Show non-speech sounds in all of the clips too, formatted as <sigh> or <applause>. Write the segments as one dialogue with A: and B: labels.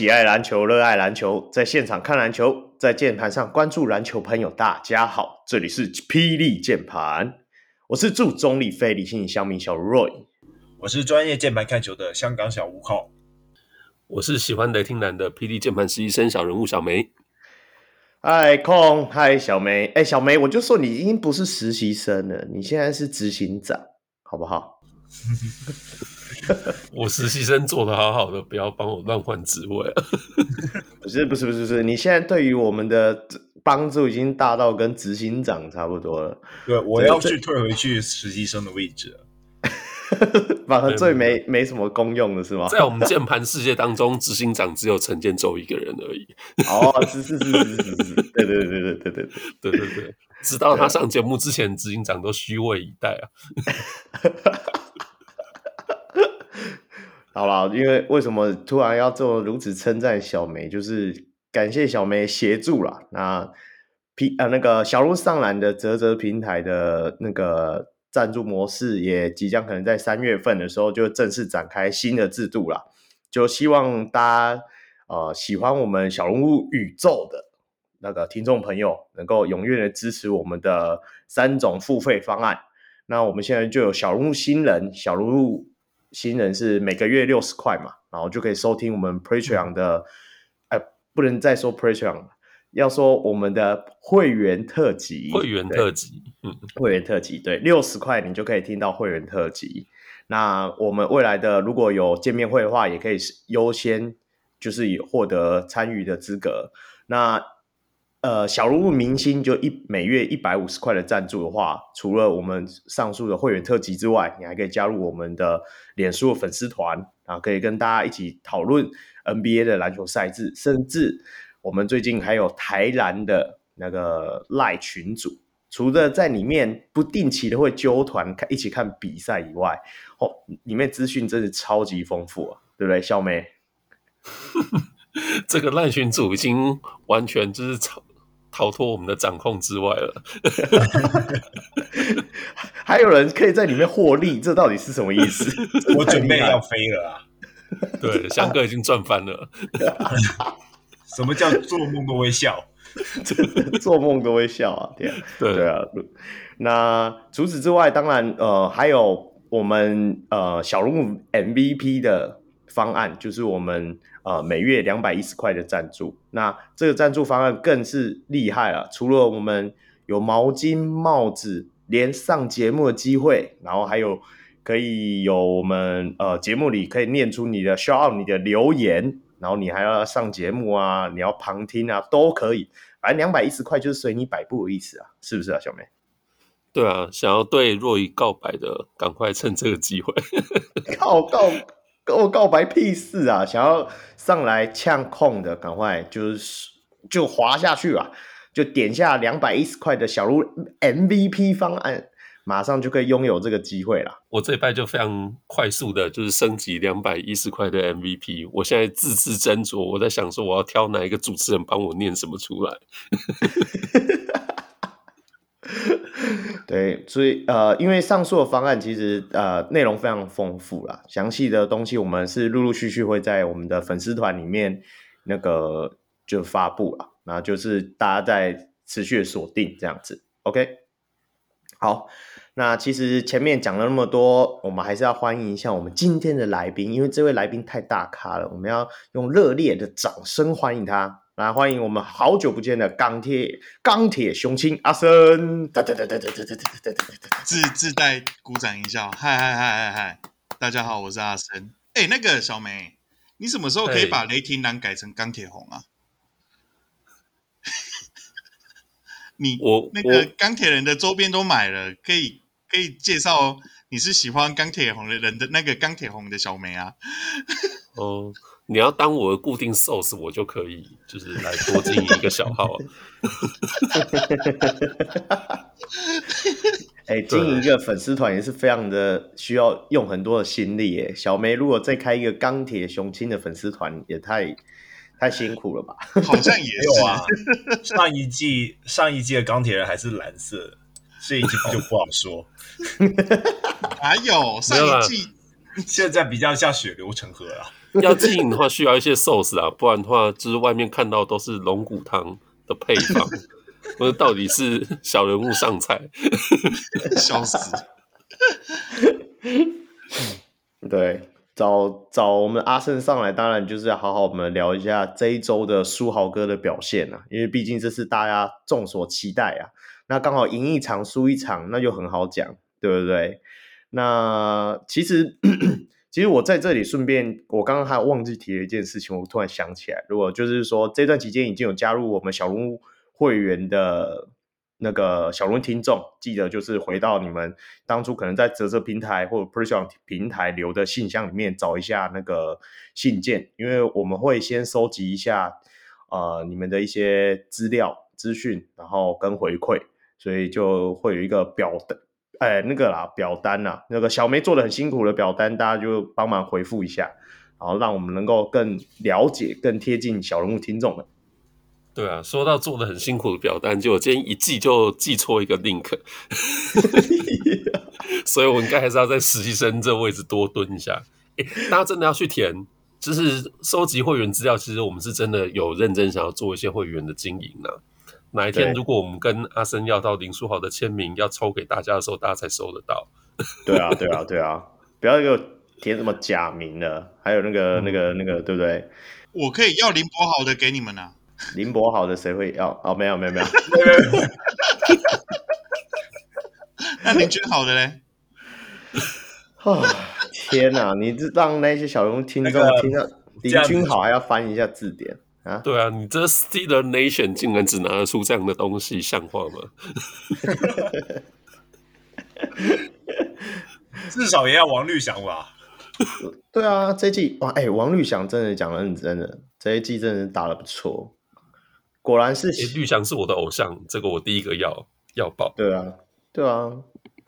A: 喜爱篮球、热爱篮球，在现场看篮球，在键盘上关注篮球朋友，大家好，这里是霹雳键盘，我是驻中立非理性乡民小 Roy，
B: 我是专业键盘看球的香港小吴浩，
C: 我是喜欢雷霆男的霹雳键盘实习生小人物小梅。
A: 嗨，空，嗨，小梅，哎、欸，小梅，我就说你已经不是实习生了，你现在是执行长，好不好？<laughs> <laughs>
C: 我实习生做的好好的，不要帮我乱换职位。<laughs>
A: 不是，不是，不是，不是，你现在对于我们的帮助已经大到跟执行长差不多了。
B: 对，我要去退回去实习生的位置了。<laughs>
A: 反而最没没什么功用的是吗？
C: 在我们键盘世界当中，执行长只有陈建州一个人而已。
A: 哦，是是是是是是，对对对对对对对
C: 对对对，直到他上节目之前，执行长都虚位以待啊。
A: 好了，因为为什么突然要做如此称赞小梅？就是感谢小梅协助了。那 P 呃那个小鹿上篮的啧啧平台的那个。赞助模式也即将可能在三月份的时候就正式展开新的制度了，就希望大家呃喜欢我们小人物宇宙的那个听众朋友能够踊跃的支持我们的三种付费方案。那我们现在就有小人物新人，小人物新人是每个月六十块嘛，然后就可以收听我们 Patreon 的，哎、呃，不能再说 Patreon 了。要说我们的会员特辑，
C: 会员特辑，嗯，
A: 会员特辑，对，六十块你就可以听到会员特辑。那我们未来的如果有见面会的话，也可以优先就是获得参与的资格。那呃，小人物明星就一每月一百五十块的赞助的话，除了我们上述的会员特辑之外，你还可以加入我们的脸书的粉丝团，然后可以跟大家一起讨论 NBA 的篮球赛制，甚至。我们最近还有台篮的那个赖群组，除了在里面不定期的会揪团看一起看比赛以外，哦，里面资讯真的超级丰富啊，对不对，小梅？<laughs>
C: 这个赖群组已经完全就是超逃脱我们的掌控之外了，<laughs>
A: 还有人可以在里面获利，这到底是什么意思？<laughs>
B: 我准备要飞了啊！
C: 对，翔哥已经赚翻了。<laughs>
B: 什么叫做梦都会笑？
A: 做梦都会笑啊！对啊，对啊。那除此之外，当然呃，还有我们呃小人物 MVP 的方案，就是我们呃每月两百一十块的赞助。那这个赞助方案更是厉害了，除了我们有毛巾、帽子，连上节目的机会，然后还有可以有我们呃节目里可以念出你的 shout out 你的留言。然后你还要上节目啊，你要旁听啊，都可以。反正两百一十块就是随你摆布的意思啊，是不是啊，小梅？
C: 对啊，想要对若雨告白的，赶快趁这个机会。<laughs>
A: 告告告告白屁事啊！想要上来呛控的，赶快就是就滑下去啊，就点下两百一十块的小鹿 MVP 方案。马上就可以拥有这个机会了。
C: 我这一拜就非常快速的，就是升级两百一十块的 MVP。我现在字字斟酌，我在想说我要挑哪一个主持人帮我念什么出来。<laughs> <laughs>
A: 对，所以呃，因为上述的方案其实呃内容非常丰富啦，详细的东西我们是陆陆续续会在我们的粉丝团里面那个就发布了，那就是大家在持续的锁定这样子。OK，好。那其实前面讲了那么多，我们还是要欢迎一下我们今天的来宾，因为这位来宾太大咖了，我们要用热烈的掌声欢迎他。来，欢迎我们好久不见的钢铁钢铁雄青阿森，
D: 自自带鼓掌一下，嗨嗨嗨嗨嗨，大家好，我是阿森。哎，那个小梅，你什么时候可以把雷霆男改成钢铁红啊？<laughs> 你我那个钢铁人的周边都买了，可以。可以介绍你是喜欢钢铁红的人的那个钢铁红的小梅啊？<laughs>
C: 哦，你要当我的固定 source，我就可以就是来多经营一个小号。<laughs>
A: 哎、欸，经营一个粉丝团也是非常的需要用很多的心力耶。小梅如果再开一个钢铁雄青的粉丝团，也太太辛苦了吧？
D: 好像也有
B: 啊。<laughs> 上一季上一季的钢铁人还是蓝色，这一季就不好说。<laughs>
D: 还有上一季，
B: 现在比较像血流成河啊。<laughs>
C: 要经营的话，需要一些 sauce 啊，不然的话，就是外面看到都是龙骨汤的配方，<laughs> 或者到底是小人物上菜，<laughs>
D: 笑死。
A: 对，找找我们阿胜上来，当然就是要好好我们聊一下这一周的书豪哥的表现啊，因为毕竟这是大家众所期待啊。那刚好赢一场输一场，那就很好讲，对不对？那其实其实我在这里顺便，我刚刚还忘记提了一件事情，我突然想起来，如果就是说这段期间已经有加入我们小人物会员的。那个小龙听众，记得就是回到你们当初可能在泽泽平台或者 Pressure 平台留的信箱里面找一下那个信件，因为我们会先收集一下呃你们的一些资料资讯，然后跟回馈，所以就会有一个表的，哎那个啦表单呐，那个小梅做的很辛苦的表单，大家就帮忙回复一下，然后让我们能够更了解、更贴近小人物听众们。
C: 对啊，说到做的很辛苦的表单，就我今天一记就记错一个 link，<laughs> 所以我应该还是要在实习生这位置多蹲一下。大家真的要去填，就是收集会员资料。其实我们是真的有认真想要做一些会员的经营呢、哪一天如果我们跟阿森要到林书豪的签名，要抽给大家的时候，大家才收得到。<laughs>
A: 对啊，对啊，对啊，不要给我填什么假名的，还有那个、那个、那个，对不对？
D: 我可以要林柏豪的给你们啊。
A: 林柏豪的谁会要？哦，没有没有没有。<laughs>
D: 那林君豪的嘞？
A: 哦，天哪！你这让那些小人物听众听到林君豪还要翻一下字典啊？
C: 对啊，你这 Steeler Nation 竟然只拿得出这样的东西，像话吗？<laughs>
B: 至少也要王绿翔吧？<laughs>
A: 对啊，这一季哇，哎、欸，王绿翔真的讲得很真的，这一季真的打的不错。果然是
C: 绿翔是我的偶像，这个我第一个要要报。
A: 对啊，对啊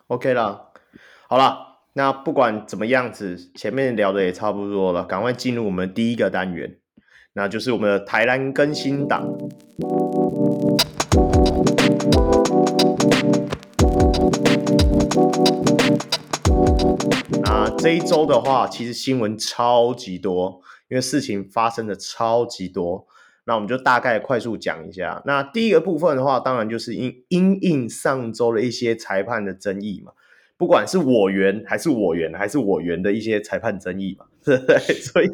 A: ，OK 啦，好啦，那不管怎么样子，前面聊的也差不多了，赶快进入我们第一个单元，那就是我们的台篮更新党。那这一周的话，其实新闻超级多，因为事情发生的超级多。那我们就大概快速讲一下。那第一个部分的话，当然就是因因应上周的一些裁判的争议嘛，不管是我圆还是我圆还是我圆的一些裁判争议嘛，对 <laughs> 不对？所以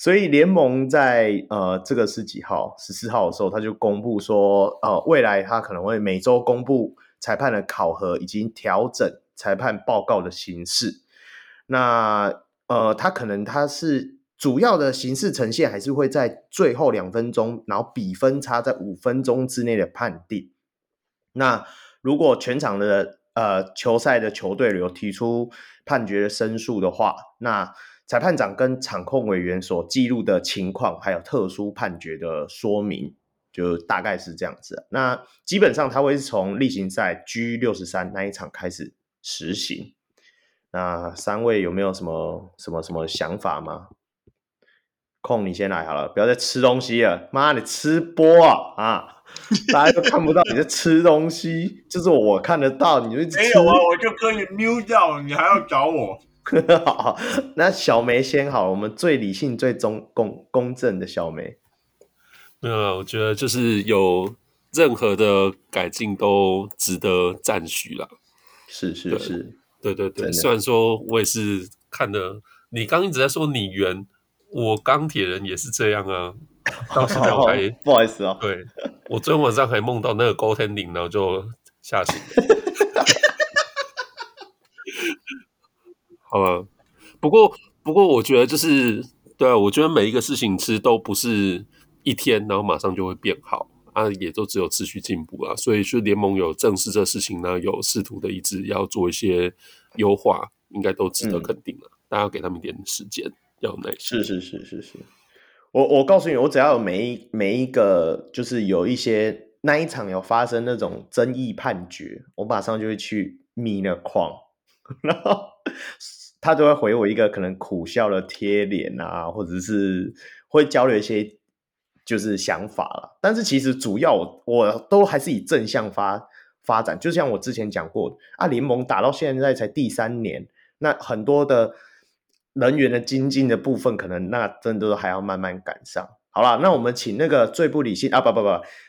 A: 所以联盟在呃这个是几号？十四号的时候，他就公布说，呃，未来他可能会每周公布裁判的考核以及调整裁判报告的形式。那呃，他可能他是。主要的形式呈现还是会在最后两分钟，然后比分差在五分钟之内的判定。那如果全场的呃球赛的球队有提出判决的申诉的话，那裁判长跟场控委员所记录的情况，还有特殊判决的说明，就大概是这样子。那基本上它会是从例行赛 G 六十三那一场开始实行。那三位有没有什么什么什么想法吗？空，你先来好了，不要再吃东西了。妈，你吃播啊啊！<laughs> 大家都看不到你在吃东西，就是我看得到，你。
B: 没有啊，我就可以 mute 掉，你还要找我？<laughs>
A: 好，那小梅先好，我们最理性、最中公公正的小梅。
C: 没有啊，我觉得就是有任何的改进都值得赞许啦。
A: 是是是，
C: 对对对。虽然说我也是看的，你刚一直在说你圆。我钢铁人也是这样啊，<laughs> 到现在我还、哦、
A: 不好意思啊、哦。
C: 对，我昨天晚上还梦到那个 goaltending，然后就吓醒。<laughs> 好吧，不过不过我觉得就是对啊，我觉得每一个事情其实都不是一天，然后马上就会变好啊，也都只有持续进步啊。所以说联盟有正视这事情呢，有试图的一致要做一些优化，应该都值得肯定了。嗯、大家要给他们一点时间。要耐心
A: 是是是是是，我我告诉你，我只要有每一每一个，就是有一些那一场有发生那种争议判决，我马上就会去密那框，然后他都会回我一个可能苦笑的贴脸啊，或者是会交流一些就是想法了。但是其实主要我，都还是以正向发发展。就像我之前讲过啊，联盟打到现在才第三年，那很多的人员的精进的部分，可能那真的都还要慢慢赶上。好了，那我们请那个最不理性啊，不不不，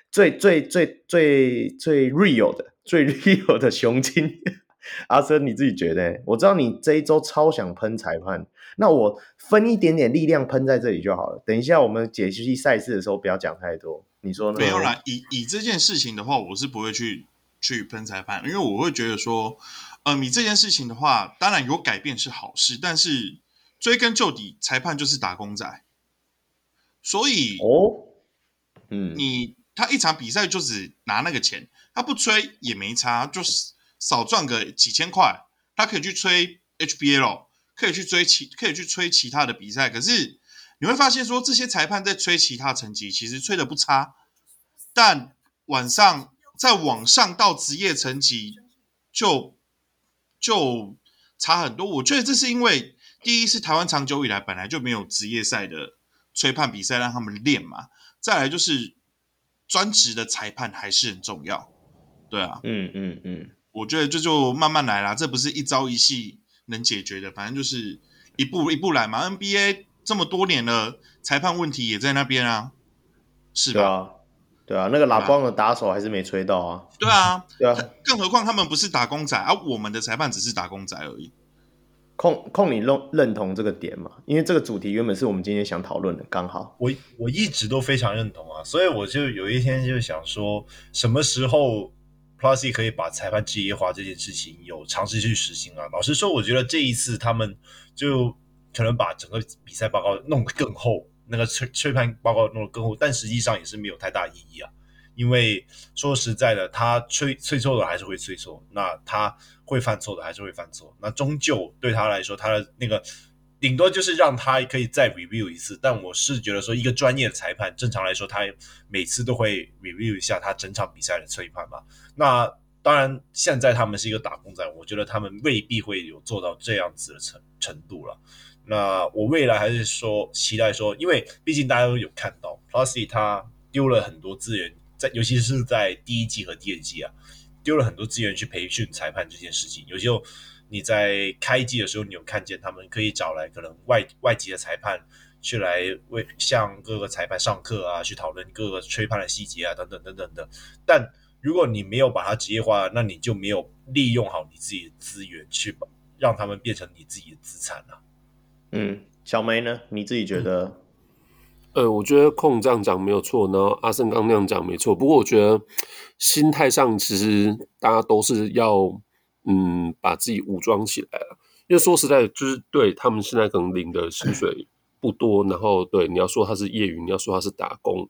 A: 最最最最最 real 的最 real 的雄鹰。<laughs> 阿森，你自己觉得？我知道你这一周超想喷裁判，那我分一点点力量喷在这里就好了。等一下我们解析赛事的时候，不要讲太多。你说呢？
D: 没有啦，以以这件事情的话，我是不会去去喷裁判，因为我会觉得说，呃，你这件事情的话，当然有改变是好事，但是追根究底，裁判就是打工仔，所以
A: 哦，嗯，
D: 你他一场比赛就只拿那个钱，他不吹也没差，就是。少赚个几千块，他可以去吹 HBL，可以去追其，可以去吹其他的比赛。可是你会发现说，这些裁判在吹其他成绩，其实吹的不差，但晚上在网上到职业层级就就差很多。我觉得这是因为，第一是台湾长久以来本来就没有职业赛的吹判比赛让他们练嘛，再来就是专职的裁判还是很重要。对啊，
A: 嗯嗯嗯。嗯
D: 我觉得这就慢慢来啦，这不是一朝一夕能解决的，反正就是一步一步来嘛。NBA 这么多年了，裁判问题也在那边啊，是吧？
A: 对啊，对啊，那个拉邦的打手还是没吹到啊。
D: 对啊，<laughs>
A: 对啊，
D: 更何况他们不是打工仔啊，我们的裁判只是打工仔而已。
A: 控控，你认认同这个点吗？因为这个主题原本是我们今天想讨论的，刚好
B: 我我一直都非常认同啊，所以我就有一天就想说，什么时候？Plus 可以把裁判职业化这件事情有尝试去实行啊。老实说，我觉得这一次他们就可能把整个比赛报告弄得更厚，那个吹吹判报告弄得更厚，但实际上也是没有太大意义啊。因为说实在的，他吹吹错的还是会吹错，那他会犯错的还是会犯错，那终究对他来说，他的那个。顶多就是让他可以再 review 一次，但我是觉得说，一个专业的裁判，正常来说，他每次都会 review 一下他整场比赛的吹判嘛。那当然，现在他们是一个打工仔，我觉得他们未必会有做到这样子的程程度了。那我未来还是说期待说，因为毕竟大家都有看到 Plusy 他丢了很多资源，在尤其是在第一季和第二季啊，丢了很多资源去培训裁判这件事情，有时候。你在开机的时候，你有看见他们可以找来可能外外籍的裁判去来为向各个裁判上课啊，去讨论各个吹判的细节啊，等等等等的。但如果你没有把它职业化，那你就没有利用好你自己的资源去把让他们变成你自己的资产啊。
A: 嗯，小梅呢？你自己觉得？
C: 嗯、呃，我觉得控这样讲没有错，然后阿胜刚那样讲没错。不过我觉得心态上其实大家都是要。嗯，把自己武装起来了，因为说实在，就是对他们现在可能领的薪水不多，然后对你要说他是业余，你要说他是打工，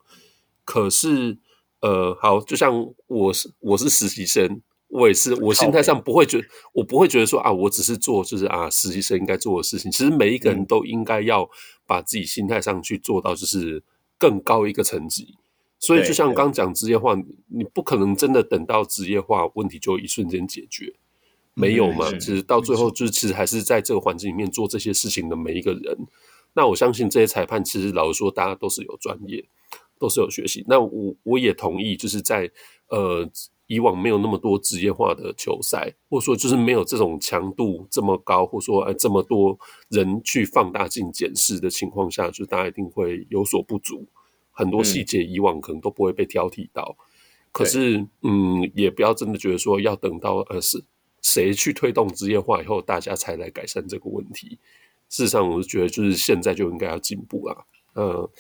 C: 可是呃，好，就像我是我是实习生，我也是，我心态上不会觉得，我不会觉得说啊，我只是做就是啊，实习生应该做的事情。其实每一个人都应该要把自己心态上去做到，就是更高一个层级。所以就像刚讲职业化，你不可能真的等到职业化问题就一瞬间解决。没有嘛？其实到最后，就是其实还是在这个环境里面做这些事情的每一个人。那我相信这些裁判，其实老实说，大家都是有专业，都是有学习。那我我也同意，就是在呃以往没有那么多职业化的球赛，或者说就是没有这种强度这么高，或者说哎这么多人去放大镜检视的情况下，就大家一定会有所不足。很多细节以往可能都不会被挑剔到。可是嗯，也不要真的觉得说要等到呃是。谁去推动职业化以后，大家才来改善这个问题？事实上，我是觉得就是现在就应该要进步了。呃，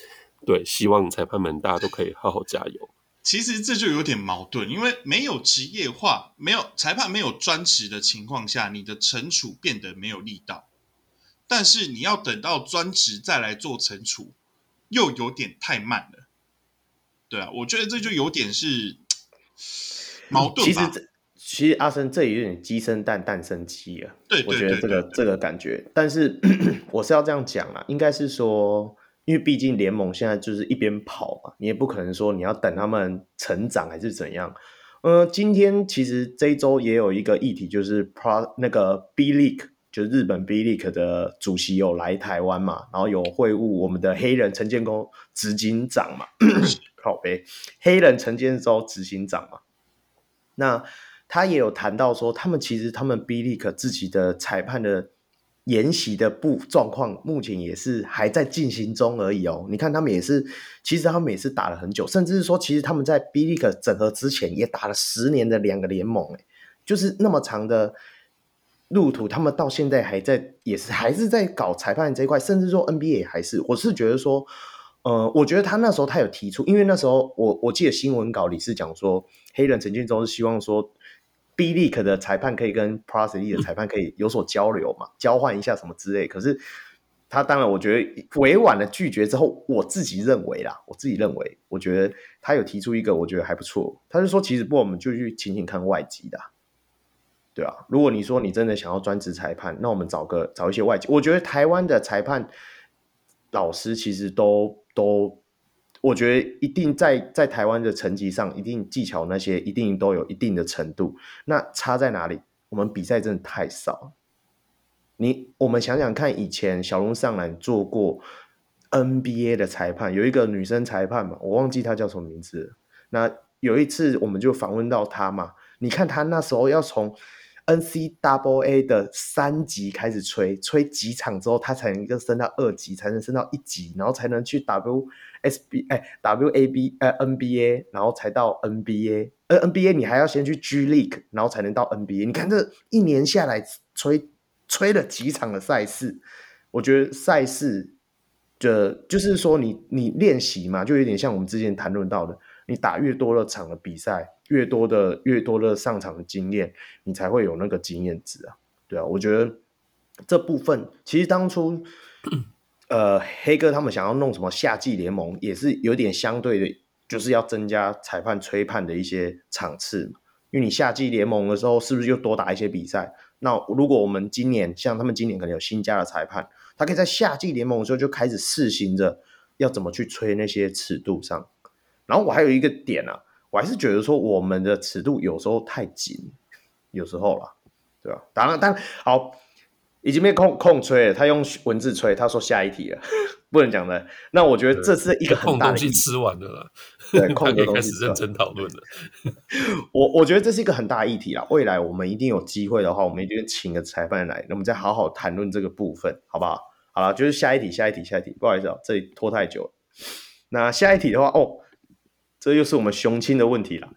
C: 对，希望裁判们大家都可以好好加油。
D: 其实这就有点矛盾，因为没有职业化，没有裁判没有专职的情况下，你的惩处变得没有力道。但是你要等到专职再来做惩处，又有点太慢了。对啊，我觉得这就有点是矛盾吧。嗯
A: 其实阿森这也有点鸡生蛋，蛋生鸡啊。
D: 对，对，对，对，对，
A: 我觉得这个这个感觉，但是 <coughs> 我是要这样讲啊，应该是说，因为毕竟联盟现在就是一边跑嘛，你也不可能说你要等他们成长还是怎样。嗯、呃，今天其实这一周也有一个议题，就是 Pro 那个 B League 就日本 B League 的主席有来台湾嘛，然后有会晤我们的黑人陈建功执行长嘛，<coughs> 靠北，黑人陈建州执行长嘛，那他也有谈到说，他们其实他们 B League 自己的裁判的。研习的不状况目前也是还在进行中而已哦。你看他们也是，其实他们也是打了很久，甚至是说，其实他们在 B League 整合之前也打了十年的两个联盟，诶，就是那么长的路途，他们到现在还在，也是还是在搞裁判这一块，甚至说 NBA 还是。我是觉得说，呃，我觉得他那时候他有提出，因为那时候我我记得新闻稿里是讲说，黑人陈建州是希望说。B League 的裁判可以跟 Plus League 的裁判可以有所交流嘛，交换一下什么之类。可是他当然，我觉得委婉的拒绝之后，我自己认为啦，我自己认为，我觉得他有提出一个，我觉得还不错。他就说，其实不，我们就去请请看外籍的，对啊。如果你说你真的想要专职裁判，那我们找个找一些外籍。我觉得台湾的裁判老师其实都都。我觉得一定在在台湾的成绩上，一定技巧那些一定都有一定的程度。那差在哪里？我们比赛真的太少。你我们想想看，以前小龙上来做过 NBA 的裁判，有一个女生裁判嘛，我忘记她叫什么名字。那有一次我们就访问到她嘛，你看她那时候要从 NCAA 的三级开始吹，吹几场之后，她才能够升到二级，才能升到一级，然后才能去 W。S B 哎，W A B 呃 N B A，然后才到 N B A，而 N B A 你还要先去 G League，然后才能到 N B A。你看这一年下来吹吹了几场的赛事，我觉得赛事就就是说你你练习嘛，就有点像我们之前谈论到的，你打越多的场的比赛，越多的越多的上场的经验，你才会有那个经验值啊。对啊，我觉得这部分其实当初。呃，黑哥他们想要弄什么夏季联盟，也是有点相对的，就是要增加裁判吹判的一些场次。因为你夏季联盟的时候，是不是就多打一些比赛？那如果我们今年像他们今年可能有新加的裁判，他可以在夏季联盟的时候就开始试行着要怎么去吹那些尺度上。然后我还有一个点啊，我还是觉得说我们的尺度有时候太紧，有时候啦，对吧？当然，当然好。已经被控控吹了，他用文字吹，他说下一题了，<laughs> 不能讲的。那我觉得这是一个很大的。空东西
C: 吃完了啦，
A: 对，<laughs> 空的
C: 东西开始认真讨论了。<laughs>
A: 我我觉得这是一个很大的议题啦，未来我们一定有机会的话，我们一定请个裁判来，那我们再好好谈论这个部分，好不好？好了，就是下一题，下一题，下一题。不好意思啊，这里拖太久了。那下一题的话，哦，这又是我们雄青的问题了。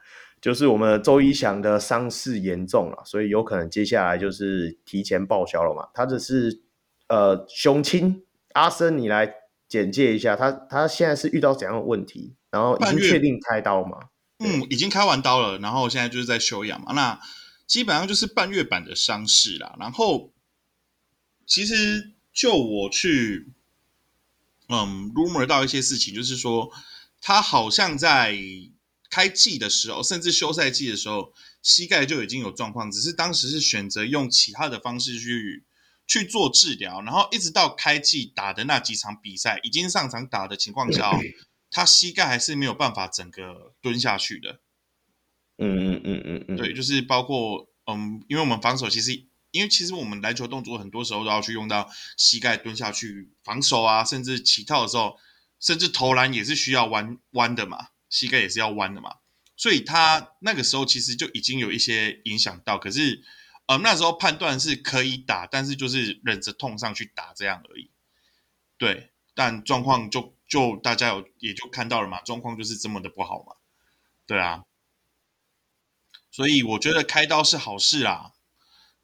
A: 就是我们周一翔的伤势严重了，所以有可能接下来就是提前报销了嘛。他只是呃，雄青阿森，你来简介一下他，他现在是遇到怎样的问题？然后已经确定开刀吗？
D: 嗯，已经开完刀了，然后现在就是在休养嘛。那基本上就是半月板的伤势啦。然后其实就我去嗯 rumor 到一些事情，就是说他好像在。开季的时候，甚至休赛季的时候，膝盖就已经有状况，只是当时是选择用其他的方式去去做治疗，然后一直到开季打的那几场比赛，已经上场打的情况下，他膝盖还是没有办法整个蹲下去的。
A: 嗯嗯嗯嗯嗯，
D: 对，就是包括嗯，因为我们防守其实，因为其实我们篮球动作很多时候都要去用到膝盖蹲下去防守啊，甚至起跳的时候，甚至投篮也是需要弯弯的嘛。膝盖也是要弯的嘛，所以他那个时候其实就已经有一些影响到，可是，呃，那时候判断是可以打，但是就是忍着痛上去打这样而已。对，但状况就就大家有也就看到了嘛，状况就是这么的不好嘛。对啊，所以我觉得开刀是好事啊，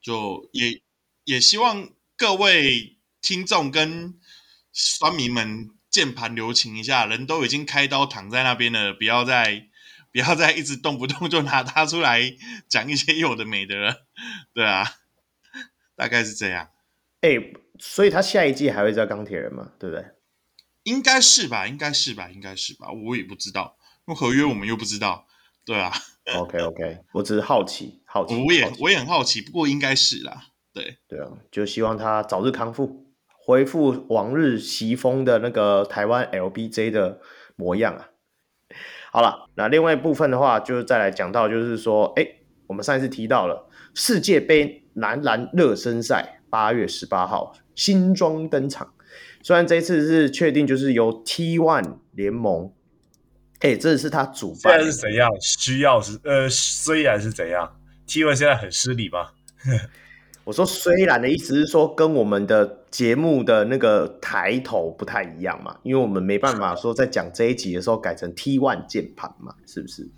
D: 就也也希望各位听众跟酸民们。键盘留情一下，人都已经开刀躺在那边了，不要再 <laughs> 不要再一直动不动就拿他出来讲一些有的没的了，<laughs> 对啊，大概是这样。
A: 哎、欸，所以他下一季还会叫钢铁人吗？对不对？
D: 应该是吧，应该是吧，应该是吧，我也不知道，那合约我们又不知道，对啊。
A: OK OK，我只是好奇，<laughs> 好奇。
D: 我也我也很好奇，不过应该是啦，对
A: 对啊，就希望他早日康复。恢复往日习锋的那个台湾 LBJ 的模样啊！好了，那另外一部分的话，就是再来讲到，就是说，哎，我们上一次提到了世界杯男篮热身赛，八月十八号新装登场。虽然这次是确定就是由 T1 联盟，哎，这是他主办。
B: 现在是怎样？需要是呃，虽然是怎样？T1 现在很失礼吗？
A: 我说虽然的意思是说，跟我们的节目的那个抬头不太一样嘛，因为我们没办法 <laughs> 说在讲这一集的时候改成 T One 键盘嘛，是不是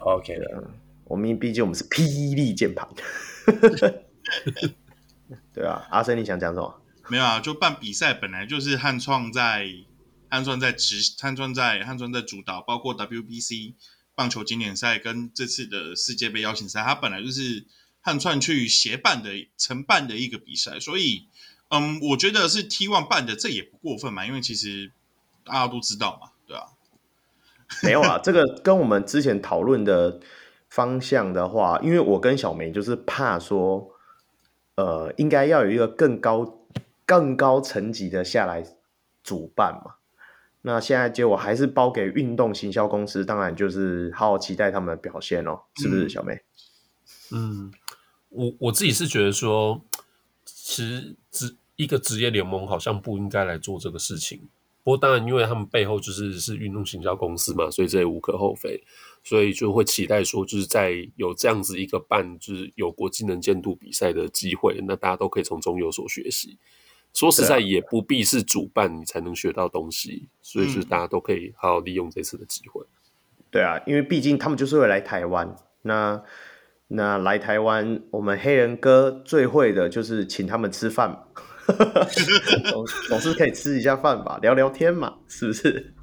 B: ？OK 的，
A: 我们毕竟我们是霹雳键盘。<laughs> 对啊，阿森你想讲什么？
D: 没有啊，就办比赛本来就是汉创在汉创在执汉创在汉创在主导，包括 WBC 棒球经典赛跟这次的世界杯邀请赛，它本来就是。汉串去协办的承办的一个比赛，所以，嗯，我觉得是 T One 办的，这也不过分嘛，因为其实大家都知道嘛，对吧、啊？
A: 没有啊，<laughs> 这个跟我们之前讨论的方向的话，因为我跟小梅就是怕说，呃，应该要有一个更高、更高层级的下来主办嘛。那现在结果还是包给运动行销公司，当然就是好好期待他们的表现哦，是不是，小梅？
C: 嗯。嗯我我自己是觉得说，其实职一个职业联盟好像不应该来做这个事情。不过当然，因为他们背后就是是运动行销公司嘛，所以这也无可厚非。所以就会期待说，就是在有这样子一个办，就是有国际能见度比赛的机会，那大家都可以从中有所学习。说实在，也不必是主办你才能学到东西，所以就是大家都可以好好利用这次的机会。
A: 对啊，因为毕竟他们就是会来台湾，那。那来台湾，我们黑人哥最会的就是请他们吃饭嘛，<laughs> 总总是可以吃一下饭吧，聊聊天嘛，是不是？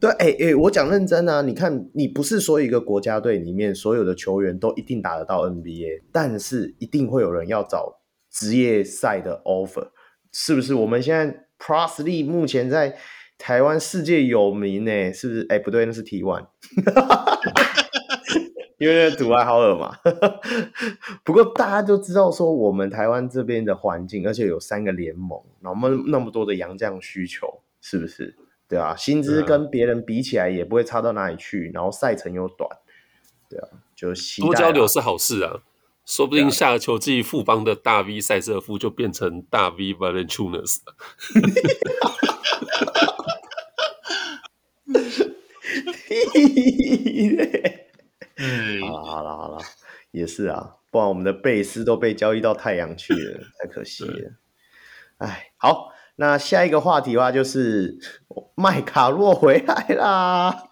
A: 对，哎、欸、哎、欸，我讲认真啊，你看，你不是说一个国家队里面所有的球员都一定打得到 NBA，但是一定会有人要找职业赛的 offer，是不是？我们现在 League 目前在台湾世界有名呢，是不是？哎、欸，不对，那是 T1。<laughs> 因为阻碍好耳嘛，<laughs> 不过大家都知道说我们台湾这边的环境，而且有三个联盟，那么那么多的洋将需求，是不是？对啊，薪资跟别人比起来也不会差到哪里去，然后赛程又短，对啊，就多
C: 交流是好事啊，说不定下个球季富邦的大 V 赛瑟夫就变成大 V Valanciunas 了。<laughs>
A: 嗯，好了好了好了，也是啊，不然我们的贝斯都被交易到太阳去了，太可惜了。哎，好，那下一个话题的话就是麦卡洛回来啦。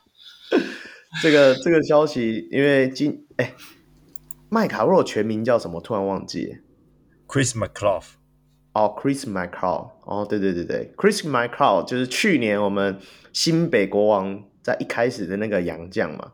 A: 这个这个消息，因为今哎，麦卡洛全名叫什么？突然忘记。
B: Chris McCullough。
A: 哦，Chris McCullough。哦，对对对对，Chris McCullough 就是去年我们新北国王在一开始的那个洋将嘛。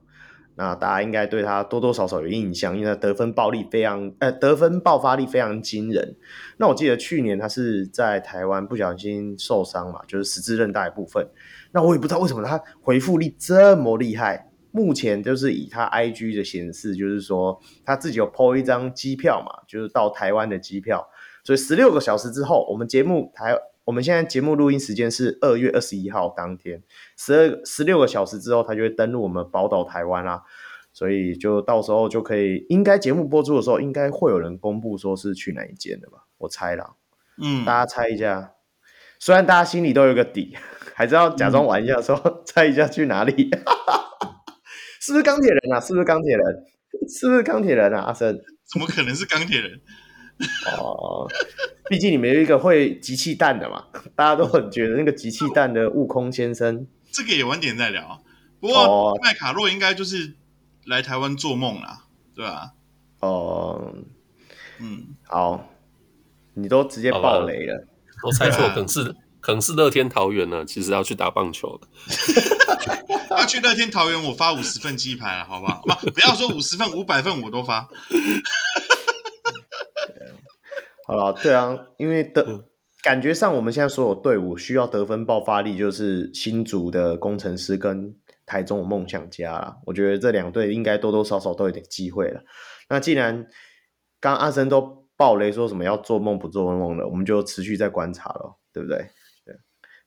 A: 那大家应该对他多多少少有印象，因为他得分爆力非常，呃，得分爆发力非常惊人。那我记得去年他是在台湾不小心受伤嘛，就是十字韧带部分。那我也不知道为什么他回复力这么厉害。目前就是以他 IG 的显示，就是说他自己有 po 一张机票嘛，就是到台湾的机票。所以十六个小时之后，我们节目台。我们现在节目录音时间是二月二十一号当天，十二十六个小时之后，他就会登陆我们宝岛台湾啦，所以就到时候就可以，应该节目播出的时候，应该会有人公布说是去哪一间的吧？我猜啦，嗯，大家猜一下，虽然大家心里都有个底，还是要假装玩一下说，说、嗯、猜一下去哪里，<laughs> 是不是钢铁人啊？是不是钢铁人？是不是钢铁人啊？阿生，
D: 怎么可能是钢铁人？
A: 哦，毕竟你们有一个会集气弹的嘛，<laughs> 大家都很觉得那个集气弹的悟空先生，
D: 这个也晚点再聊。不过麦卡洛应该就是来台湾做梦啦，对吧？
A: 哦，嗯，好，你都直接爆雷了，
C: 我猜错，可能是可能是乐天桃园呢，其实要去打棒球的。<laughs>
D: 要去乐天桃园，我发五十份鸡排了，好不好？不，不要说五十份，五百份我都发。
A: 好了，对啊，因为得感觉上，我们现在所有队伍需要得分爆发力，就是新竹的工程师跟台中的梦想家啦。我觉得这两队应该多多少少都有点机会了。那既然刚阿森都爆雷说什么要做梦不做梦了，我们就持续在观察了，对不对？对，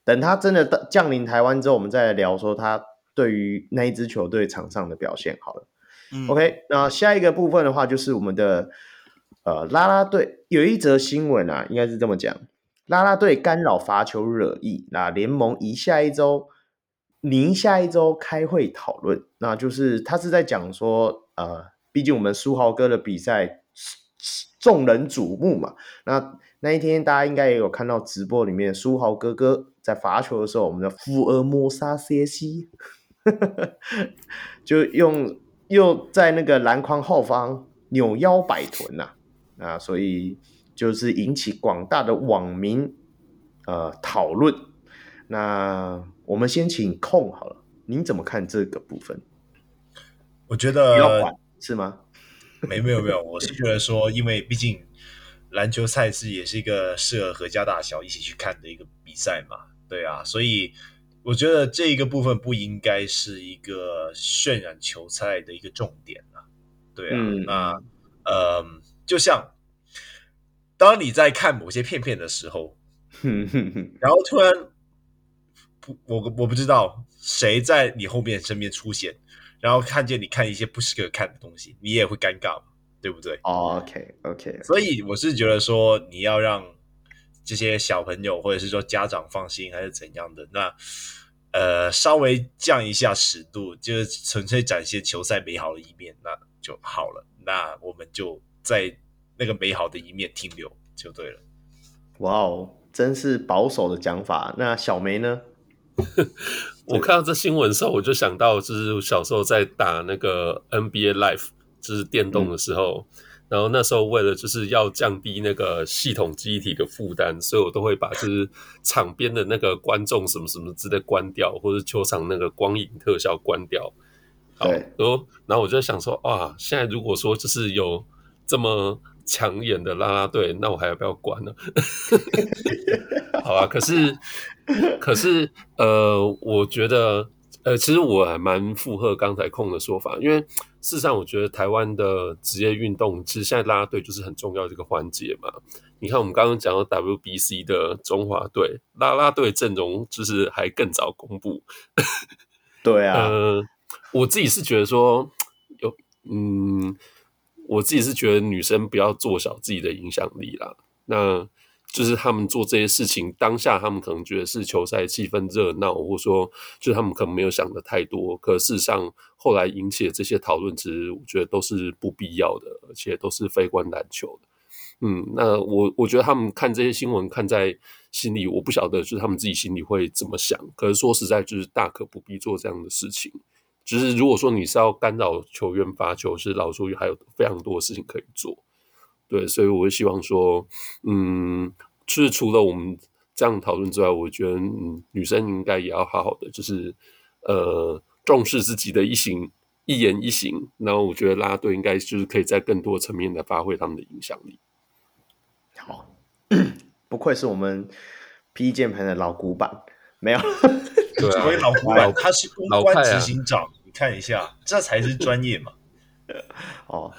A: 等他真的降临台湾之后，我们再来聊说他对于那一支球队场上的表现。好了，嗯，OK，那下一个部分的话就是我们的。呃，啦啦队有一则新闻啊，应该是这么讲：啦啦队干扰罚球惹议，那联盟移下一周，拟下一周开会讨论。那就是他是在讲说，呃，毕竟我们书豪哥的比赛众人瞩目嘛。那那一天大家应该也有看到直播里面，书豪哥哥在罚球的时候，我们的福尔摩沙 CC <laughs> 就用又在那个篮筐后方扭腰摆臀呐、啊，所以就是引起广大的网民呃讨论。那我们先请控好了，您怎么看这个部分？
B: 我觉得
A: 要管是吗？<laughs>
B: 没没有没有，我是觉得说，因为毕竟篮球赛事也是一个适合合家大小一起去看的一个比赛嘛，对啊，所以我觉得这一个部分不应该是一个渲染球赛的一个重点啊，对啊，嗯、那呃。就像当你在看某些片片的时候，然后突然不，我我不知道谁在你后面身边出现，然后看见你看一些不适合看的东西，你也会尴尬，对不对
A: ？OK OK，
B: 所以我是觉得说你要让这些小朋友或者是说家长放心，还是怎样的？那呃，稍微降一下尺度，就是纯粹展现球赛美好的一面，那就好了。那我们就。在那个美好的一面停留就对了。
A: 哇哦，真是保守的讲法。那小梅呢？<laughs>
C: 我看到这新闻的时候，我就想到，就是小时候在打那个 NBA Live，就是电动的时候，嗯、然后那时候为了就是要降低那个系统记忆体的负担，所以我都会把就是场边的那个观众什么什么之类关掉，或者球场那个光影特效关掉。好，然后然后我就想说，哇，现在如果说就是有。这么抢眼的啦啦队，那我还要不要管呢？<laughs> 好啊，可是，可是，呃，我觉得，呃，其实我还蛮附和刚才控的说法，因为事实上，我觉得台湾的职业运动，其实现在啦啦队就是很重要的一个环节嘛。你看，我们刚刚讲到 WBC 的中华队啦啦队阵容，就是还更早公布。
A: 对啊，
C: 呃，我自己是觉得说，有，嗯。我自己是觉得女生不要做小自己的影响力啦，那就是他们做这些事情，当下他们可能觉得是球赛气氛热闹，或者说就是他们可能没有想的太多，可事实上后来引起的这些讨论，其实我觉得都是不必要的，而且都是非关篮球的。嗯，那我我觉得他们看这些新闻看在心里，我不晓得就是他们自己心里会怎么想，可是说实在就是大可不必做这样的事情。就是如果说你是要干扰球员罚球，是老说还有非常多的事情可以做，对，所以我会希望说，嗯，就是除了我们这样讨论之外，我觉得嗯，女生应该也要好好的，就是呃，重视自己的一行一言一行，然后我觉得啦啦队应该就是可以在更多层面的发挥他们的影响力。
A: 好，<coughs> 不愧是我们 P 键盘的老古板，没有。
B: 对啊，<laughs> 老古板，他是公关执行长。看一下，这才是专业嘛！<laughs>
A: 哦，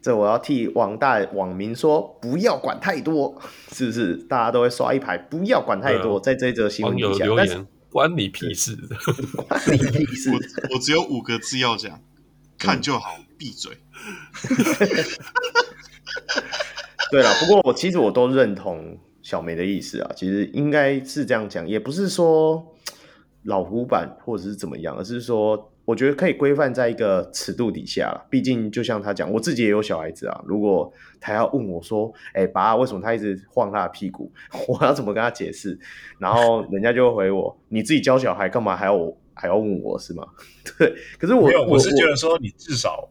A: 这我要替网大网民说，不要管太多，是不是？大家都会刷一排，不要管太多，在这则新闻底下
C: 留言，关你屁事的，
A: 关你屁事。
D: 我 <laughs> 我只有五个字要讲，看就好，闭嘴。<laughs>
A: 对了，不过我其实我都认同小梅的意思啊，其实应该是这样讲，也不是说老古板或者是怎么样，而是说。我觉得可以规范在一个尺度底下了，毕竟就像他讲，我自己也有小孩子啊。如果他要问我说：“哎、欸，爸，为什么他一直晃他的屁股？” <laughs> 我要怎么跟他解释？然后人家就会回我：“你自己教小孩，干嘛还要我还要问我是吗？” <laughs> 对，可是我
B: 我是觉得说，你至少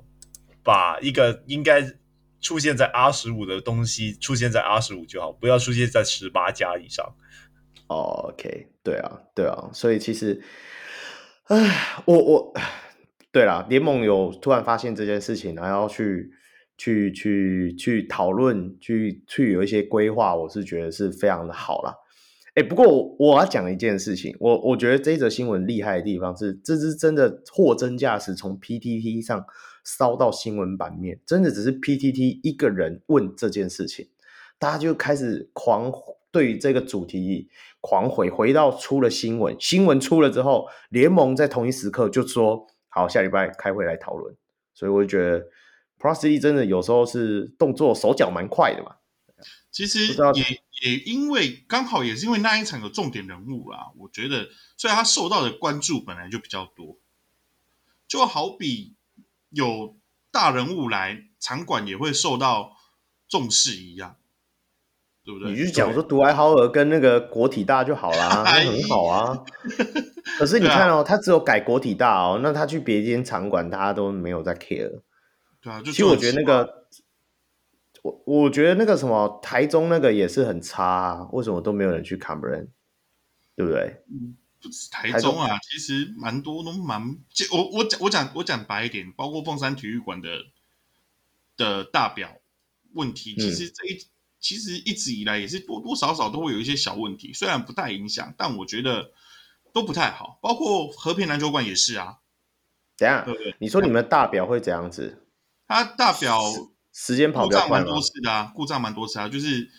B: 把一个应该出现在 R 十五的东西出现在 R 十五就好，不要出现在十八加以上。
A: 哦，OK，对啊，对啊，所以其实。唉，我我，对啦，联盟有突然发现这件事情，然后去去去去讨论，去去有一些规划，我是觉得是非常的好啦。哎，不过我，我要讲一件事情，我我觉得这则新闻厉害的地方是，这是真的货真价实，从 PTT 上烧到新闻版面，真的只是 PTT 一个人问这件事情，大家就开始狂。对于这个主题狂回，回到出了新闻，新闻出了之后，联盟在同一时刻就说好，下礼拜开会来讨论。所以我就觉得 Plus 真的有时候是动作手脚蛮快的嘛。
D: 其实也也因为刚好也是因为那一场有重点人物啦，我觉得所以他受到的关注本来就比较多，就好比有大人物来，场馆也会受到重视一样，对不对？
A: 你就讲说独爱豪尔跟那个国体大就好啦，<laughs> 那很好啊。<laughs> 可是你看哦，他只有改国体大哦，那他去别间场馆，大家都没有在 care。
D: 对啊，就
A: 其实我觉得那个。我我觉得那个什么台中那个也是很差啊，为什么都没有人去 cover 对不对？
D: 嗯，不止台中啊，中其实蛮多都蛮，我我讲我讲我讲白一点，包括凤山体育馆的的大表问题，其实这一、嗯、其实一直以来也是多多少少都会有一些小问题，虽然不太影响，但我觉得都不太好。包括和平篮球馆也是啊。
A: 等下，对对你说你们的大表会怎样子？
D: 他大表。
A: 时间跑比较快
D: 蛮多次的啊，故障蛮多次啊，就是，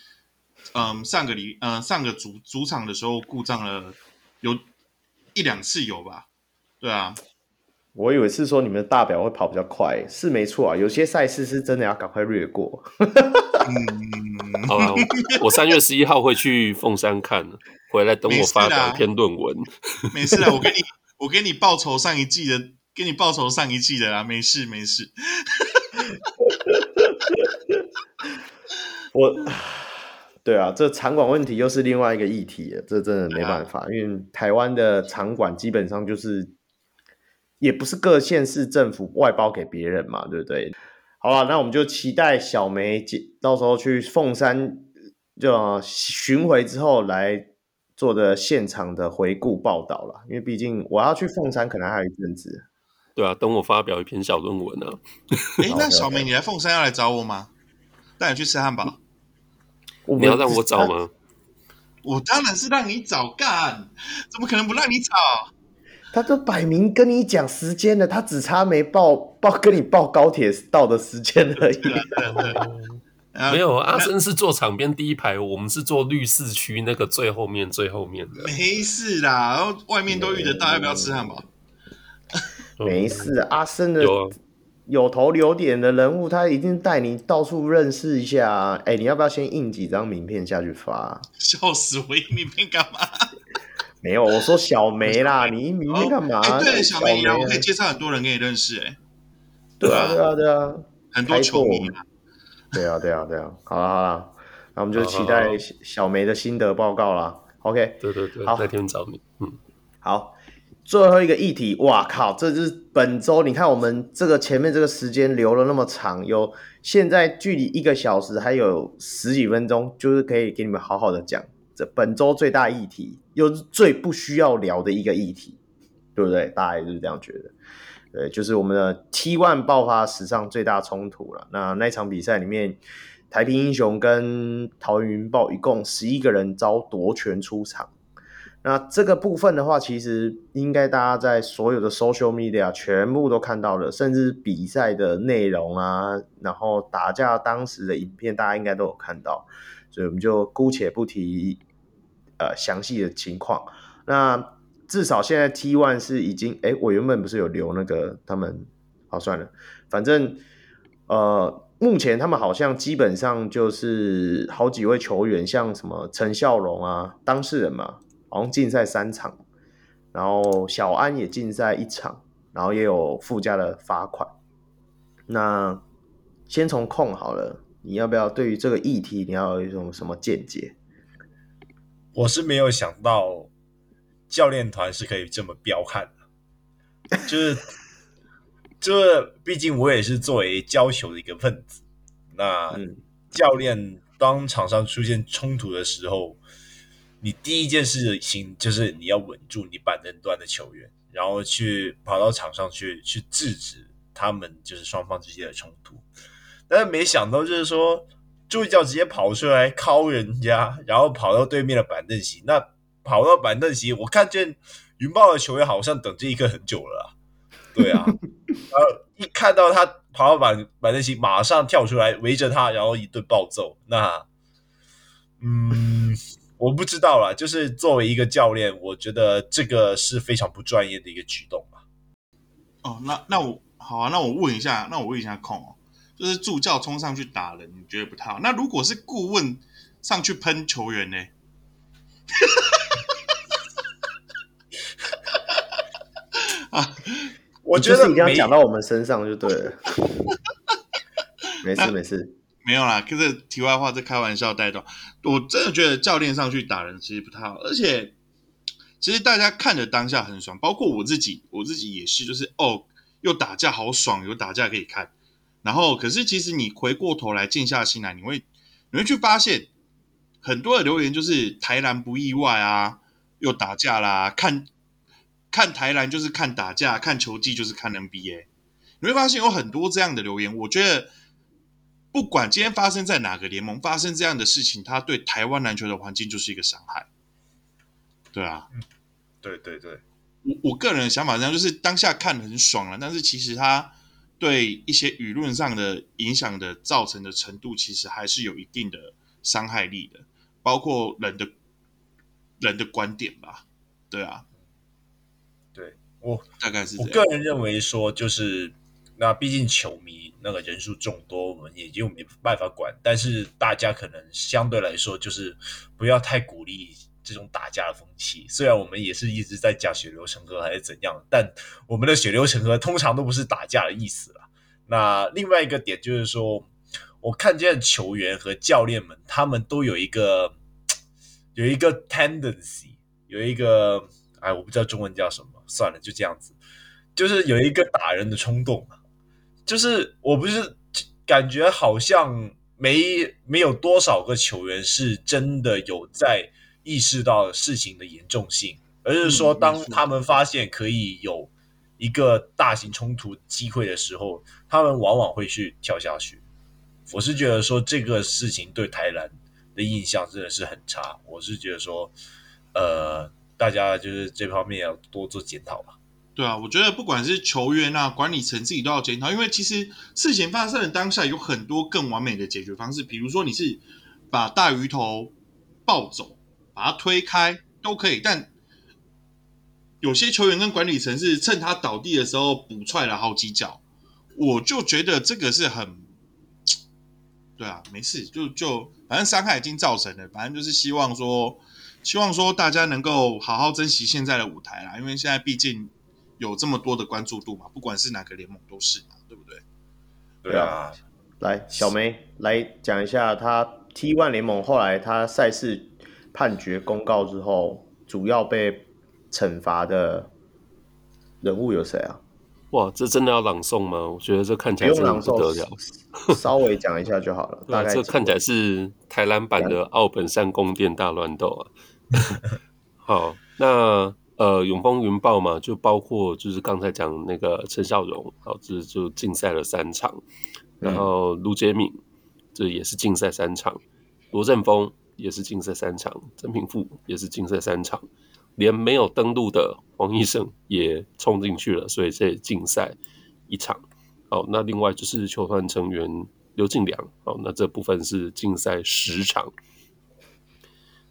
D: 嗯，上个礼，嗯，上个主主场的时候故障了，有一两次有吧？对啊，
A: 我以为是说你们的大表会跑比较快，是没错啊，有些赛事是真的要赶快略过。<laughs>
C: 嗯，好了，<laughs> 我三月十一号会去凤山看，回来等我发表一篇论文。
D: 没事啊，我给你，<laughs> 我给你报仇上一季的，给你报仇上一季的啦，没事没事。<laughs>
A: 我，对啊，这场馆问题又是另外一个议题了，这真的没办法，因为台湾的场馆基本上就是，也不是各县市政府外包给别人嘛，对不对？好了，那我们就期待小梅姐到时候去凤山就巡回之后来做的现场的回顾报道了，因为毕竟我要去凤山可能还有一阵子。
C: 对啊，等我发表一篇小论文呢。
D: 哎，那小梅，你来凤山要来找我吗？带你去吃汉堡？
C: 你要让我找吗？
D: 我当然是让你找干，怎么可能不让你找？
A: 他都摆明跟你讲时间了，他只差没报报跟你报高铁到的时间而已。
C: 没有，阿生是坐场边第一排，我们是坐绿市区那个最后面最后面的。
D: 没事啦，然后外面都遇得到，要不要吃汉堡？
A: 没事，阿生的有头有脸的人物，他一定带你到处认识一下。哎，你要不要先印几张名片下去发？<laughs>
D: 笑死我！印名片干嘛？
A: 没有，我说小梅啦，你印名片干嘛？
D: 哎，对，小梅啊，我可以介绍很多人给你认识。哎，
A: 对啊，对啊，对啊，
D: 很多球迷。
A: 对啊，对啊，对啊。好了好了，那我们就期待小梅的心得报告啦。OK，
C: 对对对，
A: 好，
C: 那天找你。嗯，
A: 好。最后一个议题，哇靠！这就是本周，你看我们这个前面这个时间留了那么长，有现在距离一个小时还有十几分钟，就是可以给你们好好的讲本周最大议题，又是最不需要聊的一个议题，对不对？大家也是这样觉得，对，就是我们的 T1 爆发史上最大冲突了。那那场比赛里面，台平英雄跟桃园云豹一共十一个人遭夺权出场。那这个部分的话，其实应该大家在所有的 social media 全部都看到了，甚至比赛的内容啊，然后打架当时的影片，大家应该都有看到，所以我们就姑且不提呃详细的情况。那至少现在 T one 是已经，诶，我原本不是有留那个他们，好算了，反正呃目前他们好像基本上就是好几位球员，像什么陈孝龙啊，当事人嘛。好像禁赛三场，然后小安也禁赛一场，然后也有附加的罚款。那先从控好了，你要不要对于这个议题，你要有一种什么见解？
B: 我是没有想到教练团是可以这么彪悍的，就是，这 <laughs> 毕竟我也是作为教球的一个分子。那教练当场上出现冲突的时候。你第一件事情就是你要稳住你板凳端的球员，然后去跑到场上去去制止他们就是双方之间的冲突。但是没想到就是说助教直接跑出来敲人家，然后跑到对面的板凳席。那跑到板凳席，我看见云豹的球员好像等这一刻很久了啊。对啊，<laughs> 然后一看到他跑到板板凳席，马上跳出来围着他，然后一顿暴揍。那嗯。我不知道啦，就是作为一个教练，我觉得这个是非常不专业的一个举动吧。
D: 哦，那那我好啊，那我问一下，那我问一下控哦，就是助教冲上去打人，你觉得不太好？那如果是顾问上去喷球员呢？<laughs>
B: 啊，我觉得
A: 一定要讲到我们身上就对了。<laughs> 没事没事，
D: 没有啦。可是题外话，这开玩笑带动。我真的觉得教练上去打人其实不太好，而且其实大家看着当下很爽，包括我自己，我自己也是，就是哦，又打架好爽，有打架可以看。然后，可是其实你回过头来静下心来，你会你会去发现很多的留言就是台南不意外啊，又打架啦，看。看台南就是看打架，看球技就是看 NBA。你会发现有很多这样的留言。我觉得，不管今天发生在哪个联盟，发生这样的事情，它对台湾篮球的环境就是一个伤害。对啊，
B: 嗯，对对对。
D: 我我个人的想法是这样，就是当下看很爽了，但是其实它对一些舆论上的影响的造成的程度，其实还是有一定的伤害力的，包括人的人的观点吧。对啊。
B: 对我
D: 大概是
B: 我个人认为说，就是那毕竟球迷那个人数众多，我们也就没办法管。但是大家可能相对来说，就是不要太鼓励这种打架的风气。虽然我们也是一直在讲血流成河还是怎样，但我们的血流成河通常都不是打架的意思啦。那另外一个点就是说，我看见球员和教练们，他们都有一个有一个 tendency，有一个哎，我不知道中文叫什么。算了，就这样子，就是有一个打人的冲动，就是我不是感觉好像没没有多少个球员是真的有在意识到事情的严重性，而是说当他们发现可以有一个大型冲突机会的时候，他们往往会去跳下去。我是觉得说这个事情对台南的印象真的是很差，我是觉得说，呃。大家就是这方面要多做检讨吧。
D: 对啊，我觉得不管是球员啊、管理层自己都要检讨，因为其实事情发生的当下有很多更完美的解决方式，比如说你是把大鱼头抱走，把他推开都可以，但有些球员跟管理层是趁他倒地的时候补踹了好几脚，我就觉得这个是很，<tsk> 对啊，没事，就就反正伤害已经造成了，反正就是希望说。希望说大家能够好好珍惜现在的舞台啦，因为现在毕竟有这么多的关注度嘛，不管是哪个联盟都是嘛，对不对？
B: 对啊，
A: 来小梅来讲一下，他 T1 联盟后来他赛事判决公告之后，主要被惩罚的人物有谁啊？
C: 哇，这真的要朗诵吗？我觉得这看起来真的不得了，
A: 稍微讲一下就好了。<laughs> 大概
C: 这看起来是台篮版的奥本山宫殿大乱斗啊。<laughs> 好，那呃，永丰云豹嘛，就包括就是刚才讲那个陈孝荣，好，这就禁赛了三场，然后卢杰敏这也是禁赛三场，罗振峰也是禁赛三场，曾平富也是禁赛三场，连没有登录的黄医生也冲进去了，所以这禁赛一场。好，那另外就是球团成员刘敬良，好，那这部分是禁赛十场。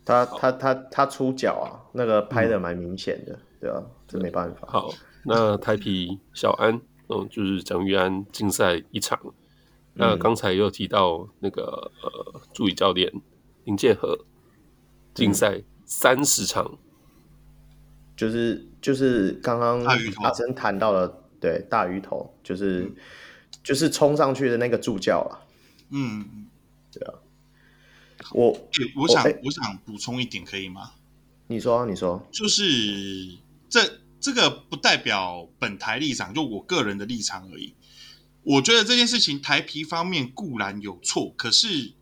A: 他他他他出脚啊，那个拍的蛮明显的，嗯、对啊，这没办法。
C: 好，那台皮小安，嗯，就是蒋玉安禁赛一场。嗯、那刚才又提到那个呃助理教练林建和竞赛三十场，嗯、
A: 就是就是刚刚阿珍谈到了，对大鱼头，就是、嗯、就是冲上去的那个助教啊，
D: 嗯，
A: 对啊。我
D: 我想我，我想补充一点，可以吗？
A: 你说，你说，
D: 就是这这个不代表本台立场，就我个人的立场而已。我觉得这件事情台皮方面固然有错，可是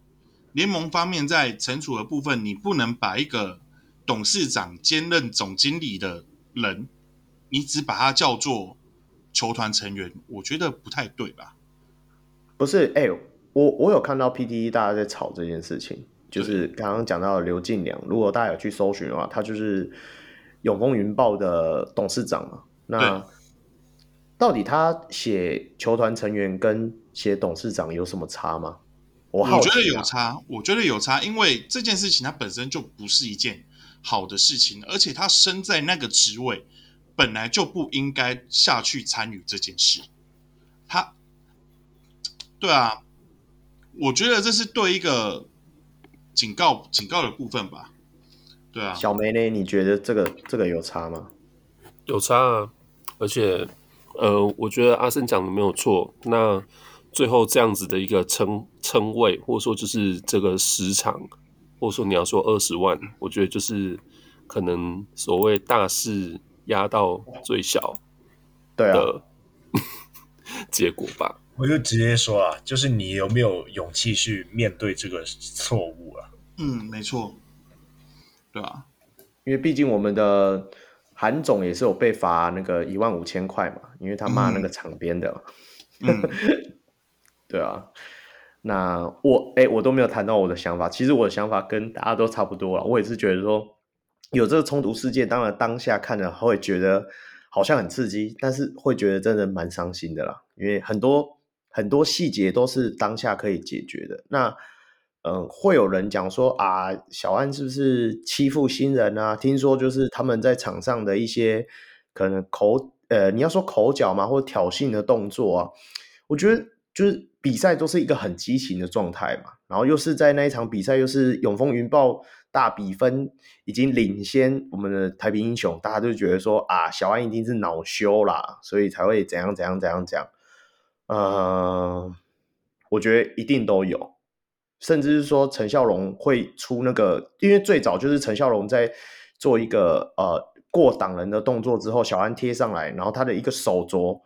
D: 联盟方面在惩处的部分，你不能把一个董事长兼任总经理的人，你只把他叫做球团成员，我觉得不太对吧？
A: 不是，哎、欸，我我有看到 PTE 大家在吵这件事情。就是刚刚讲到的刘进良，如果大家有去搜寻的话，他就是永丰云豹的董事长嘛。那到底他写球团成员跟写董事长有什么差吗？我好啊。
D: 我觉得有差，我觉得有差，因为这件事情它本身就不是一件好的事情，而且他身在那个职位，本来就不应该下去参与这件事。他对啊，我觉得这是对一个警告警告的部分吧。对啊，
A: 小梅呢？你觉得这个这个有差吗？
C: 有差啊，而且呃，我觉得阿森讲的没有错。那最后这样子的一个称称谓，或者说就是这个时长，或者说你要说二十万，我觉得就是可能所谓大势压到最小，
A: 对啊，<laughs>
C: 结果吧。
B: 我就直接说啊，就是你有没有勇气去面对这个错误啊？
D: 嗯，没错，对啊，
A: 因为毕竟我们的。韩总也是有被罚那个一万五千块嘛，因为他骂那个场边的。
D: 嗯嗯、<laughs>
A: 对啊，那我哎、我都没有谈到我的想法。其实我的想法跟大家都差不多了。我也是觉得说，有这个冲突事件，当然当下看了会觉得好像很刺激，但是会觉得真的蛮伤心的啦。因为很多很多细节都是当下可以解决的。那。嗯，会有人讲说啊，小安是不是欺负新人啊？听说就是他们在场上的一些可能口呃，你要说口角嘛，或者挑衅的动作啊，我觉得就是比赛都是一个很激情的状态嘛，然后又是在那一场比赛，又是永丰云豹大比分已经领先我们的台平英雄，大家都觉得说啊，小安一定是恼羞啦，所以才会怎样怎样怎样讲。呃，我觉得一定都有。甚至是说陈孝龙会出那个，因为最早就是陈孝龙在做一个呃过挡人的动作之后，小安贴上来，然后他的一个手镯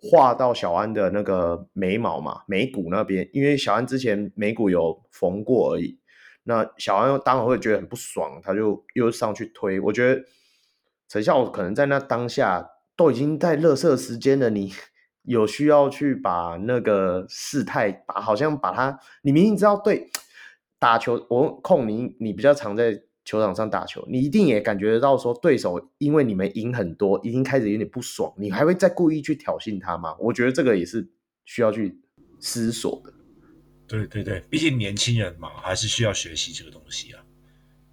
A: 画到小安的那个眉毛嘛，眉骨那边，因为小安之前眉骨有缝过而已，那小安当然会觉得很不爽，他就又上去推。我觉得陈孝可能在那当下都已经在垃圾时间了，你。<laughs> 有需要去把那个事态，把好像把他，你明明知道对打球，我控你，你比较常在球场上打球，你一定也感觉得到说对手因为你们赢很多，已经开始有点不爽，你还会再故意去挑衅他吗？我觉得这个也是需要去思索的。
B: 对对对，毕竟年轻人嘛，还是需要学习这个东西啊。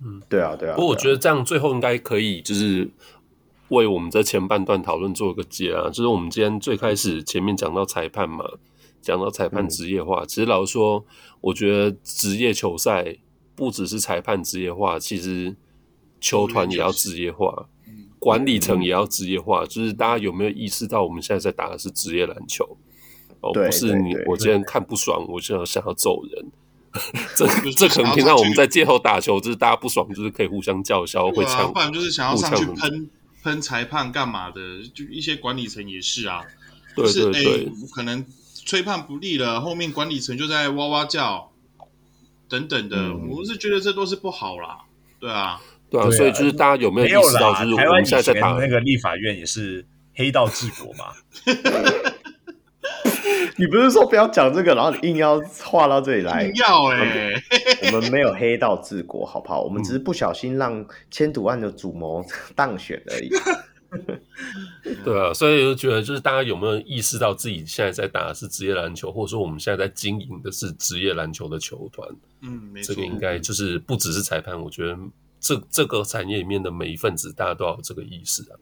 C: 嗯，
A: 对啊对啊。不过
C: 我觉得这样最后应该可以就是。为我们在前半段讨论做一个结啊，就是我们今天最开始前面讲到裁判嘛，讲到裁判职业化。嗯、其实老实说，我觉得职业球赛不只是裁判职业化，其实球团也要职业化，管理层也要职业化。就是大家有没有意识到，我们现在在打的是职业篮球，哦，不是你我今天看不爽，我就要想要揍人。<laughs> 这这可能平常我们在街头打球，就是大家不爽，就是可以互相叫嚣，会呛，
D: 不然就是想要上去喷。喷裁判干嘛的？就一些管理层也是啊，
C: 对对对，
D: 就是欸，可能吹判不利了，后面管理层就在哇哇叫，等等的，嗯，我是觉得这都是不好啦，对啊，
C: 对啊，所以就是大家有没有意识到，就是我们现在在打
B: 那个立法院也是黑道治国嘛。<laughs>
A: 你不是说不要讲这个，然后你硬要画到这里来？
D: 要哎、欸，
A: 我们没有黑道治国，好不好？我们只是不小心让千赌案的主谋 <laughs> 当选而已。<laughs>
C: 对啊，所以就觉得，就是大家有没有意识到自己现在在打的是职业篮球，或者说我们现在在经营的是职业篮球的球团？
D: 嗯，没错，
C: 这个应该就是不只是裁判，我觉得这这个产业里面的每一份子，大家都要有这个意识啊。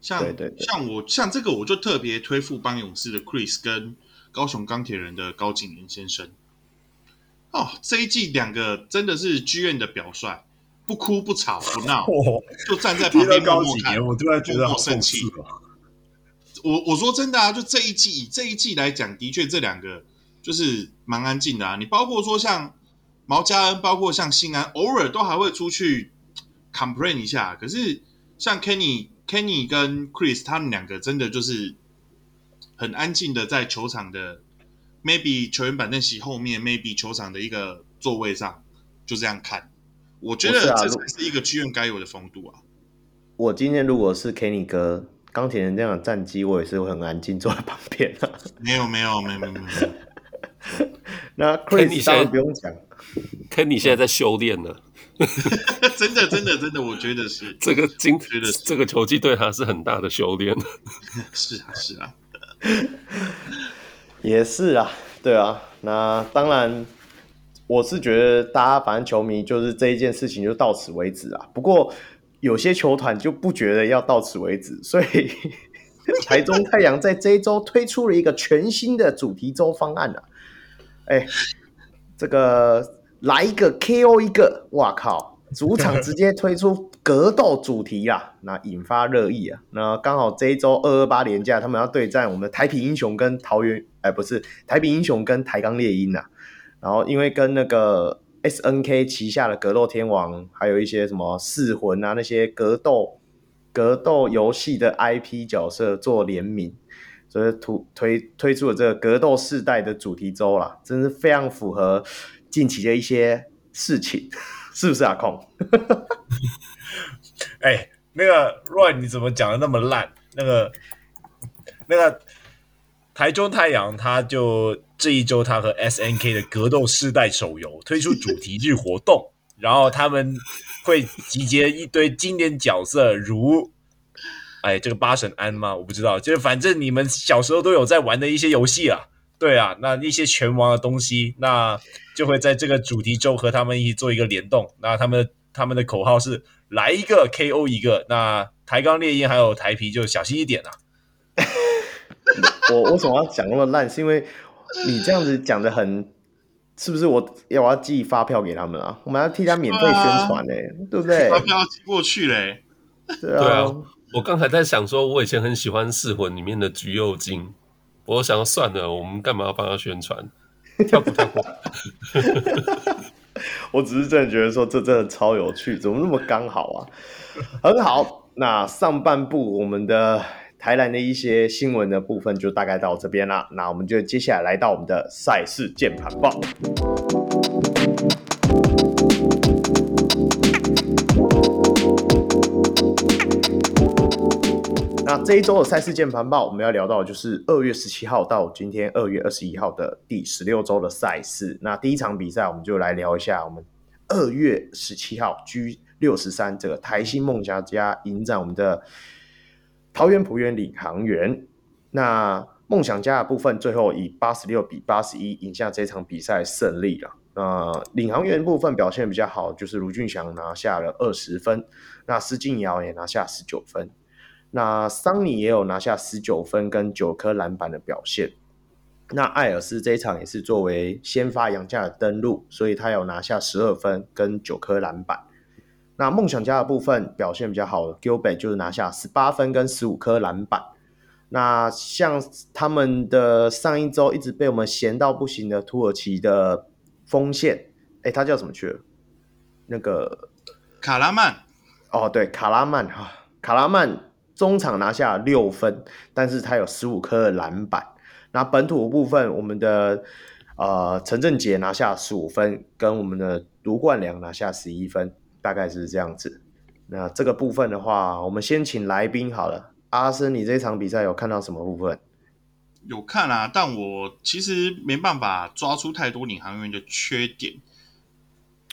D: 像对对对像我像这个，我就特别推富邦勇士的 Chris 跟高雄钢铁人的高景炎先生。哦，这一季两个真的是剧院的表率，不哭不吵不闹，哦、就站在旁边默默看。
B: 我突然觉得好
D: 生气。我我说真的啊，就这一季以这一季来讲，的确这两个就是蛮安静的啊。你包括说像毛家恩，包括像新安，偶尔都还会出去 complain 一下，可是像 Kenny。Kenny 跟 Chris 他们两个真的就是很安静的在球场的 maybe 球员板凳席后面，maybe 球场的一个座位上就这样看。我觉得这才是一个剧院该有的风度啊！
A: 我今天如果是 Kenny 哥，钢铁人这样的战绩，我也是会很安静坐在旁边的。
D: 没有没有没有没有没有。<laughs>
A: 那 Chris 当然不用讲
C: ，Kenny 现在在修炼呢。<laughs>
D: 真的，真的，真的，我觉得是
C: 这个今觉得这个球技对他是很大的修炼。
D: 是啊，是啊，<laughs>
A: 也是啊，对啊。那当然，我是觉得大家反正球迷就是这一件事情就到此为止啊。不过有些球团就不觉得要到此为止，所以台中太阳在这一周推出了一个全新的主题周方案啊。哎，这个来一个 KO 一个，哇靠！主场直接推出格斗主题啊，那引发热议啊。那刚好这一周二二八连假，他们要对战我们的台啤英雄跟桃园，哎，不是台啤英雄跟台钢猎鹰呐。然后因为跟那个 SNK 旗下的格斗天王，还有一些什么噬魂啊那些格斗格斗游戏的 IP 角色做联名，所以推推推出了这个格斗世代的主题周啦，真是非常符合近期的一些事情。<laughs> 是不是阿空？<laughs>
B: 哎、那个 Roy，你怎么讲的那么烂？那个那个台中太阳，他就这一周他和 SNK 的格斗世代手游 <laughs> 推出主题日活动，然后他们会集结一堆经典角色，如哎这个八神庵吗？我不知道，就是反正你们小时候都有在玩的一些游戏啊。对啊，那一些拳王的东西，那就会在这个主题周和他们一起做一个联动。那他们他们的口号是来一个 KO 一个。那台钢猎鹰还有台皮就小心一点啊。<laughs>
A: 我为什么要讲那么烂？是因为你这样子讲的很，是不是我要我要寄发票给他们啊？我们要替他免费宣传呢、欸，对不对？
D: 发票要寄过去嘞。
A: 对啊，
C: 对啊，我刚才在想说，我以前很喜欢《噬魂》里面的橘右京。我想要算了，我们干嘛要帮他宣传？跳过跳过。<laughs>
A: 我只是真的觉得说，这真的超有趣，怎么那么刚好啊？很好，那上半部我们的台篮的一些新闻的部分就大概到这边啦。那我们就接下来来到我们的赛事键盘报。那这一周的赛事键盘报，我们要聊到的就是二月十七号到今天二月二十一号的第十六周的赛事。那第一场比赛，我们就来聊一下我们二月十七号 G 六十三这个台新梦想家迎战我们的桃园璞园领航员。那梦想家的部分，最后以八十六比八十一赢下这场比赛胜利了。那领航员部分表现比较好，就是卢俊祥拿下了二十分，那施晋尧也拿下十九分。那桑尼也有拿下十九分跟九颗篮板的表现。那艾尔斯这一场也是作为先发洋将的登陆，所以他有拿下十二分跟九颗篮板。那梦想家的部分表现比较好的，Gilbert 就是拿下十八分跟十五颗篮板。那像他们的上一周一直被我们闲到不行的土耳其的锋线，哎，他叫什么去了？那个
D: 卡拉曼。
A: 哦，对，卡拉曼哈，卡拉曼。中场拿下六分，但是他有十五颗篮板。那本土的部分，我们的呃陈振杰拿下十五分，跟我们的卢冠良拿下十一分，大概是这样子。那这个部分的话，我们先请来宾好了。阿森，你这场比赛有看到什么部分？
D: 有看啊，但我其实没办法抓出太多领航员的缺点。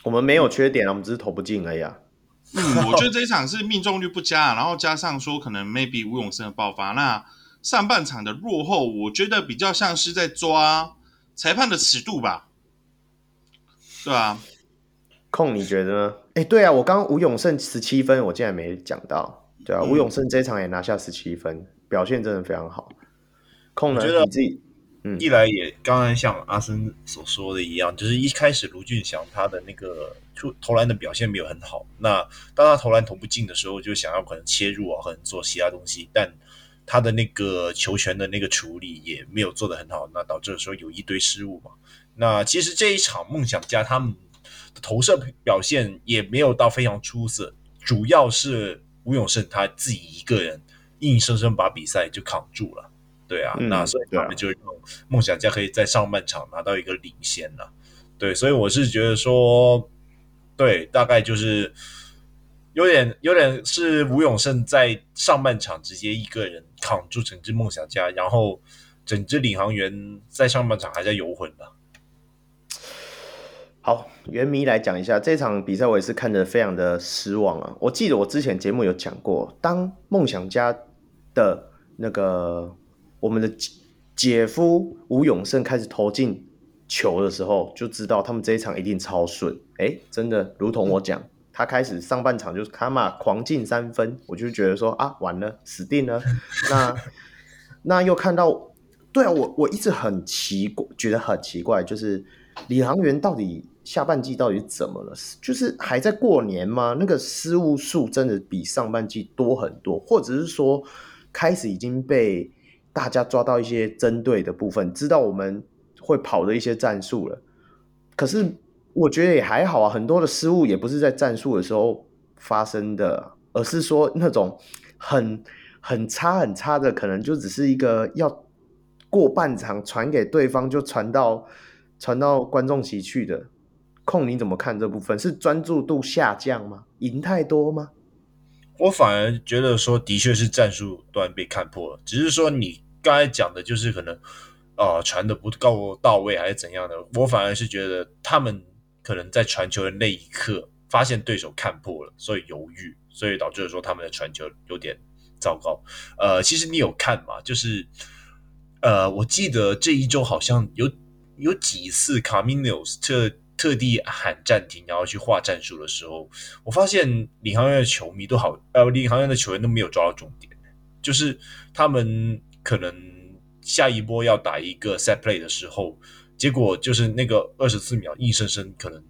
A: 我们没有缺点啊，我们只是投不进而已啊。
D: 嗯，我觉得这一场是命中率不佳，然后加上说可能 maybe 吴永生的爆发，那上半场的落后，我觉得比较像是在抓裁判的尺度吧，对啊，
A: 控你觉得呢？哎，对啊，我刚刚吴永胜十七分，我竟然没讲到，对啊，吴、嗯、永胜这一场也拿下十七分，表现真的非常好。控呢，觉得你自己。嗯，
B: 一来也刚刚像阿森所说的一样，就是一开始卢俊祥他的那个出投篮的表现没有很好。那当他投篮投不进的时候，就想要可能切入啊，可能做其他东西，但他的那个球权的那个处理也没有做得很好，那导致的时候有一堆失误嘛。那其实这一场梦想家他们的投射表现也没有到非常出色，主要是吴永胜他自己一个人硬生生把比赛就扛住了。对啊，嗯、那所以他们就用梦想家可以在上半场拿到一个领先了。对，所以我是觉得说，对，大概就是有点有点是吴永胜在上半场直接一个人扛住整支梦想家，然后整支领航员在上半场还在游魂的。
A: 好，原迷来讲一下这场比赛，我也是看得非常的失望啊。我记得我之前节目有讲过，当梦想家的那个。我们的姐夫吴永胜开始投进球的时候，就知道他们这一场一定超顺。哎，真的，如同我讲，他开始上半场就是他妈狂进三分，我就觉得说啊，完了，死定了。<laughs> 那那又看到对啊，我我一直很奇怪，觉得很奇怪，就是李航员到底下半季到底怎么了？就是还在过年吗？那个失误数真的比上半季多很多，或者是说开始已经被大家抓到一些针对的部分，知道我们会跑的一些战术了。可是我觉得也还好啊，很多的失误也不是在战术的时候发生的，而是说那种很很差很差的，可能就只是一个要。过半场传给对方就传到传到观众席去的，控你怎么看这部分？是专注度下降吗？赢太多吗？
B: 我反而觉得说，的确是战术端被看破了，只是说你刚才讲的就是可能啊、呃、传的不够到位还是怎样的。我反而是觉得他们可能在传球的那一刻发现对手看破了，所以犹豫，所以导致说他们的传球有点糟糕。呃，其实你有看吗？就是。呃，我记得这一周好像有有几次卡米纽斯特特地喊暂停，然后去画战术的时候，我发现领航员的球迷都好，呃，领航员的球员都没有抓到重点，就是他们可能下一波要打一个 set play 的时候，结果就是那个二十四秒硬生生可能。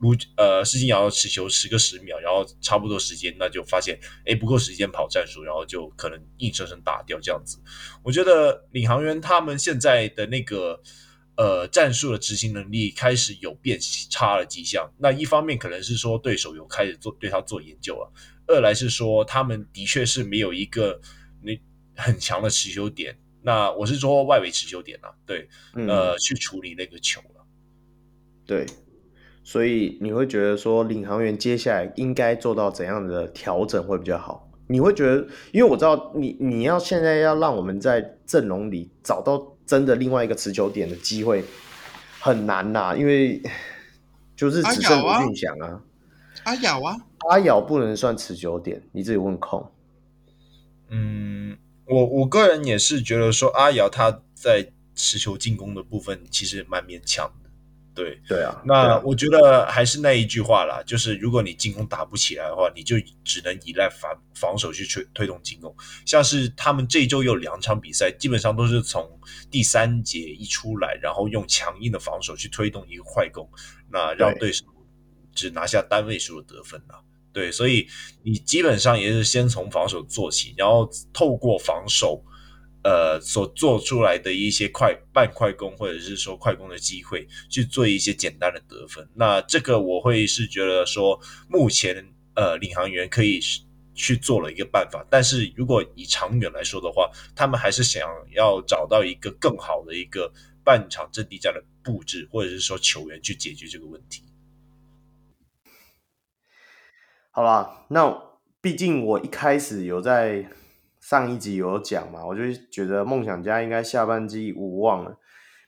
B: 如呃，施晋尧要持球十个十秒，然后差不多时间，那就发现哎不够时间跑战术，然后就可能硬生生打掉这样子。我觉得领航员他们现在的那个呃战术的执行能力开始有变差的迹象。那一方面可能是说对手有开始做对他做研究了，二来是说他们的确是没有一个那很强的持球点。那我是说外围持球点啊，对，呃，嗯、去处理那个球了，
A: 对。所以你会觉得说，领航员接下来应该做到怎样的调整会比较好？你会觉得，因为我知道你你要现在要让我们在阵容里找到真的另外一个持球点的机会很难呐，因为就是只剩吴俊祥啊，
D: 阿瑶啊，
A: 阿瑶不能算持球点，你自己问控。
B: 嗯，我我个人也是觉得说，阿瑶他在持球进攻的部分其实蛮勉强的。对
A: 对啊，
B: 那我觉得还是那一句话啦，就是如果你进攻打不起来的话，你就只能依赖防防守去推推动进攻。像是他们这一周有两场比赛，基本上都是从第三节一出来，然后用强硬的防守去推动一个快攻，那让对手只拿下单位数的得分啊。对，所以你基本上也是先从防守做起，然后透过防守。呃，所做出来的一些快半快攻，或者是说快攻的机会，去做一些简单的得分。那这个我会是觉得说，目前呃领航员可以去做了一个办法。但是如果以长远来说的话，他们还是想要找到一个更好的一个半场阵地战的布置，或者是说球员去解决这个问题。
A: 好吧，那毕竟我一开始有在。上一集有讲嘛，我就觉得梦想家应该下半季无望了，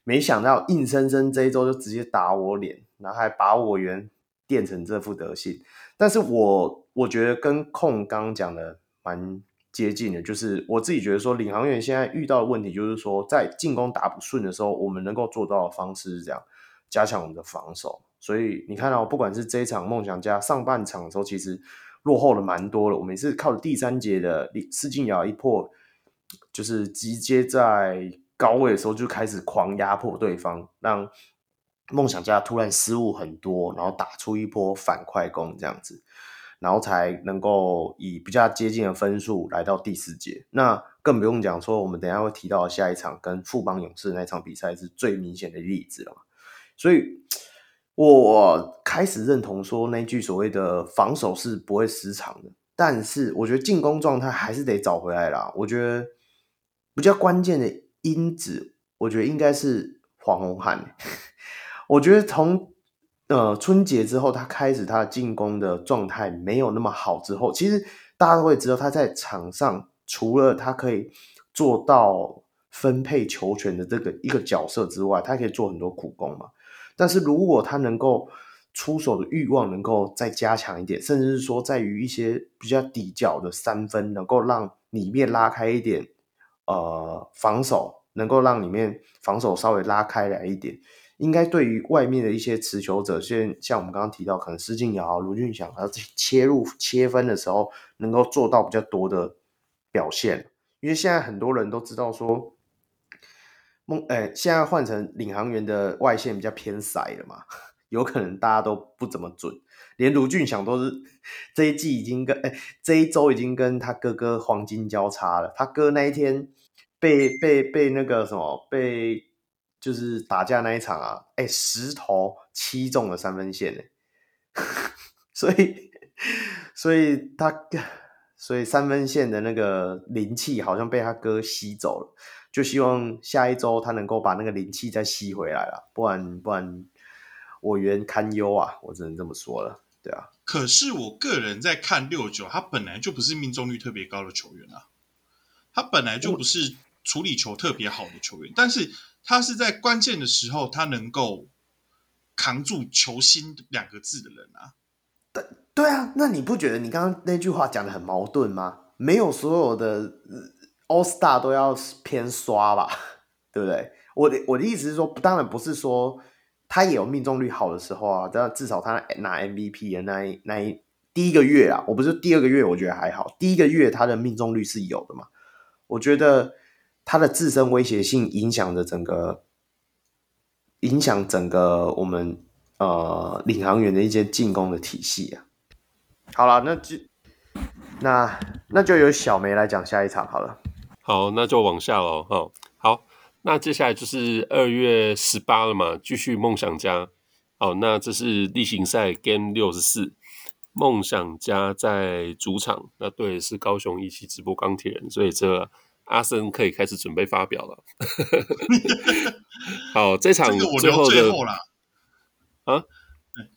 A: 没想到硬生生这一周就直接打我脸，然后还把我圆电成这副德性。但是我我觉得跟控刚刚讲的蛮接近的，就是我自己觉得说，领航员现在遇到的问题就是说，在进攻打不顺的时候，我们能够做到的方式是这样，加强我们的防守。所以你看到，不管是这一场梦想家上半场的时候，其实。落后了蛮多了，我们是靠第三节的施晋尧一破，就是直接在高位的时候就开始狂压迫对方，让梦想家突然失误很多，然后打出一波反快攻这样子，然后才能够以比较接近的分数来到第四节。那更不用讲说，我们等下会提到下一场跟富邦勇士那场比赛是最明显的例子了，所以。我开始认同说那句所谓的防守是不会失常的，但是我觉得进攻状态还是得找回来啦。我觉得比较关键的因子，我觉得应该是黄宏汉。<laughs> 我觉得从呃春节之后，他开始他的进攻的状态没有那么好之后，其实大家都会知道他在场上除了他可以做到分配球权的这个一个角色之外，他可以做很多苦工嘛。但是如果他能够出手的欲望能够再加强一点，甚至是说在于一些比较底角的三分，能够让里面拉开一点，呃，防守能够让里面防守稍微拉开来一点，应该对于外面的一些持球者，像像我们刚刚提到，可能施晋尧、卢俊祥，他切入切分的时候，能够做到比较多的表现。因为现在很多人都知道说，梦，哎、现在换成领航员的外线比较偏塞了嘛，<laughs> 有可能大家都不怎么准，连卢俊祥都是这一季已经跟哎、这一周已经跟他哥哥黄金交叉了，他哥那一天被被被那个什么被就是打架那一场啊，哎、欸、十投七中了三分线呢，<laughs> 所以所以他。所以三分线的那个灵气好像被他哥吸走了，就希望下一周他能够把那个灵气再吸回来了，不然不然我原堪忧啊，我只能这么说了，对啊。
D: 可是我个人在看六九，他本来就不是命中率特别高的球员啊，他本来就不是处理球特别好的球员，但是他是在关键的时候他能够扛住球星两个字的人啊。
A: 对啊，那你不觉得你刚刚那句话讲的很矛盾吗？没有所有的 All Star 都要偏刷吧，<laughs> 对不对？我的我的意思是说，当然不是说他也有命中率好的时候啊，但至少他拿 MVP 的那一那一第一个月啊，我不是第二个月，我觉得还好，第一个月他的命中率是有的嘛。我觉得他的自身威胁性影响着整个影响整个我们呃领航员的一些进攻的体系啊。好了，那就那那就由小梅来讲下一场好了。
C: 好，那就往下喽。好，好，那接下来就是二月十八了嘛，继续梦想家。好，那这是例行赛 Game 六十四，梦想家在主场，那对是高雄一起直播钢铁人，所以这阿森可以开始准备发表了。<laughs> 好，这场最后的
D: 最后了
C: 啊。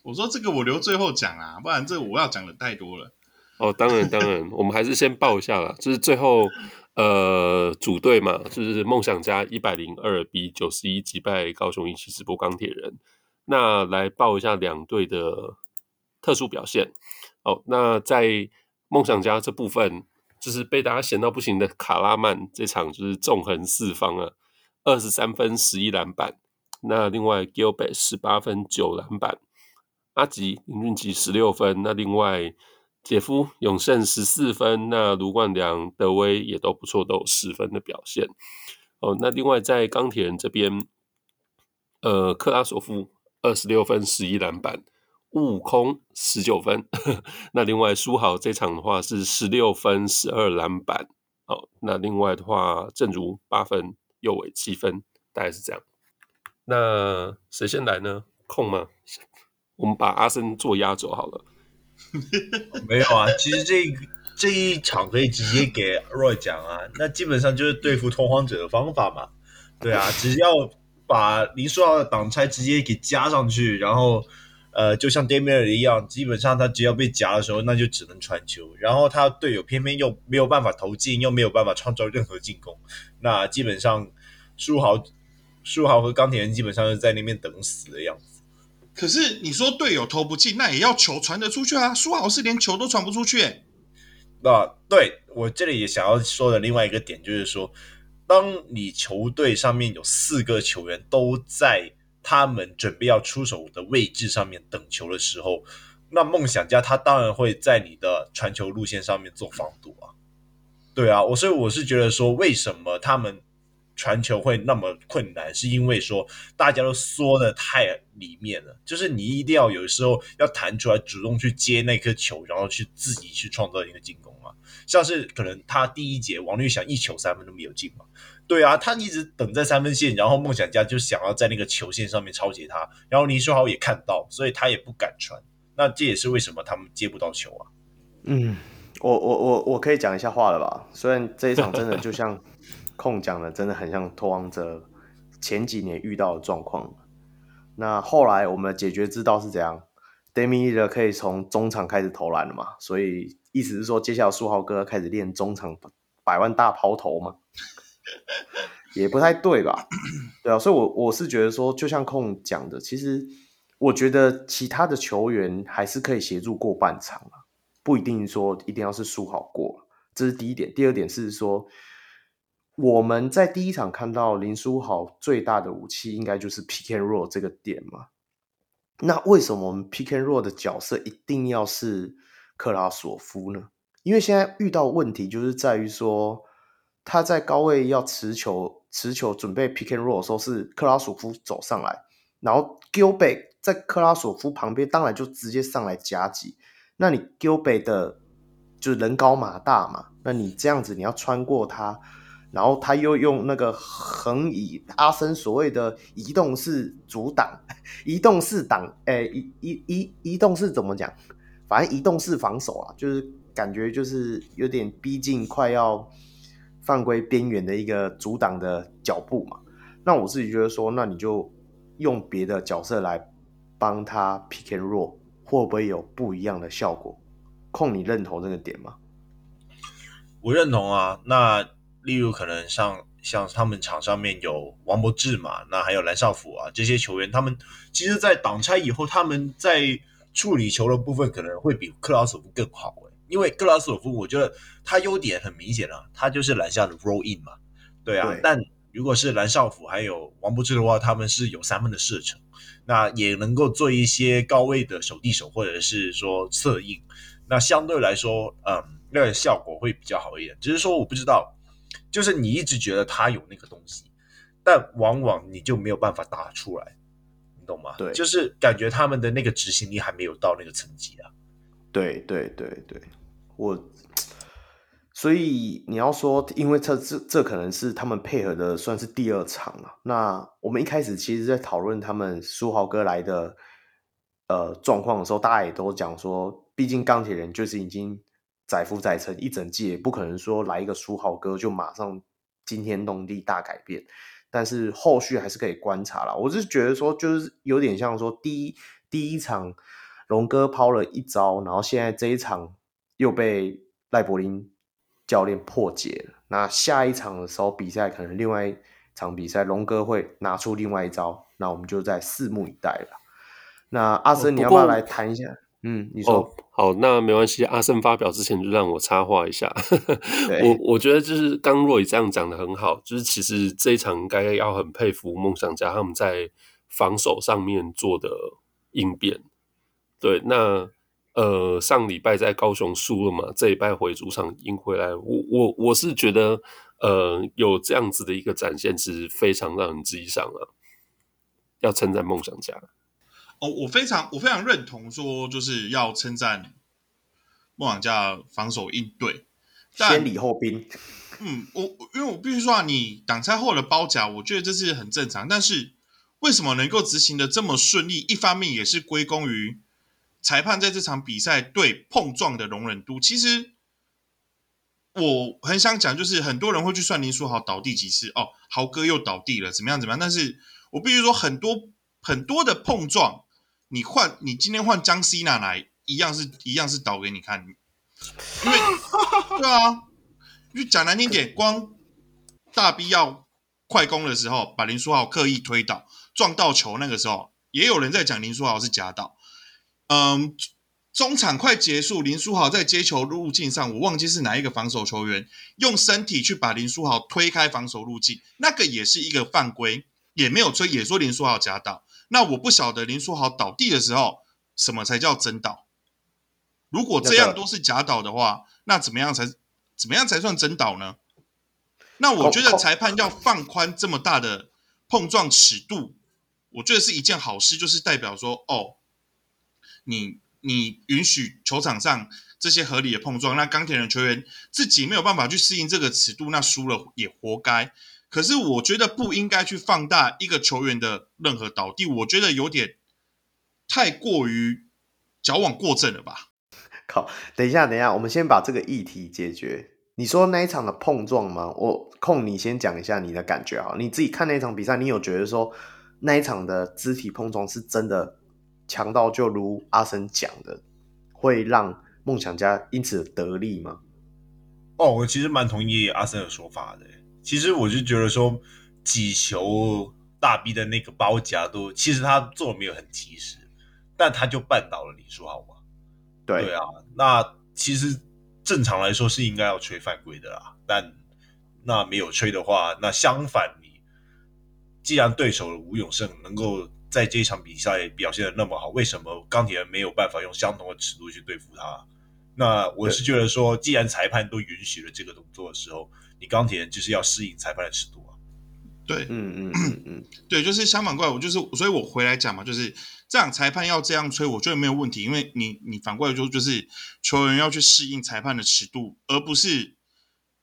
D: 我说这个我留最后讲啊，不然这我要讲的太多了。
C: 哦，当然当然，我们还是先报一下啦。就是最后呃组队嘛，就是梦想家一百零二比九十一击败高雄一期直播钢铁人。那来报一下两队的特殊表现。哦，那在梦想家这部分，就是被大家嫌到不行的卡拉曼，这场就是纵横四方啊，二十三分十一篮板。那另外 Gilbert 十八分九篮板。阿吉林俊杰十六分，那另外杰夫永胜十四分，那卢冠良德威也都不错，都有十分的表现。哦，那另外在钢铁人这边，呃，克拉索夫二十六分十一篮板，悟空十九分。<laughs> 那另外书豪这场的话是十六分十二篮板。哦，那另外的话正如八分，右尾七分，大概是这样。那谁先来呢？空吗？我们把阿森做压轴好了。<laughs>
B: 没有啊，其实这这一场可以直接给 Roy 讲啊。那基本上就是对付拓荒者的方法嘛。对啊，只要把林书豪的挡拆直接给加上去，然后呃，就像 Damian 一样，基本上他只要被夹的时候，那就只能传球。然后他队友偏偏又没有办法投进，又没有办法创造任何进攻，那基本上书豪书豪和钢铁人基本上是在那边等死的样子。
D: 可是你说队友投不进，那也要球传得出去啊！苏豪是连球都传不出去，欸。
B: 那对我这里也想要说的另外一个点就是说，当你球队上面有四个球员都在他们准备要出手的位置上面等球的时候，那梦想家他当然会在你的传球路线上面做防堵啊。对啊，我所以我是觉得说，为什么他们？传球会那么困难，是因为说大家都缩得太里面了，就是你一定要有时候要弹出来，主动去接那颗球，然后去自己去创造一个进攻嘛。像是可能他第一节王律想一球三分都没有进嘛，对啊，他一直等在三分线，然后梦想家就想要在那个球线上面抄截他，然后林书豪也看到，所以他也不敢传。那这也是为什么他们接不到球啊。
A: 嗯，我我我我可以讲一下话了吧？虽然这一场真的就像。控讲的真的很像拓荒者前几年遇到的状况。那后来我们的解决之道是怎样？Damian Lillard 可以从中场开始投篮了嘛？所以意思是说，接下来书豪哥要开始练中场百万大抛投嘛？<laughs> 也不太对吧？对啊，所以我我是觉得说，就像控讲的，其实我觉得其他的球员还是可以协助过半场啊，不一定说一定要是书豪过。这是第一点。第二点是说。我们在第一场看到林书豪最大的武器，应该就是 pick and roll 这个点嘛。那为什么我们 pick and roll 的角色一定要是克拉索夫呢？因为现在遇到问题就是在于说，他在高位要持球持球准备 pick and roll 的时候，是克拉索夫走上来，然后 Gilbert 在克拉索夫旁边，当然就直接上来夹击。那你 Gilbert 的就是人高马大嘛，那你这样子你要穿过他，然后他又用那个横移阿森所谓的移动式阻挡，移动式挡，诶，移移移移动式怎么讲？反正移动式防守啊，就是感觉就是有点逼近快要。犯规边缘的一个阻挡的脚步嘛，那我自己觉得说，那你就用别的角色来帮他 pick and roll，会不会有不一样的效果？控，你认同这个点吗？
B: 我认同啊。那例如可能像像他们场上面有王柏智嘛，那还有蓝少辅啊这些球员，他们其实，在挡拆以后，他们在处理球的部分可能会比克劳索夫更好。因为克劳索夫，我觉得他优点很明显啊，他就是篮下的 roll in 嘛，对啊。对，但如果是蓝少辅还有王柏智的话，他们是有三分的射程，那也能够做一些高位的手递手或者是说策应，那相对来说，嗯，那个效果会比较好一点。只是说我不知道，就是你一直觉得他有那个东西，但往往你就没有办法打出来，你懂吗？
A: 对，
B: 就是感觉他们的那个执行力还没有到那个层级啊。
A: 对对对对。我，所以你要说，因为这这这可能是他们配合的算是第二场了。那我们一开始其实，在讨论他们书豪哥来的呃状况的时候，大家也都讲说，毕竟钢铁人就是已经载浮载沉一整季，也不可能说来一个书豪哥就马上惊天动地大改变。但是后续还是可以观察啦。我是觉得说，就是有点像说第一第一场龙哥抛了一招，然后现在这一场。又被赖柏林教练破解了。那下一场的时候比赛，可能另外一场比赛龙哥会拿出另外一招，那我们就再拭目以待了。那阿森，你要不要来谈一下？哦、嗯，你说、哦、
C: 好，那没关系。阿森发表之前就让我插话一下。<laughs> 我我觉得就是刚若以这样讲的很好，就是其实这一场应该要很佩服梦想家他们在防守上面做的应变。对，那。呃，上礼拜在高雄输了嘛，这礼拜回主场赢回来，我我我是觉得，呃，有这样子的一个展现是非常让人激赏啊，要称赞梦想家。
D: 哦，我非常我非常认同说，就是要称赞梦想家防守应对，
A: 先礼后兵。
D: 嗯，我因为我必须说啊，你挡拆后的包夹，我觉得这是很正常，但是为什么能够执行的这么顺利？一方面也是归功于。裁判在这场比赛对碰撞的容忍度，其实我很想讲，就是很多人会去算林书豪倒地几次哦，豪哥又倒地了，怎么样怎么样？但是我必须说，很多很多的碰撞，你换你今天换张希娜来，一样是一样是倒给你看，因为 <laughs> 对啊，就讲难听点，光大 B 要快攻的时候，把林书豪刻意推倒撞到球，那个时候也有人在讲林书豪是假倒。嗯，中场快结束，林书豪在接球路径上，我忘记是哪一个防守球员用身体去把林书豪推开防守路径，那个也是一个犯规，也没有吹，也说林书豪假倒。那我不晓得林书豪倒地的时候，什么才叫真倒？如果这样都是假倒的话，那怎么样才怎么样才算真倒呢？那我觉得裁判要放宽这么大的碰撞尺度，我觉得是一件好事，就是代表说哦。你你允许球场上这些合理的碰撞，那钢铁人球员自己没有办法去适应这个尺度，那输了也活该。可是我觉得不应该去放大一个球员的任何倒地，我觉得有点太过于矫枉过正了吧？
A: 靠，等一下，等一下，我们先把这个议题解决。你说那一场的碰撞吗？我控你先讲一下你的感觉啊，你自己看那场比赛，你有觉得说那一场的肢体碰撞是真的？强到就如阿森讲的，会让梦想家因此得利吗？
B: 哦，我其实蛮同意阿森的说法的。其实我就觉得说，几球大 B 的那个包夹都，其实他做的没有很及时，但他就绊倒了李书豪嘛。
A: 对
B: 对啊，那其实正常来说是应该要吹犯规的啦，但那没有吹的话，那相反你既然对手吴永胜能够。在这一场比赛表现的那么好，为什么钢铁人没有办法用相同的尺度去对付他？那我是觉得说，既然裁判都允许了这个动作的时候，你钢铁人就是要适应裁判的尺度啊。
D: 对，
A: 嗯嗯嗯嗯，<clears throat>
D: 对，就是相反过来，我就是，所以我回来讲嘛，就是这样，裁判要这样吹，我觉得没有问题，因为你你反过来就，就是球员要去适应裁判的尺度，而不是，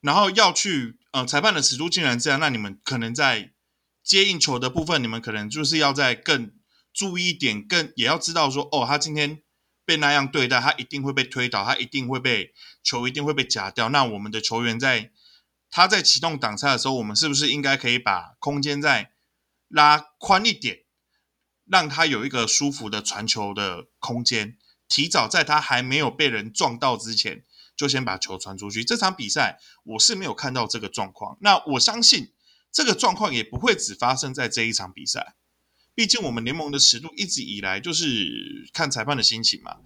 D: 然后要去，呃，裁判的尺度竟然这样，那你们可能在接应球的部分，你们可能就是要在更注意一点，更也要知道说，哦，他今天。被那样对待，他一定会被推倒，他一定会被球一定会被夹掉。那我们的球员在他在启动挡拆的时候，我们是不是应该可以把空间再拉宽一点，让他有一个舒服的传球的空间，提早在他还没有被人撞到之前，就先把球传出去。这场比赛我是没有看到这个状况，那我相信这个状况也不会只发生在这一场比赛。毕竟我们联盟的尺度一直以来就是看裁判的心情嘛，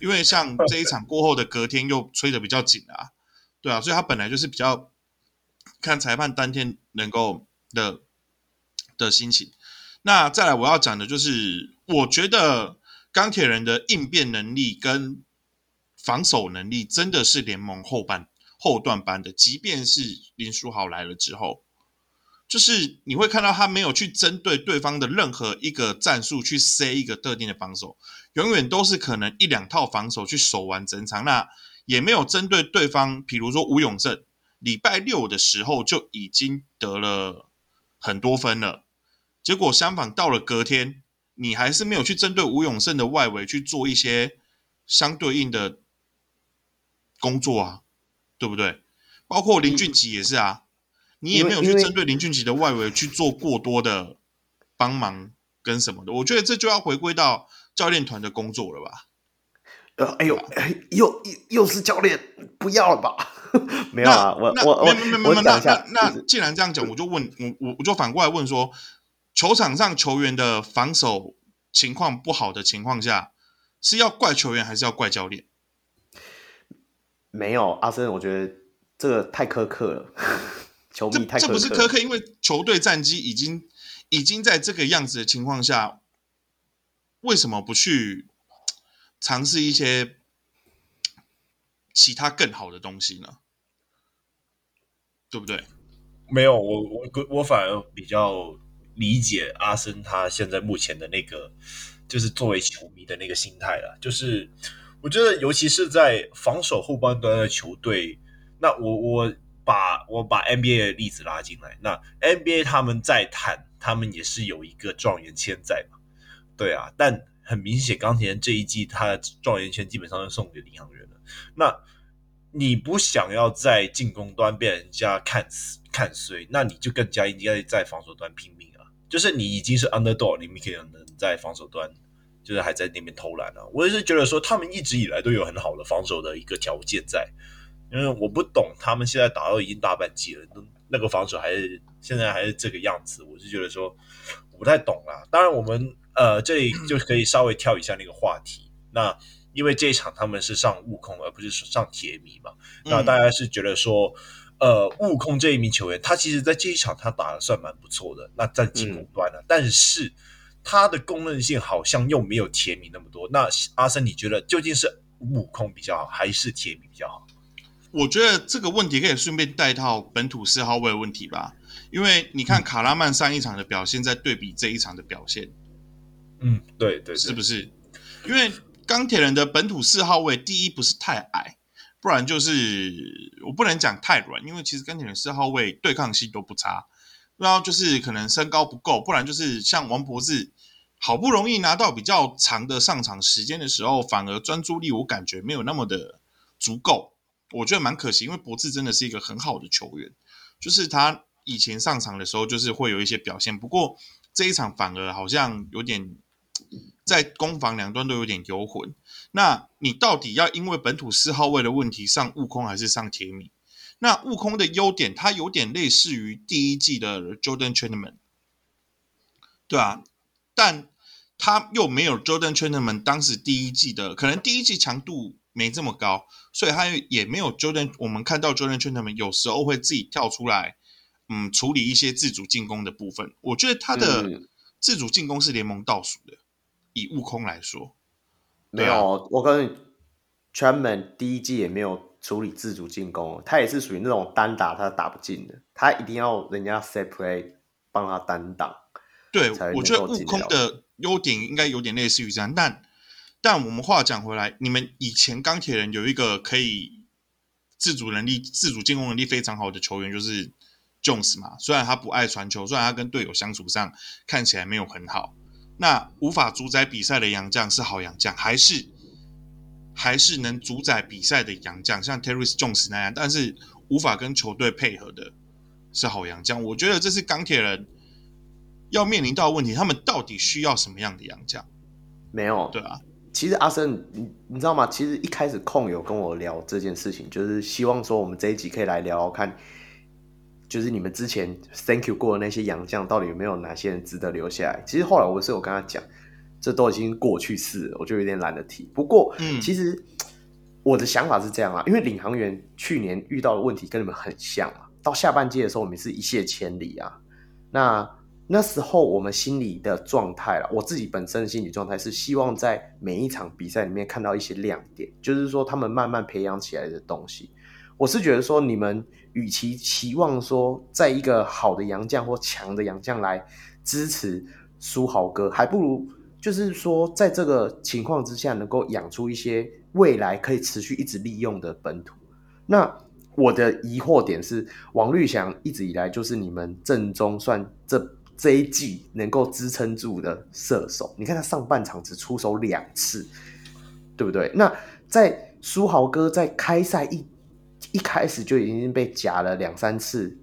D: 因为像这一场过后的隔天又吹得比较紧啊，对啊，所以他本来就是比较看裁判当天能够的的心情。那再来我要讲的就是，我觉得钢铁人的应变能力跟防守能力真的是联盟后半后段班的，即便是林书豪来了之后。就是你会看到他没有去针对对方的任何一个战术去塞一个特定的防守，永远都是可能一两套防守去守完整场。那也没有针对对方，比如说吴永正，礼拜六的时候就已经得了很多分了，结果相反到了隔天，你还是没有去针对吴永胜的外围去做一些相对应的工作啊，对不对？包括林俊杰也是啊。你也没有去针对林俊杰的外围去做过多的帮忙跟什么的，我觉得这就要回归到教练团的工作了吧？
A: 呃，哎呦，又又是教练，不要了吧？<laughs> 没有啊，我我我
D: 没没没没，那既然这样讲，我就问我我我就反过来问说，球场上球员的防守情况不好的情况下，是要怪球员还是要怪教练？
A: 没有，阿森，我觉得这个太苛刻了。球迷太苛刻，
D: 这这不是苛刻，因为球队战绩已经已经在这个样子的情况下，为什么不去尝试一些其他更好的东西呢？对不对？
B: 没有，我我我反而比较理解阿森他现在目前的那个，就是作为球迷的那个心态了。就是我觉得，尤其是在防守后半段的球队，那我我。把我把 NBA 的例子拉进来，那 NBA 他们在谈，他们也是有一个状元签在嘛，对啊，但很明显，钢铁人这一季他的状元签基本上是送给领航员了。那你不想要在进攻端被人家看死看衰，那你就更加应该在防守端拼命啊！就是你已经是 underdog，你们可能在防守端就是还在那边偷懒啊。我也是觉得说，他们一直以来都有很好的防守的一个条件在。因为我不懂，他们现在打到已经大半季了，那个防守还是现在还是这个样子，我是觉得说我不太懂啦。当然，我们呃这里就可以稍微跳一下那个话题。那因为这一场他们是上悟空而不是上铁迷嘛，那大家是觉得说，呃，悟空这一名球员，他其实在这一场他打的算蛮不错的，那在进攻端呢，嗯、但是他的公认性好像又没有铁迷那么多。那阿森，你觉得究竟是悟空比较好，还是铁迷比较好？
D: 我觉得这个问题可以顺便带到本土四号位的问题吧，因为你看卡拉曼上一场的表现，在对比这一场的表现，
B: 嗯，对对，
D: 是不是？因为钢铁人的本土四号位，第一不是太矮，不然就是我不能讲太软，因为其实钢铁人四号位对抗性都不差，然后就是可能身高不够，不然就是像王博士，好不容易拿到比较长的上场时间的时候，反而专注力我感觉没有那么的足够。我觉得蛮可惜，因为博智真的是一个很好的球员，就是他以前上场的时候就是会有一些表现，不过这一场反而好像有点在攻防两端都有点游魂。那你到底要因为本土四号位的问题上悟空还是上铁米？那悟空的优点，他有点类似于第一季的 Jordan Trennaman，对啊，但他又没有 Jordan Trennaman 当时第一季的，可能第一季强度。没这么高，所以他也没有 Jordan。我们看到 Jordan Trainman 有时候会自己跳出来，嗯，处理一些自主进攻的部分。我觉得他的自主进攻是联盟倒数的。以悟空来说，
A: 没有，我跟你 Chapman 第一季也没有处理自主进攻，他也是属于那种单打他打不进的，他一定要人家 set play 帮他单打。
D: 对，我觉得悟空的优点应该有点类似于这样，但但我们话讲回来，你们以前钢铁人有一个可以自主能力、自主进攻能力非常好的球员，就是 Jones 嘛。虽然他不爱传球，虽然他跟队友相处上看起来没有很好，那无法主宰比赛的洋将是好洋将，还是还是能主宰比赛的洋将，像 Terry Jones 那样，但是无法跟球队配合的是好洋将。我觉得这是钢铁人要面临到的问题，他们到底需要什么样的洋将？
A: 没有，
D: 对啊。
A: 其实阿森，你你知道吗？其实一开始控有跟我聊这件事情，就是希望说我们这一集可以来聊聊看，就是你们之前 Thank you 过的那些洋将，到底有没有哪些人值得留下来？其实后来我是有跟他讲，这都已经过去式了，我就有点懒得提。不过，嗯，其实我的想法是这样啊，因为领航员去年遇到的问题跟你们很像啊，到下半季的时候，我们是一泻千里啊，那。那时候我们心里的状态了，我自己本身的心理状态是希望在每一场比赛里面看到一些亮点，就是说他们慢慢培养起来的东西。我是觉得说，你们与其期望说在一个好的洋将或强的洋将来支持书豪哥，还不如就是说在这个情况之下能够养出一些未来可以持续一直利用的本土。那我的疑惑点是，王律祥一直以来就是你们正中算这。这一季能够支撑住的射手，你看他上半场只出手两次，对不对？那在书豪哥在开赛一一开始就已经被夹了两三次，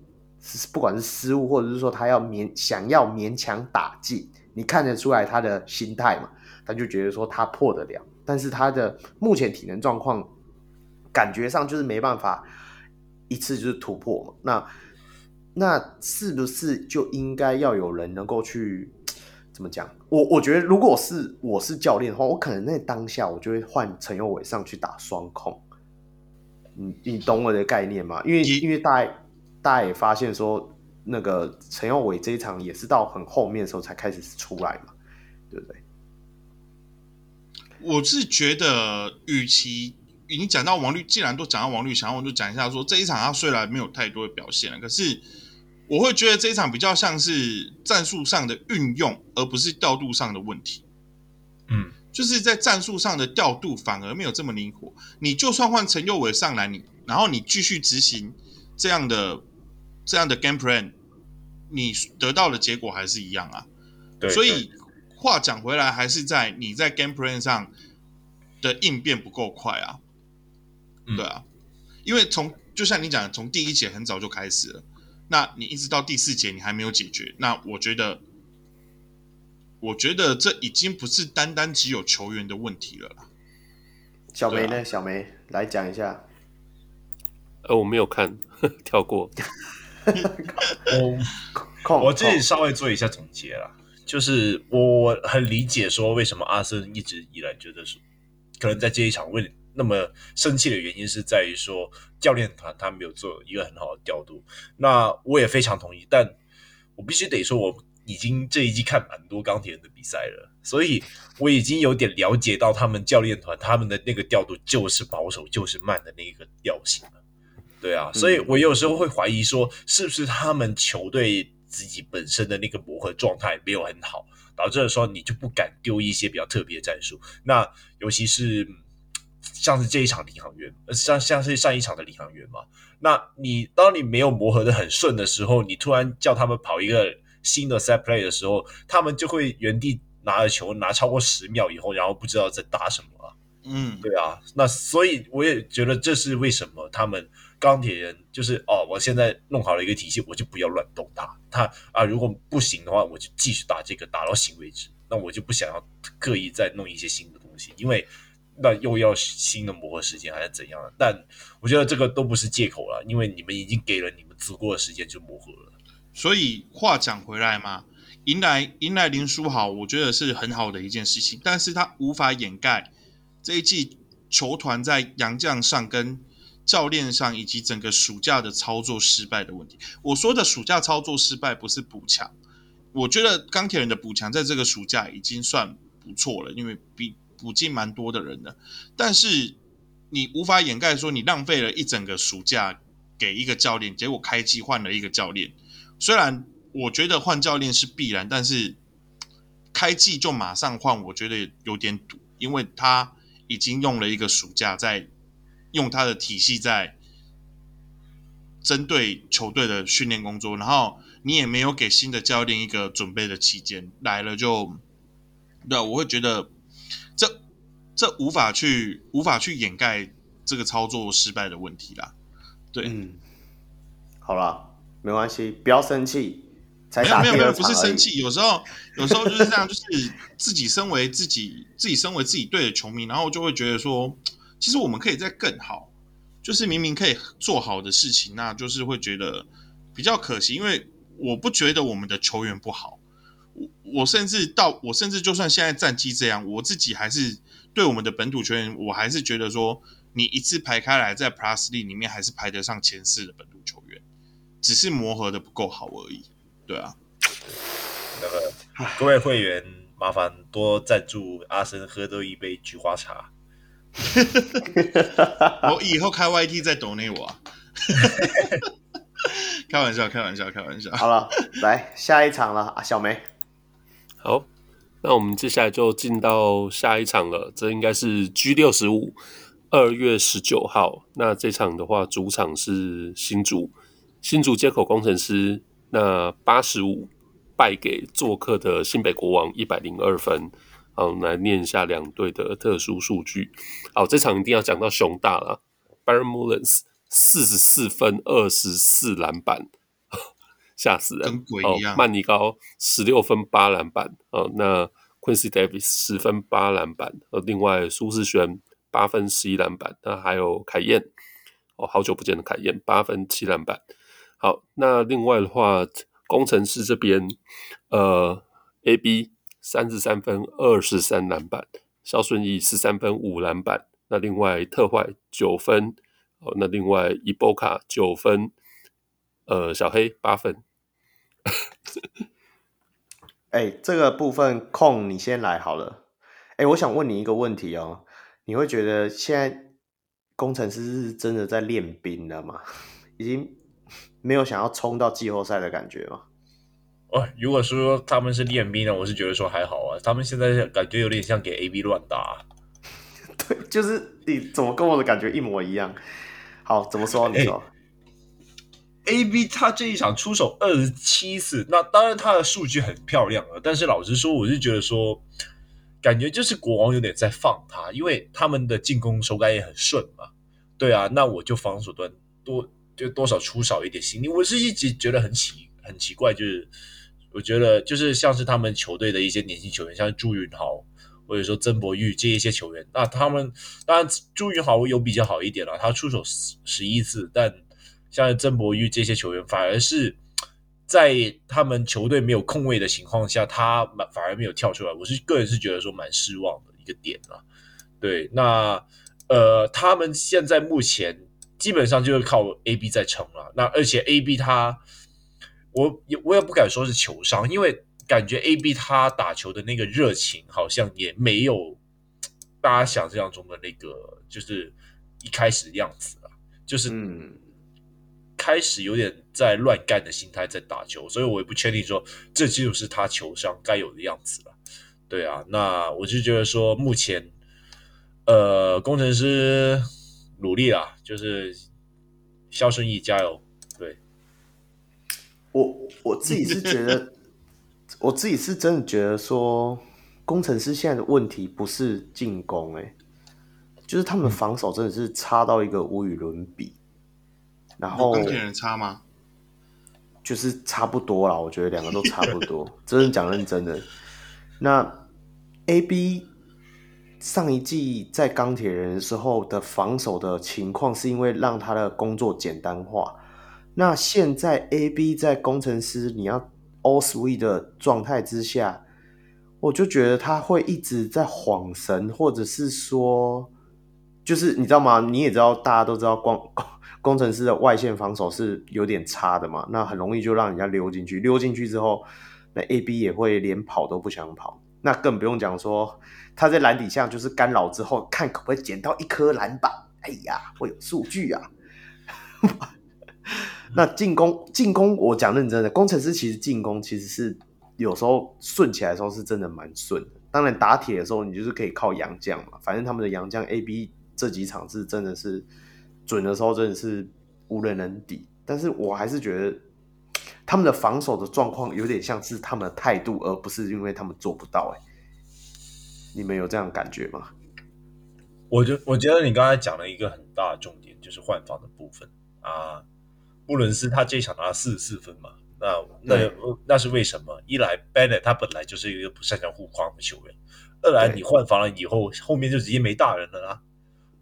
A: 不管是失误或者是说他要勉想要勉强打进，你看得出来他的心态嘛？他就觉得说他破得了，但是他的目前体能状况感觉上就是没办法一次就是突破嘛。那那是不是就应该要有人能够去怎么讲？我我觉得，如果是我是教练的话，我可能在当下我就会换陈佑伟上去打双控。你你懂我的概念吗？因为因为大家大家也发现说，那个陈耀伟这一场也是到很后面的时候才开始出来嘛，对不对？
D: 我是觉得，与其已经讲到王律，既然都讲到王律翔，我就讲一下说，这一场他虽然没有太多的表现了，可是。我会觉得这一场比较像是战术上的运用，而不是调度上的问题。
B: 嗯，
D: 就是在战术上的调度反而没有这么灵活。你就算换陈佑伟上来，你然后你继续执行这样的这样的 game plan，你得到的结果还是一样啊。
B: 对，
D: 所以话讲回来，还是在你在 game plan 上的应变不够快啊。
B: 嗯、
D: 对啊，因为从就像你讲的，从第一节很早就开始了。那你一直到第四节你还没有解决，那我觉得，我觉得这已经不是单单只有球员的问题了啦。
A: 小梅呢？啊、小梅来讲一下。
C: 呃，我没有看，<laughs> 跳过。<laughs>
B: 我我自己稍微做一下总结啦，就是我很理解说为什么阿森一直以来觉得是，可能在这一场为。那么生气的原因是在于说教练团他没有做一个很好的调度，那我也非常同意，但我必须得说我已经这一季看蛮多钢铁人的比赛了，所以我已经有点了解到他们教练团他们的那个调度就是保守就是慢的那个调性了，对啊，所以我有时候会怀疑说是不是他们球队自己本身的那个磨合状态没有很好，导致了说你就不敢丢一些比较特别的战术，那尤其是。像是这一场领航员，像像是上一场的领航员嘛，那你当你没有磨合的很顺的时候，你突然叫他们跑一个新的 set play 的时候，他们就会原地拿着球拿超过十秒以后，然后不知道在打什么啊。
D: 嗯，
B: 对啊，那所以我也觉得这是为什么他们钢铁人就是哦，我现在弄好了一个体系，我就不要乱动它。他啊，如果不行的话，我就继续打这个，打到行为止。那我就不想要刻意再弄一些新的东西，因为。那又要新的磨合时间还是怎样？但我觉得这个都不是借口了，因为你们已经给了你们足够的时间去磨合了。
D: 所以话讲回来嘛，迎来迎来林书豪，我觉得是很好的一件事情，但是他无法掩盖这一季球团在洋将上跟教练上以及整个暑假的操作失败的问题。我说的暑假操作失败不是补强，我觉得钢铁人的补强在这个暑假已经算不错了，因为比。补进蛮多的人的，但是你无法掩盖说你浪费了一整个暑假给一个教练，结果开机换了一个教练。虽然我觉得换教练是必然，但是开季就马上换，我觉得有点赌，因为他已经用了一个暑假在用他的体系在针对球队的训练工作，然后你也没有给新的教练一个准备的期间，来了就，对，我会觉得这。这无法去无法去掩盖这个操作失败的问题啦。对，
A: 嗯，好了，没关系，不要生气。才
D: 没有没有没有，不是生气。有时候有时候就是这样，就是自己身为自己自己身为自己队的球迷，然后就会觉得说，其实我们可以再更好。就是明明可以做好的事情，那就是会觉得比较可惜。因为我不觉得我们的球员不好，我我甚至到我甚至就算现在战绩这样，我自己还是。对我们的本土球员，我还是觉得说，你一次排开来，在 Plus 里面还是排得上前四的本土球员，只是磨合的不够好而已。对啊，
B: 那个各位会员，麻烦多赞助阿森喝多一杯菊花茶。<laughs>
D: 我以后开 YT 再抖内我啊。<laughs> 开玩笑，开玩笑，开玩笑。
A: 好了，来下一场了啊，小梅。
C: 好。那我们接下来就进到下一场了，这应该是 G 六十五，二月十九号。那这场的话，主场是新竹，新竹接口工程师，那八十五败给做客的新北国王一百零二分。好，来念一下两队的特殊数据。好，这场一定要讲到熊大了 Baron Mullins 四十四分，二十四篮板。<laughs> 吓死人！
D: 跟鬼一样。
C: 哦、曼尼高十六分八篮板哦，那 Quincy Davis 十分八篮板，呃，另外苏世轩八分十一篮板，那还有凯燕哦，好久不见的凯燕八分七篮板。好，那另外的话，工程师这边呃，AB 三十三分二十三篮板，肖顺义十三分五篮板，那另外特坏九分哦，那另外伊波卡九分，呃，小黑八分。<laughs>
A: 哎、这个部分控你先来好了。哎、我想问你一个问题哦，你会觉得现在工程师是真的在练兵了吗？<laughs> 已经没有想要冲到季后赛的感觉吗？
B: 哦，如果说他们是练兵呢，我是觉得说还好啊。他们现在感觉有点像给 AB 乱打。<laughs>
A: 对，就是你怎么跟我的感觉一模一样？好，怎么说？你说。欸
B: A B 他这一场出手二十七次，那当然他的数据很漂亮了。但是老实说，我是觉得说，感觉就是国王有点在放他，因为他们的进攻手感也很顺嘛。对啊，那我就防守端多就多少出少一点心力。我是一直觉得很奇很奇怪，就是我觉得就是像是他们球队的一些年轻球员，像朱云豪或者说曾博玉这一些球员，那他们当然朱云豪有比较好一点了，他出手十十一次，但。像曾博玉这些球员，反而是在他们球队没有空位的情况下，他反而没有跳出来。我是个人是觉得说蛮失望的一个点啊。对，那呃，他们现在目前基本上就是靠 AB 在撑了。那而且 AB 他，我也我也不敢说是球商，因为感觉 AB 他打球的那个热情好像也没有大家想象中的那个，就是一开始的样子啊，就是嗯。开始有点在乱干的心态在打球，所以我也不确定说这就是他球商该有的样子了。对啊，那我就觉得说目前，呃，工程师努力啦，就是肖顺义加油。对，
A: 我我自己是觉得，我自己是真的觉得说，工程师现在的问题不是进攻，欸，诶，就是他们防守真的是差到一个无与伦比。然后
D: 钢铁人差吗？
A: 就是差不多啦，我觉得两个都差不多。<laughs> 真的讲认真的，那 AB 上一季在钢铁人时候的防守的情况，是因为让他的工作简单化。那现在 AB 在工程师，你要 all sweet 的状态之下，我就觉得他会一直在晃神，或者是说，就是你知道吗？你也知道，大家都知道光。<laughs> 工程师的外线防守是有点差的嘛，那很容易就让人家溜进去，溜进去之后，那 AB 也会连跑都不想跑，那更不用讲说他在篮底下就是干扰之后，看可不可以捡到一颗篮板，哎呀，会有数据啊。<laughs> 那进攻进攻，我讲认真的，工程师其实进攻其实是有时候顺起来的时候是真的蛮顺的。当然打铁的时候，你就是可以靠洋将嘛。反正他们的洋将 A B 这几场是真的是准的时候，真的是无人能敌。但是我还是觉得他们的防守的状况有点像是他们的态度，而不是因为他们做不到。哎，你们有这样感觉吗？
B: 我觉我觉得你刚才讲了一个很大的重点，就是换防的部分啊。布伦斯他这一场拿了四十四分嘛，那那那是为什么？一来 Bennett 他本来就是一个不擅长护框的球员，二来你换防了以后，后面就直接没大人了啦。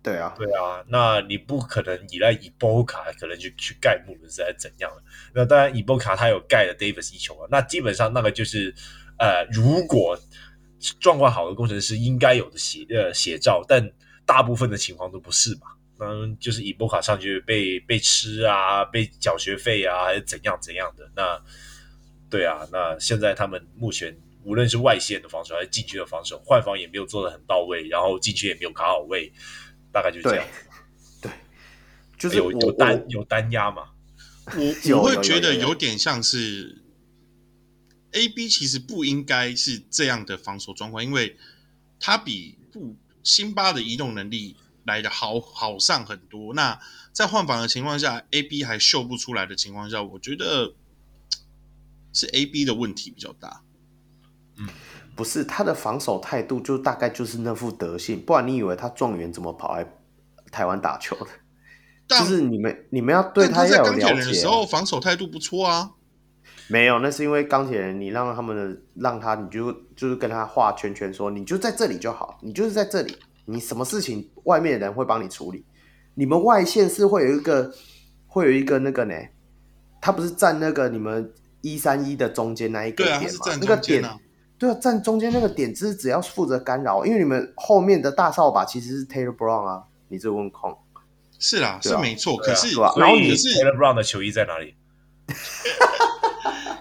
A: 对啊，
B: 对啊，那你不可能依赖伊波卡可能去去盖布伦斯还是怎样的？那当然伊波卡他有盖了 Davis 一球啊，那基本上那个就是呃，如果状况好的工程师应该有的写呃写照，但大部分的情况都不是嘛。嗯，就是以波卡上去被被吃啊，被缴学费啊，还是怎样怎样的？那对啊，那现在他们目前无论是外线的防守还是禁区的防守，换防也没有做得很到位，然后禁区也没有卡好位，大概就是这样。
A: 对，对就是有
B: 有单有单压嘛。
D: 我我会觉得有点像是 A B 其实不应该是这样的防守状况，因为他比不辛巴的移动能力。来的好好上很多。那在换防的情况下，A B 还秀不出来的情况下，我觉得是 A B 的问题比较大。
A: 嗯，不是他的防守态度，就大概就是那副德性。不然你以为他状元怎么跑来台湾打球的？但就是你们你们要对他要有了解。钢铁
D: 人的时候防守态度不错啊。
A: 没有，那是因为钢铁人，你让他们的让他，你就就是跟他画圈圈，说你就在这里就好，你就是在这里。你什么事情，外面的人会帮你处理。你们外线是会有一个，会有一个那个呢？他不是站那个你们一三一的中间那一个
D: 点吗？
A: 那个点，对啊，站中间那个点，只是只要负责干扰。因为你们后面的大扫把其实是 Taylor Brown 啊，你这问空。
D: 是啦，是没错。可是，
B: 然后你是 Taylor Brown 的球衣在哪里？<laughs>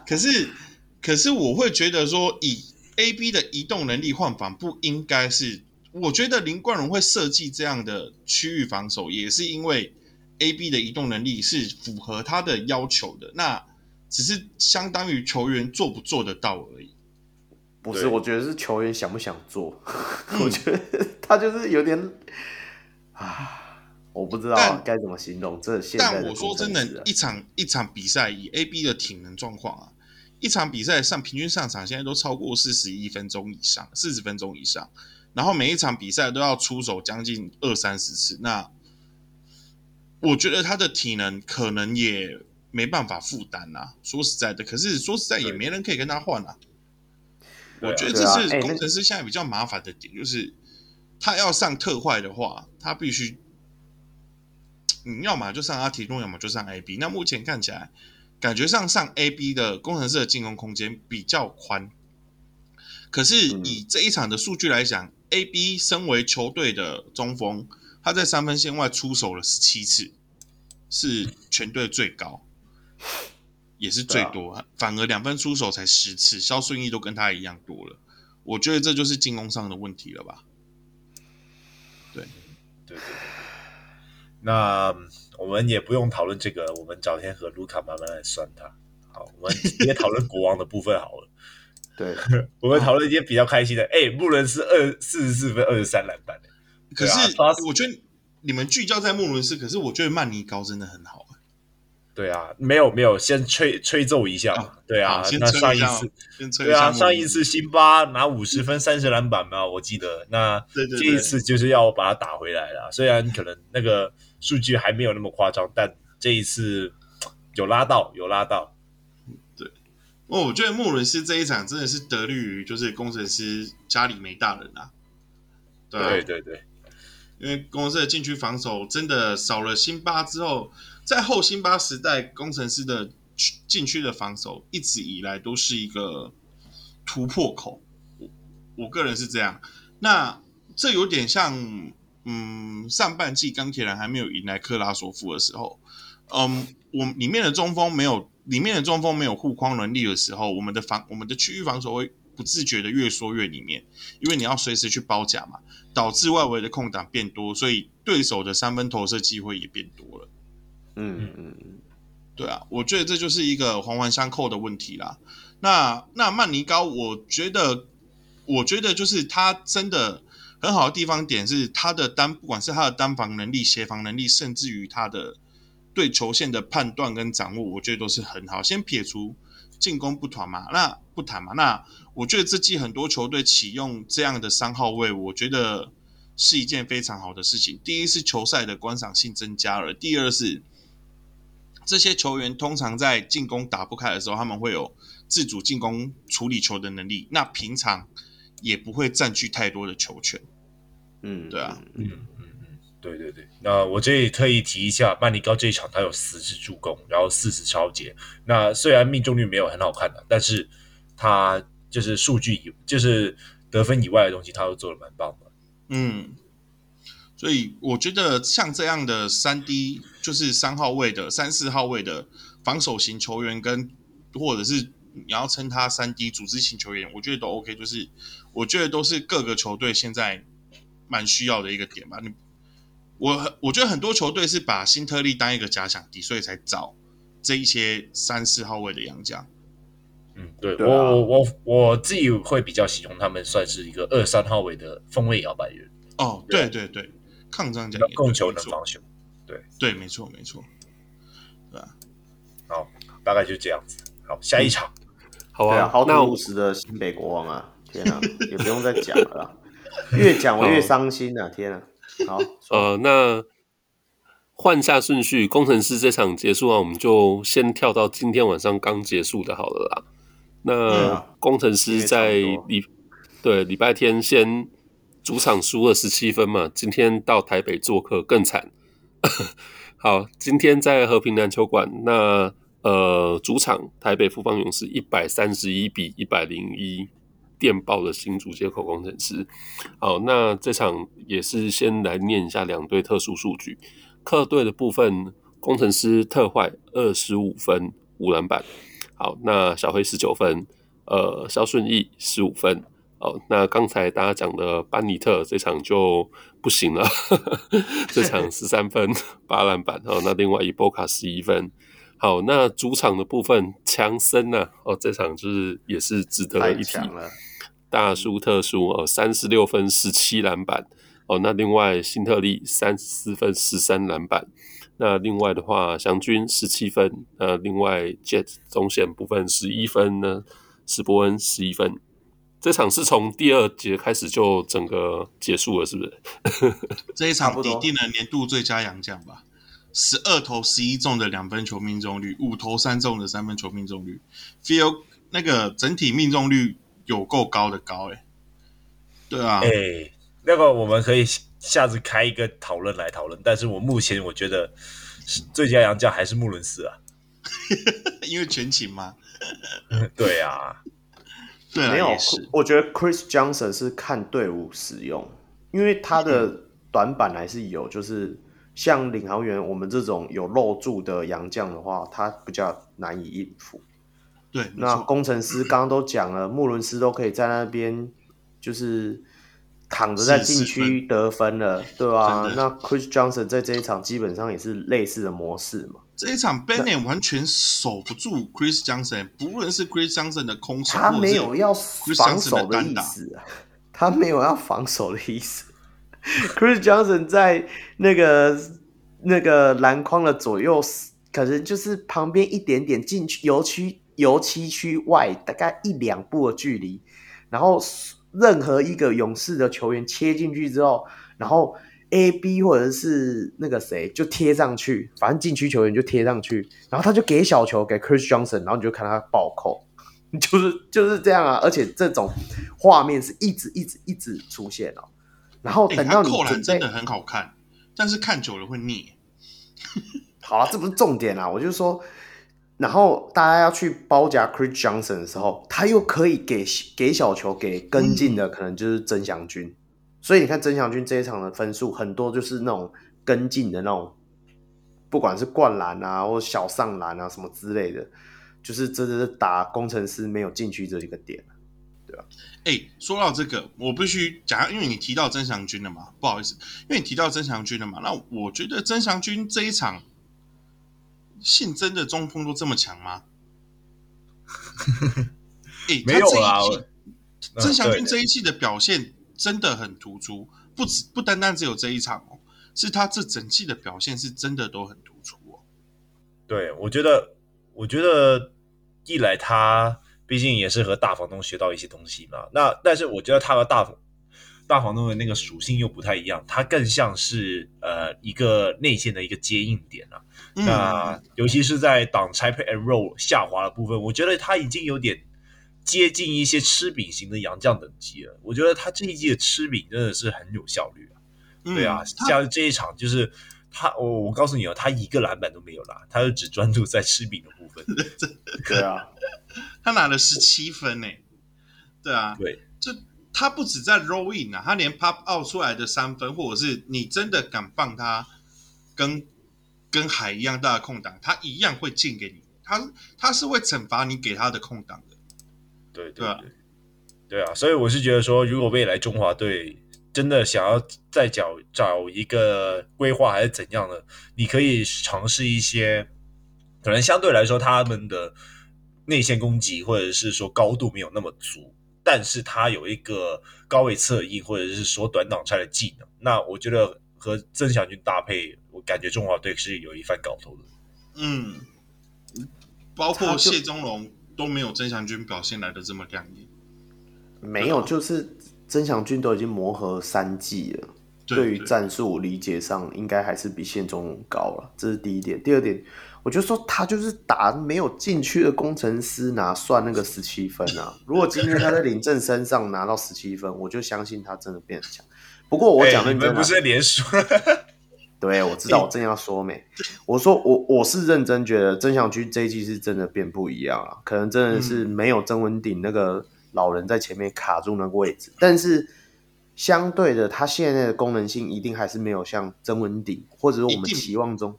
D: 可是，可是我会觉得说，以 AB 的移动能力换防不应该是。我觉得林冠荣会设计这样的区域防守，也是因为 AB 的移动能力是符合他的要求的。那只是相当于球员做不做得到而已。
A: 不是，我觉得是球员想不想做。<laughs> 我觉得他就是有点啊，我不知道该怎么形容这现在。
D: 但我说真的，一场一场比赛以 AB 的体能状况啊，一场比赛上平均上场现在都超过四十一分钟以上，四十分钟以上。然后每一场比赛都要出手将近二三十次，那我觉得他的体能可能也没办法负担啊。说实在的，可是说实在也没人可以跟他换啊。我觉得这是工程师现在比较麻烦的点，就是他要上特坏的话，他必须你要么就上阿提诺，要么就上 AB。那目前看起来，感觉上上 AB 的工程师的进攻空间比较宽。可是以这一场的数据来讲，AB 身为球队的中锋，他在三分线外出手了十七次，是全队最高，也是最多。啊、反而两分出手才十次，肖顺义都跟他一样多了。我觉得这就是进攻上的问题了吧？对，
B: 对对对。那我们也不用讨论这个，我们找天和卢卡慢慢来算他。好，我们直接讨论国王的部分好了。
A: 对，
B: 我们讨论一些比较开心的。哎、啊，穆伦斯二四十四分，二十三篮板。
D: 可是我觉得你们聚焦在穆伦斯，可是我觉得曼尼高真的很好。
B: 对啊，没有没有，先吹吹奏一下对啊，那上一次，对啊，上一次辛巴拿五十分，三十篮板嘛，我记得。那这一次就是要把它打回来了。虽然可能那个数据还没有那么夸张，但这一次有拉到，有拉到。
D: 对哦，我觉得穆伦斯这一场真的是得力于就是工程师家里没大人啊，
B: 对啊，对对对，
D: 因为工程师的禁区防守真的少了辛巴之后，在后辛巴时代，工程师的禁区的防守一直以来都是一个突破口，我我个人是这样。那这有点像，嗯，上半季钢铁人还没有迎来克拉索夫的时候，嗯，我里面的中锋没有。里面的中锋没有护框能力的时候，我们的防我们的区域防守会不自觉的越缩越里面，因为你要随时去包夹嘛，导致外围的空档变多，所以对手的三分投射机会也变多了。
A: 嗯嗯嗯，
D: 对啊，我觉得这就是一个环环相扣的问题啦。那那曼尼高，我觉得，我觉得就是他真的很好的地方点是他的单，不管是他的单防能力、协防能力，甚至于他的对球线的判断跟掌握，我觉得都是很好。先撇除进攻不谈嘛，那不谈嘛，那我觉得这季很多球队启用这样的三号位，我觉得是一件非常好的事情。第一是球赛的观赏性增加了，第二是。这些球员通常在进攻打不开的时候，他们会有自主进攻处理球的能力。那平常也不会占据太多的球权。嗯，对啊，
B: 嗯嗯嗯，对对对。那我这里特意提一下，曼尼高这一场他有十次助攻，然后四次超截。那虽然命中率没有很好看的，但是他就是数据以就是得分以外的东西，他都做的蛮棒的。
D: 嗯。所以我觉得像这样的三 D，就是三号位的、三四号位的防守型球员，跟或者是你要称他三 D 组织型球员，我觉得都 OK。就是我觉得都是各个球队现在蛮需要的一个点吧。你我我觉得很多球队是把新特利当一个假想敌，所以才找这一些三四号位的洋将。
B: 嗯，对，对啊，我我我自己会比较喜欢他们，算是一个二三号位的锋位摇摆人。
D: 哦，对对对。抗战将
B: 控球能防守，对
D: 对，没错没错，对吧？
B: 好，大概就这样子。好，下一场，
A: 好啊，好土五十的新北国王啊！天啊，也不用再讲了啦，越讲我越伤心啊！天啊，好，
C: 呃，那换下顺序，工程师这场结束啊，我们就先跳到今天晚上刚结束的好了啦。那工程师在礼对礼拜天先。主场输了十七分嘛，今天到台北做客更惨。<laughs> 好，今天在和平篮球馆，那呃主场台北富邦勇士一百三十一比一百零一电报的新竹接口工程师。好，那这场也是先来念一下两队特殊数据。客队的部分，工程师特坏二十五分五篮板。好，那小黑十九分，呃肖顺义十五分。哦，那刚才大家讲的班尼特这场就不行了，<laughs> 这场十三分八篮板。哦，那另外一波卡十一分。好，那主场的部分强森呐，哦，这场就是也是值得一提了，大输特输哦，三十六分十七篮板。哦，那另外辛特利三十四分十三篮板。那另外的话，祥军十七分。呃，另外 Jet 中线部分十一分呢，史伯恩十一分。这场是从第二节开始就整个结束了，是不是？<laughs>
D: 这一场抵定了年度最佳洋将吧？十二投十一中的两分球命中率，五投三中的三分球命中率，feel 那个整体命中率有够高的高哎。对啊，
B: 哎、欸，那个我们可以下次开一个讨论来讨论，但是我目前我觉得最佳洋将还是穆伦斯啊，<laughs>
D: 因为全勤嘛。<laughs>
B: 对啊。
D: 对
A: 没有，我觉得 Chris Johnson 是看队伍使用，因为他的短板还是有，就是像领航员我们这种有漏柱的洋将的话，他比较难以应付。
D: 对，
A: 那工程师 <clears throat> 刚刚都讲了，穆伦斯都可以在那边就是躺着在禁区得分了，对吧、啊？那 Chris Johnson 在这一场基本上也是类似的模式嘛。
D: 这一场 Bennett 完全守不住 Chris Johnson，不论是 Chris Johnson 的空手，
A: 他没有要防守的意思啊，<laughs> 他没有要防守的意思。<laughs> Chris Johnson 在那个那个篮筐的左右，可能就是旁边一点点禁区油区油漆区外大概一两步的距离，然后任何一个勇士的球员切进去之后，然后。A B 或者是那个谁就贴上去，反正禁区球员就贴上去，然后他就给小球给 Chris Johnson，然后你就看他暴扣，<laughs> 就是就是这样啊！而且这种画面是一直一直一直出现哦。然后等到你
D: 扣篮真的很好看，但是看久了会腻。<laughs>
A: 好啊，这不是重点啊！我就说，然后大家要去包夹 Chris Johnson 的时候，他又可以给给小球给跟进的，可能就是曾祥军。所以你看曾祥军这一场的分数很多就是那种跟进的那种，不管是灌篮啊或小上篮啊什么之类的，就是真的是打工程师没有进去这一个点。对吧。
D: 哎，说到这个，我必须讲，因为你提到曾祥军了嘛，不好意思，因为你提到曾祥军了嘛，那我觉得曾祥军这一场，姓曾的中锋都这么强吗？<laughs> 哎，
B: 没有啦，
D: 曾祥军这一季的表现真的很突出，不止不单单只有这一场哦，是他这整季的表现是真的都很突出哦。
B: 对，我觉得，我觉得一来他。毕竟也是和大房东学到一些东西嘛。那但是我觉得他和大大房东的那个属性又不太一样，他更像是呃一个内线的一个接应点啊。嗯、那尤其是在挡拆 pick and roll 下滑的部分，我觉得他已经有点接近一些吃饼型的洋将等级了。我觉得他这一季的吃饼真的是很有效率啊。嗯、对啊，像这一场就是。他我我告诉你哦，他一个篮板都没有啦，他就只专注在吃饼的部分。<laughs>
A: 对啊，
D: 他拿了十七分呢。对啊，
B: 对，
D: 就他不止在 roll in 啊，他连 pop out 出来的三分，或者是你真的敢放他跟跟海一样大的空档，他一样会进给你。他他是会惩罚你给他的空档的。
B: 对对对，对啊，所以我是觉得说，如果未来中华队。真的想要再找找一个规划还是怎样的？你可以尝试一些，可能相对来说他们的内线攻击或者是说高度没有那么足，但是他有一个高位策应或者是说短挡拆的技能。那我觉得和曾祥军搭配，我感觉中华队是有一番搞头的。
D: 嗯，包括谢宗龙都没有曾祥军表现来的这么亮眼。
A: 没有，就是。曾祥军都已经磨合三季了，对于战术理解上应该还是比谢宗龙高了，这是第一点。第二点，我就说他就是打没有禁区的工程师，拿算那个十七分啊？如果今天他在林政身上拿到十七分，我就相信他真的变强。不过我讲认真的，
B: 欸、不是连输。
A: 对，我知道，我正要说没。我说我我是认真觉得曾祥军这一季是真的变不一样了，可能真的是没有曾文鼎那个。老人在前面卡住那个位置，但是相对的，他现在的功能性一定还是没有像曾文鼎，或者说我们期望中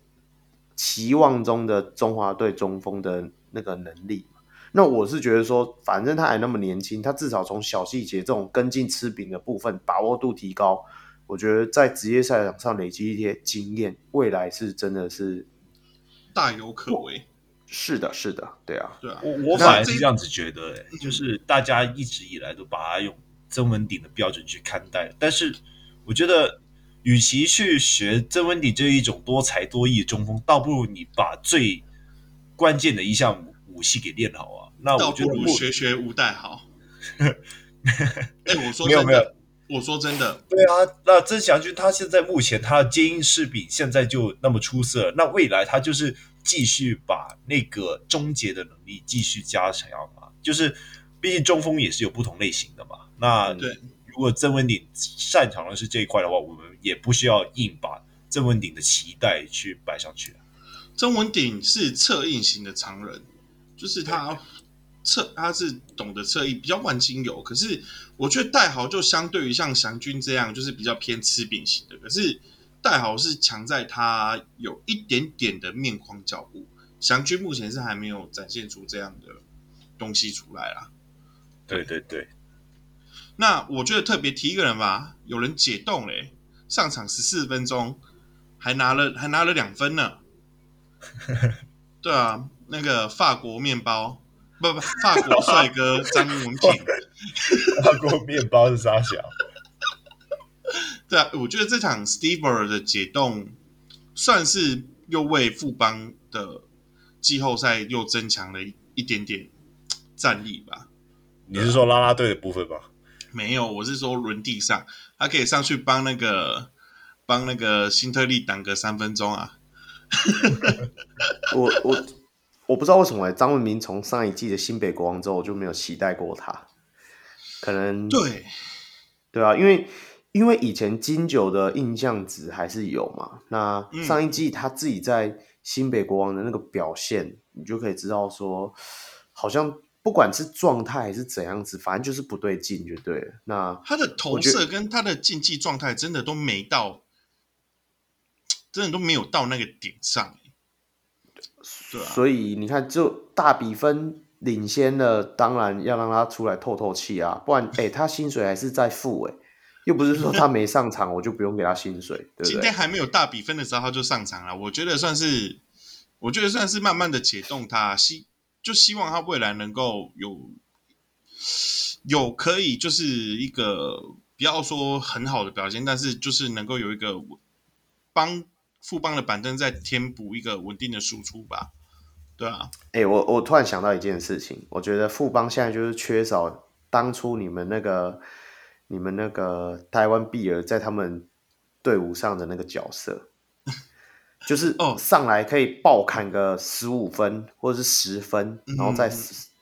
A: 期望中的中华队中锋的那个能力。那我是觉得说，反正他还那么年轻，他至少从小细节这种跟进吃饼的部分把握度提高，我觉得在职业赛场上累积一些经验，未来是真的是
D: 大有可为。
A: 是的，是的，对啊，
D: 对啊，
B: 我我反而是这样子觉得，哎，就是大家一直以来都把它用曾文鼎的标准去看待，但是我觉得，与其去学曾文鼎这一种多才多艺的中锋，倒不如你把最关键的一项武器给练好啊。那我觉得
D: 倒不如学学吴代豪。<laughs> 哎，我说，没有没有，我说真的，
B: 对啊，那曾祥军他现在目前他的接应士比现在就那么出色，那未来他就是。继续把那个终结的能力继续加强嘛，就是毕竟中锋也是有不同类型的嘛。那如果曾文鼎擅长的是这一块的话，我们也不需要硬把曾文鼎的期待去摆上去。
D: 曾文鼎是策应型的常人，就是他策他是懂得策应，比较万金油。可是我觉得戴豪就相对于像祥军这样，就是比较偏吃饼型的。可是。戴豪是强在他有一点点的面框脚步，祥军目前是还没有展现出这样的东西出来啦。
B: 对对对，
D: 那我觉得特别提一个人吧，有人解冻嘞，上场十四分钟还拿了还拿了两分呢。<laughs> 对啊，那个法国面包不不，法国帅哥张文平，<laughs>
B: 法国面包是沙小？
D: 对啊，我觉得这场 Stever 的解冻算是又为富邦的季后赛又增强了一点点战力吧。
B: 你是说拉拉队的部分吗？
D: 没有，我是说轮地上，他可以上去帮那个帮那个辛特利挡个三分钟啊。<laughs>
A: 我我我不知道为什么张文明从上一季的新北国王之后我就没有期待过他，可能
D: 对
A: 对啊，因为。因为以前金九的印象值还是有嘛，那上一季他自己在新北国王的那个表现，嗯、你就可以知道说，好像不管是状态还是怎样子，反正就是不对劲，就对了。那
D: 他的投射跟他的竞技状态真的都没到，真的都没有到那个点上。对啊，
A: 所以你看，就大比分领先了，当然要让他出来透透气啊，不然 <laughs> 哎、欸，他薪水还是在付哎、欸，又不是说他没上场我就不用给他薪水，对不对？
D: 今天还没有大比分的时候他就上场了，我觉得算是，我觉得算是慢慢的解冻他，希就希望他未来能够有有可以就是一个不要说很好的表现，但是就是能够有一个帮富邦的板凳再填补一个稳定的输出吧。对啊，
A: 哎、欸，我我突然想到一件事情，我觉得富邦现在就是缺少当初你们那个、你们那个台湾碧儿在他们队伍上的那个角色，<laughs> 就是哦，上来可以爆砍个十五分或者是十分，然后在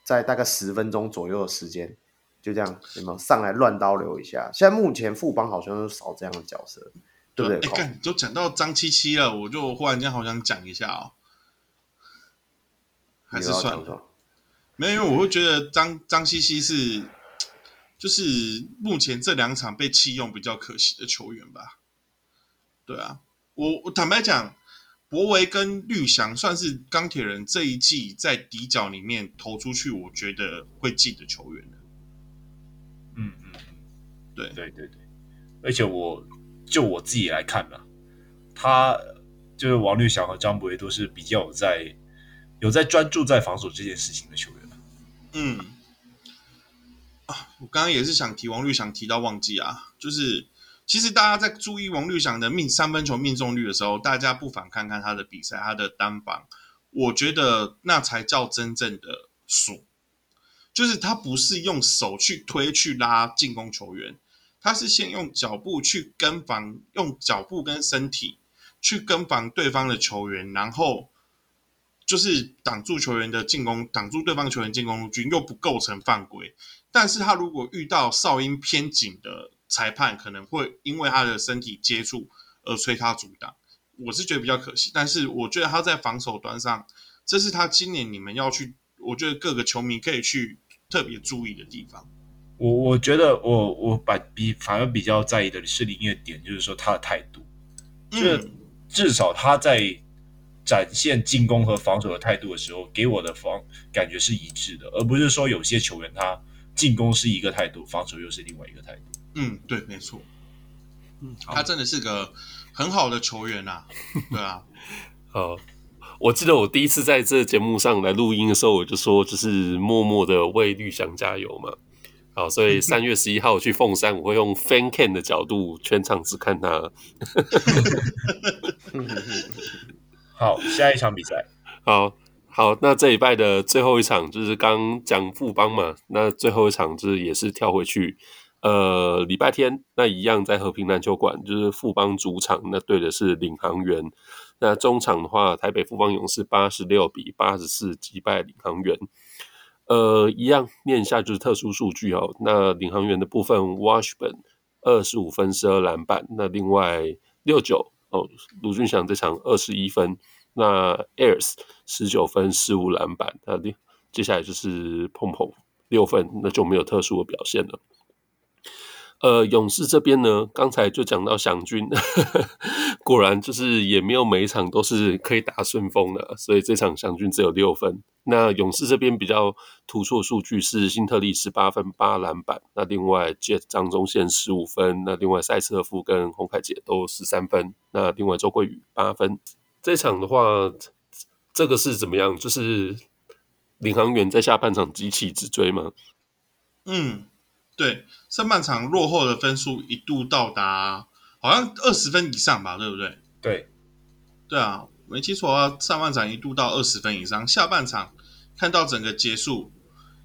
A: 在大概十分钟左右的时间，就这样有没有上来乱刀流一下？现在目前富邦好像都少这样的角色，对不对？
D: 哎、欸，都讲到张七七了，我就忽然间好想讲一下哦。还是算了，没有，因为我会觉得张张西西是，就是目前这两场被弃用比较可惜的球员吧。对啊，我我坦白讲，博维跟绿翔算是钢铁人这一季在底角里面投出去，我觉得会进的球员。
B: 嗯嗯，
D: 对
B: 对对对，而且我就我自己来看呢，他就是王绿翔和张博维都是比较在。有在专注在防守这件事情的球员，
D: 嗯，啊，我刚刚也是想提王绿翔，提到忘记啊，就是其实大家在注意王绿翔的命三分球命中率的时候，大家不妨看看他的比赛，他的单防，我觉得那才叫真正的锁，就是他不是用手去推去拉进攻球员，他是先用脚步去跟防，用脚步跟身体去跟防对方的球员，然后。就是挡住球员的进攻，挡住对方球员进攻路径，又不构成犯规。但是他如果遇到哨音偏紧的裁判，可能会因为他的身体接触而催他阻挡。我是觉得比较可惜。但是我觉得他在防守端上，这是他今年你们要去，我觉得各个球迷可以去特别注意的地方。
B: 我我觉得我我把比反而比较在意的是另一个点，就是说他的态度，就是至少他在。展现进攻和防守的态度的时候，给我的防感觉是一致的，而不是说有些球员他进攻是一个态度，防守又是另外一个态度。
D: 嗯，对，没错。嗯，他真的是个很好的球员呐、啊。<laughs> 对啊。
C: 好，我记得我第一次在这节目上来录音的时候，我就说，就是默默的为绿翔加油嘛。好，所以三月十一号去凤山，我会用 fan can 的角度全场只看他。
B: 好，下一场比赛，
C: 好好，那这礼拜的最后一场就是刚讲富邦嘛，那最后一场就是也是跳回去，呃，礼拜天那一样在和平篮球馆，就是富邦主场，那对的是领航员，那中场的话，台北富邦勇士八十六比八十四击败领航员，呃，一样念一下就是特殊数据哦，那领航员的部分，Washburn 二十五分十二篮板，那另外六九。卢俊祥这场二十一分，那 Airs 十九分十五篮板，那接下来就是碰碰六分，那就没有特殊的表现了。呃，勇士这边呢，刚才就讲到祥军，<laughs> 果然就是也没有每一场都是可以打顺风的，所以这场祥军只有六分。那勇士这边比较突出的数据是辛特利十八分八篮板，那另外 Jet 张宗宪十五分，那另外塞斯特夫跟洪凯杰都十三分，那另外周桂宇八分。这场的话，这个是怎么样？就是领航员在下半场急起直追吗？
D: 嗯。对，上半场落后的分数一度到达好像二十分以上吧，对不对？
B: 对，
D: 对啊，没记错啊，上半场一度到二十分以上，下半场看到整个结束，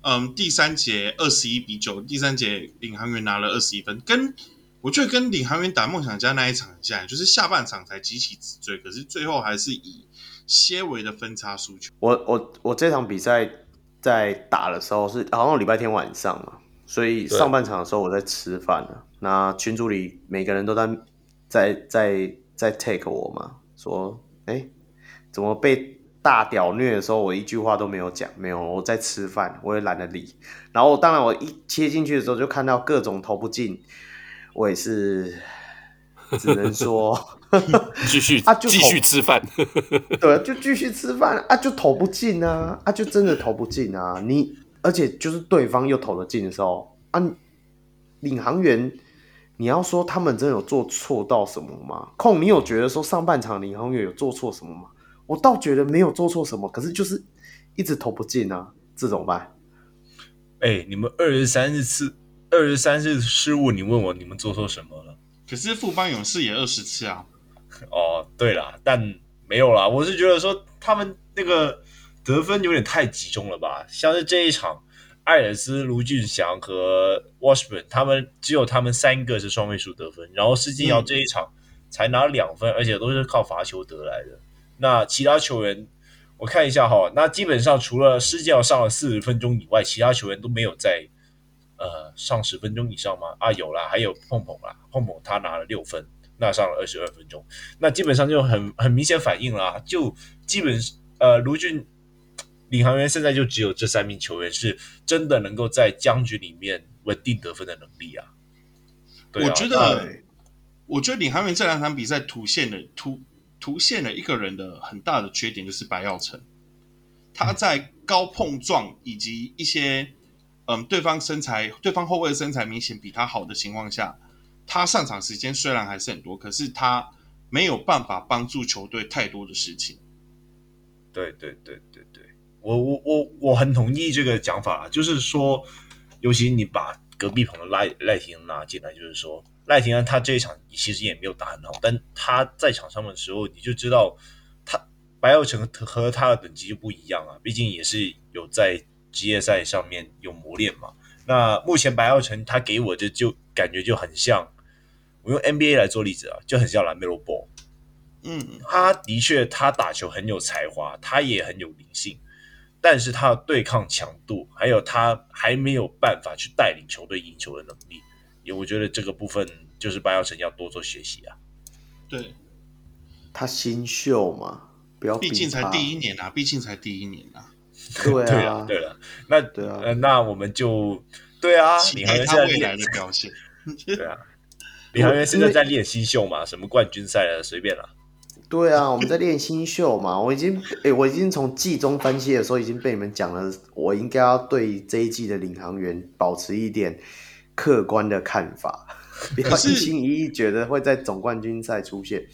D: 嗯，第三节二十一比九，第三节领航员拿了二十一分，跟我觉得跟领航员打梦想家那一场很像，就是下半场才急起直追，可是最后还是以些微的分差输球。
A: 我我我这场比赛在打的时候是好像礼拜天晚上嘛。所以上半场的时候我在吃饭呢，那群组里每个人都在在在在 take 我嘛，说哎、欸，怎么被大屌虐的时候，我一句话都没有讲，没有，我在吃饭，我也懒得理。然后当然我一切进去的时候就看到各种投不进，我也是 <laughs> 只能说
C: 继续 <laughs>
A: 啊，就
C: 继续吃饭，
A: 对，就继续吃饭啊，就投不进啊，啊，就真的投不进啊。你而且就是对方又投了进的时候啊，领航员，你要说他们真的有做错到什么吗？控，你有觉得说上半场领航员有做错什么吗？我倒觉得没有做错什么，可是就是一直投不进啊，这怎么办？
B: 哎、欸，你们二十三次，二十三次失误，你问我你们做错什么了？
D: 可是富邦勇士也二十次啊。
B: 哦，对啦，但没有啦。我是觉得说他们那个得分有点太集中了吧？像是这一场，艾尔斯、卢俊祥和 Washburn 他们只有他们三个是双位数得分，然后施晋尧这一场才拿两分，嗯、而且都是靠罚球得来的。那其他球员。我看一下哈，那基本上除了施晋尧上了四十分钟以外，其他球员都没有在呃上十分钟以上吗？啊，有啦，还有碰碰啦，碰碰他拿了六分，那上了二十二分钟，那基本上就很很明显反应啦，就基本呃卢峻领航员现在就只有这三名球员是真的能够在僵局里面稳定得分的能力啊。对啊，
D: 我觉得，我觉得领航员这两场比赛凸现了突。凸现了一个人的很大的缺点，就是白耀成。他在高碰撞以及一些嗯，对方身材、对方后卫的身材明显比他好的情况下，他上场时间虽然还是很多，可是他没有办法帮助球队太多的事情。
B: 对对对对对，我我我我很同意这个讲法，就是说，尤其你把隔壁棚的赖赖廷恩拿进来，就是说。赖廷安他这一场其实也没有打很好，但他在场上的时候，你就知道他白耀成和他的等级就不一样啊，毕竟也是有在职业赛上面有磨练嘛。那目前白耀成他给我的就感觉就很像，我用 NBA 来做例子啊，就很像 LaMelo Ball。嗯，他的确他打球很有才华，他也很有灵性，但是他的对抗强度，还有他还没有办法去带领球队赢球的能力。也我觉得这个部分就是白耀成要多做学习啊。
D: 对，
A: 他新秀嘛，不要，
D: 毕竟才第一年啊，毕竟才第一年啊。<laughs>
A: 对啊，
B: 对了，那
A: 对啊，
B: 呃，那我们就对啊，李航员现在
D: 未来的表现。
B: 对啊，李航员现在在练新秀嘛，什么冠军赛啊，随便了。
A: 对啊，我们在练新秀嘛，我已经诶，我已经从季中分析的时候已经被你们讲了，我应该要对这一季的领航员保持一点。客观的看法，<laughs> 不要一心一意觉得会在总冠军赛出现。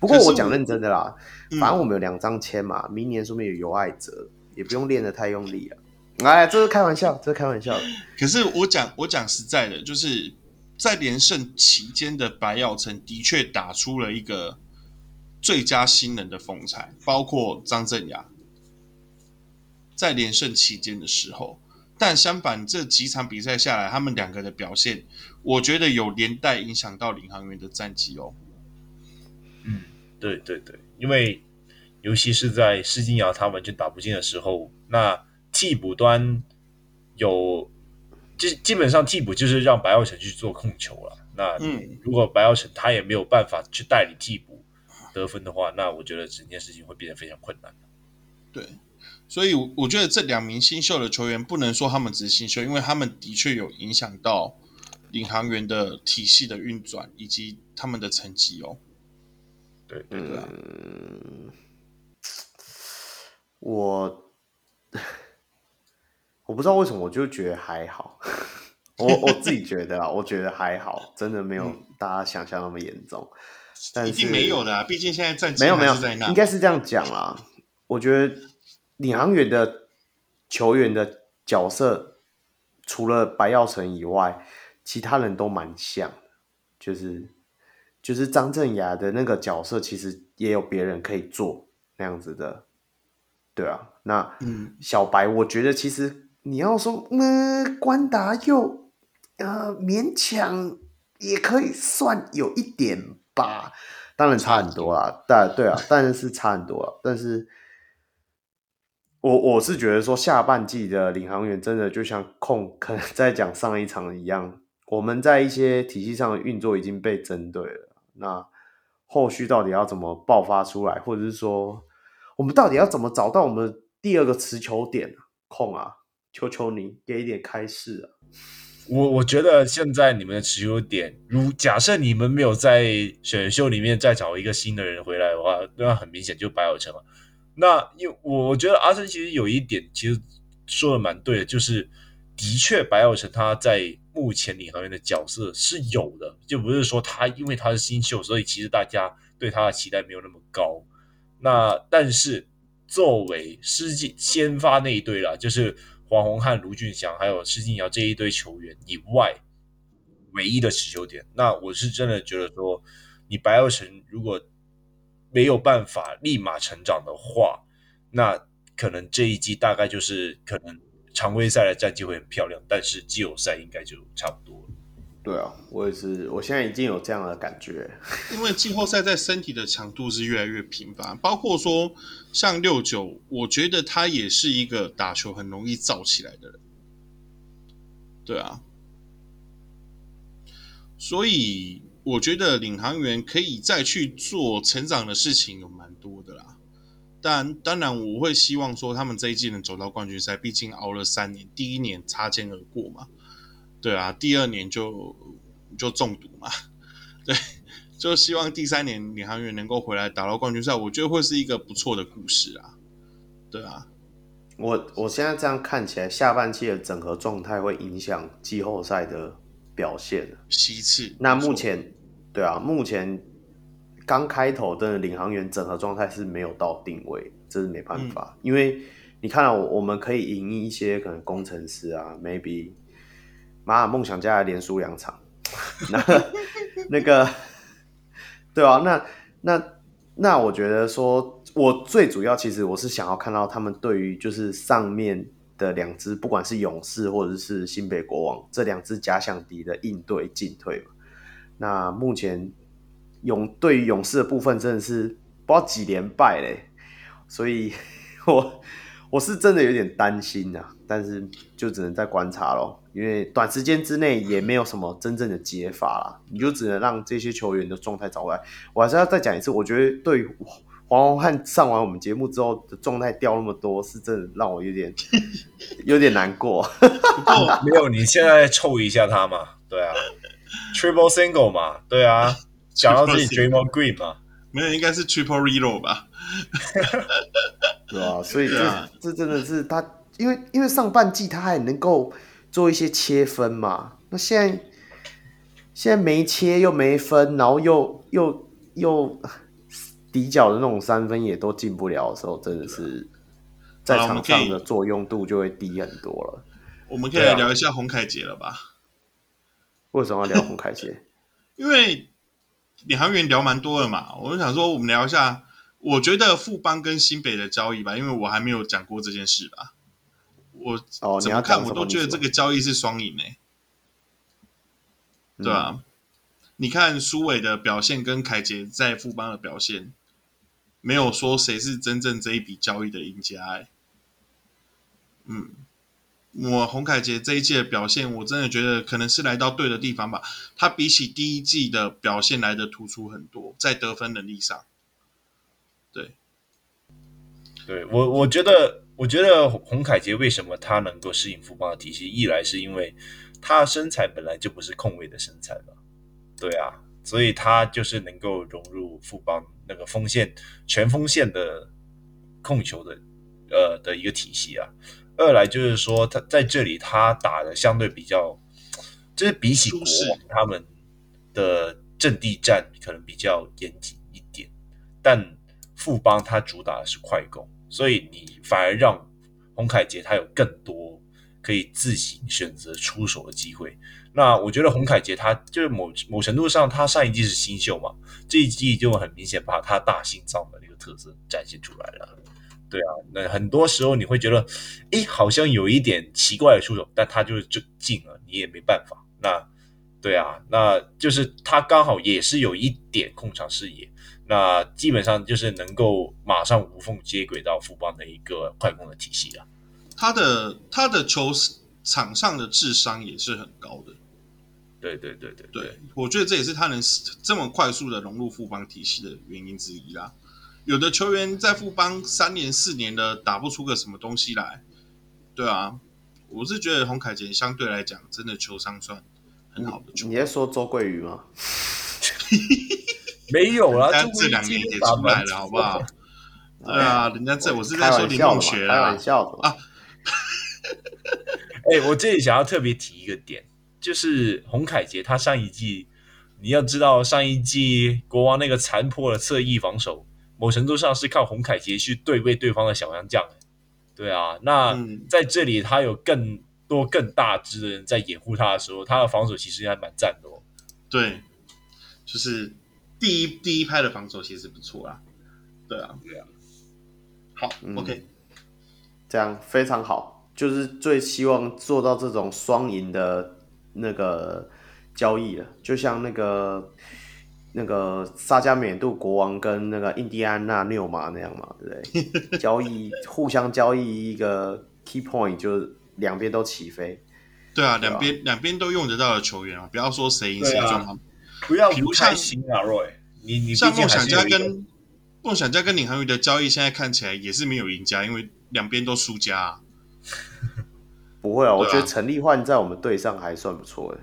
A: 不过我讲认真的啦，反正我们有两张签嘛，明年说不定有尤爱哲，也不用练的太用力了。哎，这是开玩笑，这是开玩笑。
D: 可是我讲我讲实在的，就是在连胜期间的白耀成的确打出了一个最佳新人的风采，包括张镇雅在连胜期间的时候。但相反，这几场比赛下来，他们两个的表现，我觉得有连带影响到领航员的战绩哦。
B: 嗯，对对对，因为尤其是在施金尧他完全打不进的时候，那替补端有，基基本上替补就是让白耀成去做控球了。那嗯，如果白耀成他也没有办法去代理替补得分的话，那我觉得整件事情会变得非常困难。
D: 对。所以，我觉得这两名新秀的球员不能说他们只是新秀，因为他们的确有影响到领航员的体系的运转以及他们的成绩哦。
B: 对对对、啊
A: 嗯，我我不知道为什么，我就觉得还好。<laughs> 我我自己觉得啊，我觉得还好，真的没有大家想象那么严重。嗯、但是
D: 一定没有的、啊，毕竟现在战绩
A: 没有没有在那，应该是这样讲啦。我觉得。领航员的球员的角色，除了白耀成以外，其他人都蛮像，就是就是张镇雅的那个角色，其实也有别人可以做那样子的，对啊。那嗯，小白，我觉得其实你要说，嗯、呃，关达又呃勉强也可以算有一点吧，当然差很多啦，但对啊，但是差很多啊，但是。我我是觉得说，下半季的领航员真的就像控可能在讲上一场一样，我们在一些体系上的运作已经被针对了。那后续到底要怎么爆发出来，或者是说，我们到底要怎么找到我们第二个持球点？控啊，求求你给一点开示啊！
B: 我我觉得现在你们的持有点，如假设你们没有在选秀里面再找一个新的人回来的话，那很明显就白有成了。那因为我觉得阿生其实有一点，其实说的蛮对的，就是的确白有成他在目前领航员的角色是有的，就不是说他因为他是新秀，所以其实大家对他的期待没有那么高。那但是作为世界先发那一队啦，就是。黄宏汉、卢俊祥还有施晋尧这一堆球员以外，唯一的持球点，那我是真的觉得说，你白耀成如果没有办法立马成长的话，那可能这一季大概就是可能常规赛的战绩会很漂亮，但是季后赛应该就差不多了。
A: 对啊，我也是，我现在已经有这样的感觉，<laughs>
D: 因为季后赛在身体的强度是越来越频繁，包括说像六九，我觉得他也是一个打球很容易燥起来的人，对啊，所以我觉得领航员可以再去做成长的事情有蛮多的啦，但当然我会希望说他们这一季能走到冠军赛，毕竟熬了三年，第一年擦肩而过嘛。对啊，第二年就就中毒嘛，<laughs> 对，就希望第三年领航员能够回来打到冠军赛，我觉得会是一个不错的故事啊。对啊，
A: 我我现在这样看起来，下半期的整合状态会影响季后赛的表现。
D: 其次，
A: 那目前对啊，目前刚开头的领航员整合状态是没有到定位，这是没办法，嗯、因为你看到、啊、我们可以赢一些可能工程师啊，maybe。马尔梦想家连输两场，<laughs> 那那个，对啊，那那那我觉得说，我最主要其实我是想要看到他们对于就是上面的两支，不管是勇士或者是新北国王这两支假想敌的应对进退嘛。那目前勇对于勇士的部分真的是不知道几连败嘞，所以 <laughs> 我我是真的有点担心啊，但是就只能再观察咯。因为短时间之内也没有什么真正的解法啦，你就只能让这些球员的状态找回来。我还是要再讲一次，我觉得对黄宏汉上完我们节目之后的状态掉那么多，是真的让我有点 <laughs> 有点难过。<laughs>
B: 没有，你现在凑一下他嘛？对啊，Triple Single 嘛？对啊，讲到自己 Draymond Green 嘛？
D: 没有，应该是 Triple Reload 吧？<laughs>
A: 对啊，所以这、啊、这真的是他，因为因为上半季他还能够。做一些切分嘛，那现在现在没切又没分，然后又又又底角的那种三分也都进不了的时候，真的是在场上的作用度就会低很多了。
D: 我们可以来聊一下洪凯杰了吧？
A: 为什么要聊洪凯杰？<laughs>
D: 因为领航员聊蛮多的嘛，我就想说我们聊一下，我觉得富邦跟新北的交易吧，因为我还没有讲过这件事吧。我怎么看，我都觉得这个交易是双赢诶，对啊，嗯、你看苏伟的表现跟凯杰在富邦的表现，没有说谁是真正这一笔交易的赢家诶。嗯，我洪凯杰这一季的表现，我真的觉得可能是来到对的地方吧。他比起第一季的表现来的突出很多，在得分能力上。对，
B: 对我我觉得。我觉得洪凯杰为什么他能够适应富邦的体系？一来是因为他身材本来就不是控卫的身材嘛，对啊，所以他就是能够融入富邦那个锋线全锋线的控球的呃的一个体系啊。二来就是说他在这里他打的相对比较，就是比起国王他们的阵地战可能比较严谨一点，但富邦他主打的是快攻。所以你反而让洪凯杰他有更多可以自行选择出手的机会。那我觉得洪凯杰他就是某某程度上，他上一季是新秀嘛，这一季就很明显把他大心脏的那个特色展现出来了。对啊，那很多时候你会觉得，诶，好像有一点奇怪的出手，但他就是就进了，你也没办法。那对啊，那就是他刚好也是有一点控场视野。那基本上就是能够马上无缝接轨到富邦的一个快攻的体系了。
D: 他的他的球场上的智商也是很高的。
B: 对对对对
D: 对，我觉得这也是他能这么快速的融入富邦体系的原因之一啦。有的球员在富邦三年四年的打不出个什么东西来，对啊，我是觉得洪凯杰相对来讲，真的球商算很好的球。
A: 你在说周桂宇吗？<laughs>
B: 没有啦，
D: 但这两年也出来了，好不好？对啊，人家这我是在说林梦学
A: 开玩笑的
D: 啊。<laughs>
B: 哎、欸，我这里想要特别提一个点，就是洪凯杰他上一季，你要知道上一季国王那个残破的侧翼防守，某程度上是靠洪凯杰去对位对方的小洋将。对啊，那在这里他有更多更大只的人在掩护他的时候，他的防守其实还蛮赞的哦。
D: 对，就是第一第一拍的防守其实不错啊。对啊，对啊。好、嗯、，OK，
A: 这样非常好，就是最希望做到这种双赢的那个交易了，就像那个那个萨加缅度国王跟那个印第安纳纽马那样嘛，对不对？<laughs> 交易互相交易一个 key point，就两边都起飞。
D: 对啊，两边两边都用得到的球员啊，不要说谁赢谁赚，
B: 不要不开心啊，Roy，你你
D: 像梦想家跟。梦想家跟领航员的交易现在看起来也是没有赢家，因为两边都输家、啊。<laughs>
A: 不会啊，我觉得陈立焕在我们队上还算不错的。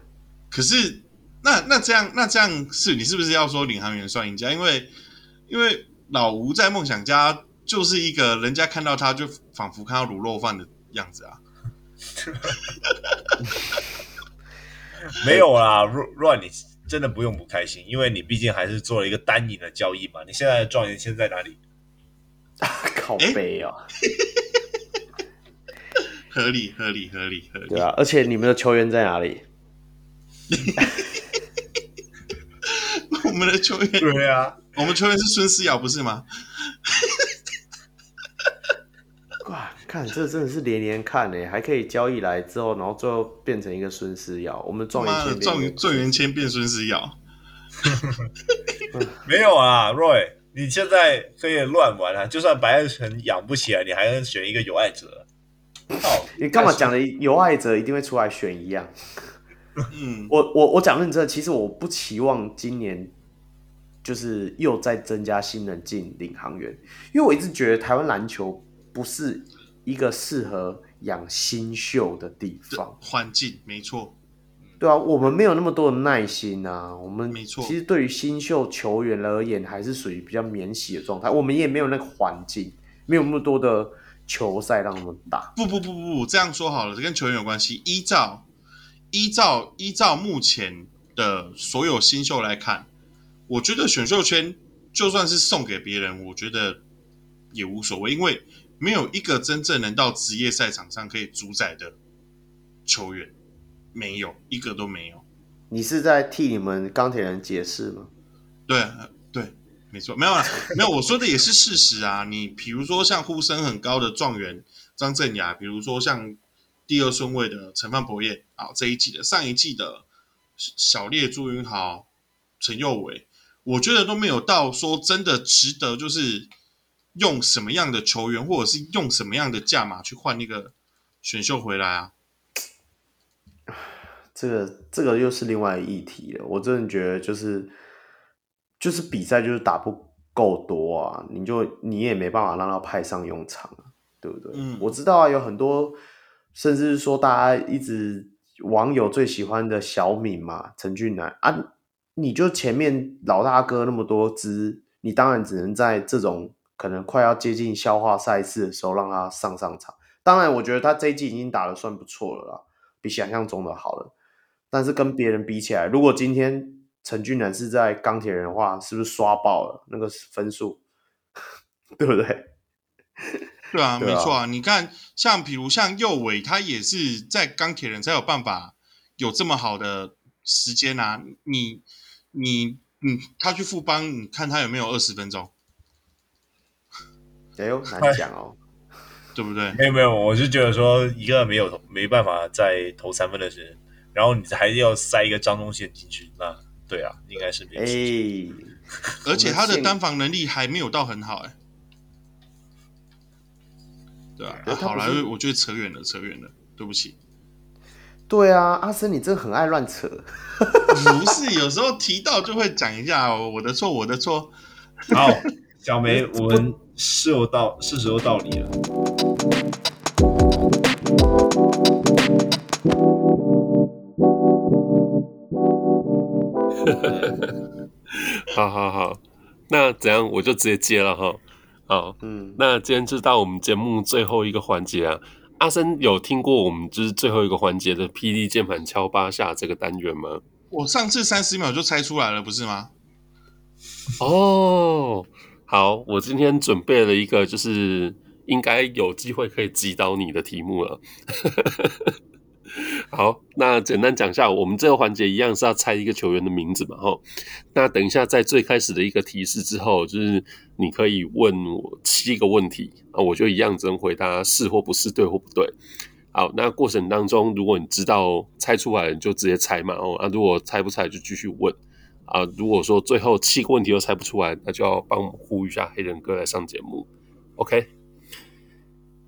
D: 可是，那那这样那这样是你是不是要说领航员算赢家？因为因为老吴在梦想家就是一个人家看到他就仿佛看到卤肉饭的样子啊。<laughs> <laughs>
B: 没有啦，Run 你。真的不用不开心，因为你毕竟还是做了一个单赢的交易嘛。你现在的状元签在哪里？<laughs>
A: 靠背 <laughs> 啊！
D: 合理合理合理合理。
A: 对啊，而且你们的球员在哪里？<laughs>
D: 我们的球员
B: 对啊，
D: 我们球员是孙思尧不是吗？
A: 哇，看这真的是连连看呢，还可以交易来之后，然后最后变成一个孙思尧，我们状元签状
D: 状元签变孙思尧，<laughs>
B: 没有啊，Roy，你现在可以乱玩啊，就算白爱辰养不起来，你还能选一个有爱者。
A: 哦，你干嘛讲的有爱者一定会出来选一样？嗯，<laughs> 我我我讲认真，其实我不期望今年就是又再增加新人进领航员，因为我一直觉得台湾篮球。不是一个适合养新秀的地方，
D: 环境没错，
A: 对啊，我们没有那么多的耐心啊，我们
D: 没错，
A: 其实对于新秀球员而言，还是属于比较免洗的状态，我们也没有那个环境，没有那么多的球赛让他们打。
D: 不不不不不，这样说好了，这跟球员有关系。依照依照依照目前的所有新秀来看，我觉得选秀圈就算是送给别人，我觉得也无所谓，因为。没有一个真正能到职业赛场上可以主宰的球员，没有一个都没有。
A: 你是在替你们钢铁人解释吗？
D: 对对，没错，没有啦，没有。我说的也是事实啊。你比如说像呼声很高的状元张镇雅，比如说像第二顺位的陈范博彦啊，这一季的上一季的小烈朱云豪、陈佑伟，我觉得都没有到说真的值得，就是。用什么样的球员，或者是用什么样的价码去换那个选秀回来啊？
A: 这个这个又是另外议题了。我真的觉得就是就是比赛就是打不够多啊，你就你也没办法让他派上用场，对不对？嗯，我知道啊，有很多甚至是说大家一直网友最喜欢的小敏嘛，陈俊南啊，你就前面老大哥那么多支，你当然只能在这种。可能快要接近消化赛事的时候，让他上上场。当然，我觉得他这一季已经打得算不错了啦，比想象中的好了。但是跟别人比起来，如果今天陈俊南是在钢铁人的话，是不是刷爆了那个分数？<laughs> 对不对？<laughs>
D: 对啊，没错啊。你看，像比如像右伟，他也是在钢铁人才有办法有这么好的时间啊。你你你，他去富邦，你看他有没有二十分钟？
A: 哎呦，难讲哦，<laughs>
D: 对不对？
B: 没有没有，我是觉得说一个没有没办法再投三分的人，然后你还要塞一个张东宪进去，那对啊，应该是没事。
A: 哎，
D: 而且他的单防能力还没有到很好，哎，对啊，啊好了，我觉得扯远了，扯远了，对不起。
A: 对啊，阿森，你真的很爱乱扯。
D: 不是，有时候提到就会讲一下哦，我的错，我的错。
B: 好。小梅，<laughs> 我们是有道是时候道理了。<laughs>
C: 好好好，那怎样我就直接接了哈。好，嗯，那今天就到我们节目最后一个环节啊。阿森有听过我们就是最后一个环节的 PD 键盘敲八下这个单元吗？
D: 我上次三十秒就猜出来了，不是吗？
C: 哦，好，我今天准备了一个，就是应该有机会可以击倒你的题目了。<laughs> 好，那简单讲一下，我们这个环节一样是要猜一个球员的名字嘛？吼，那等一下在最开始的一个提示之后，就是你可以问我七个问题啊，我就一样只能回答是或不是，对或不对。好，那过程当中，如果你知道猜出来，你就直接猜嘛。哦，啊，如果猜不出来，就继续问啊。如果说最后七个问题都猜不出来，那就要帮我们呼吁一下黑人哥来上节目。OK。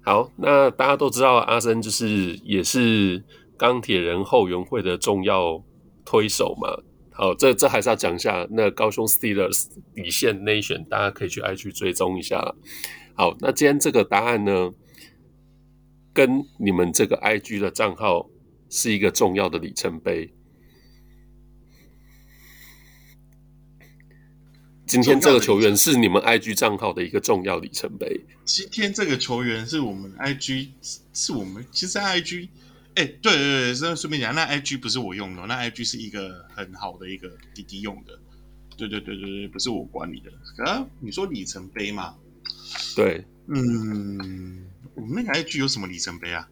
C: 好，那大家都知道阿森就是也是钢铁人后援会的重要推手嘛。好，这这还是要讲一下，那高雄 Steelers 底线 Nation，大家可以去 IG 追踪一下。好，那今天这个答案呢，跟你们这个 IG 的账号是一个重要的里程碑。今天这个球员是你们 IG 账号的一个重要里程碑。
D: 今天这个球员是我们 IG，是我们其实 IG，哎，对对对，那顺便讲，那 IG 不是我用的，那 IG 是一个很好的一个滴滴用的。对对对对对，不是我管理的。啊，你说里程碑吗？
C: 对，
D: 嗯，我们那个 IG 有什么里程碑啊？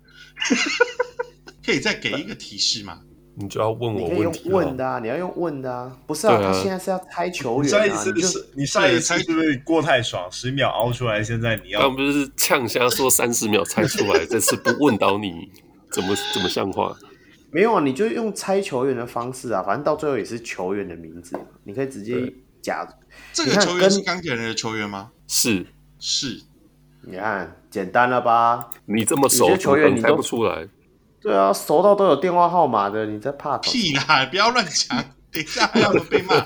D: <laughs> 可以再给一个提示吗？
C: 你就要问我
A: 问题，问的啊，你要用问的啊，不是啊，啊他现在是要猜球员、啊。
B: 上一次是，你上一次是不是过太爽，十秒凹出来？现在你要，
C: 刚不是呛瞎说三十秒猜出来，这次不问倒你，怎么怎么像话？
A: 没有啊，你就用猜球员的方式啊，反正到最后也是球员的名字，你可以直接假。
D: 这个球员是钢铁人的球员吗？
C: 是
D: 是，
A: 你看简单了吧？
C: 你这么熟，球员你都不出来。
A: 对啊，熟到都有电话号码的，你在怕
D: 屁啦！不要乱讲，<laughs> 等一下还要被骂。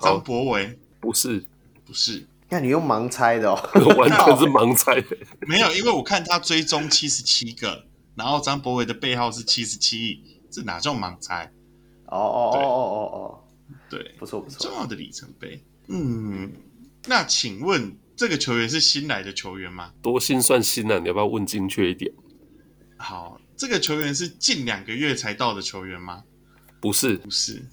D: 张博维
C: 不是，
D: 不是，
A: 那你用盲猜的哦，<laughs>
C: 完全是盲猜
D: 的。没有，因为我看他追踪七十七个，然后张博维的背号是七十七，这哪叫盲猜？
A: 哦哦哦哦哦哦，
D: 对，
A: 不错不错，
D: 重要的里程碑。嗯，那请问这个球员是新来的球员吗？
C: 多新算新啊？你要不要问精确一点？
D: 好，这个球员是近两个月才到的球员吗？
C: 不是，
D: 不是，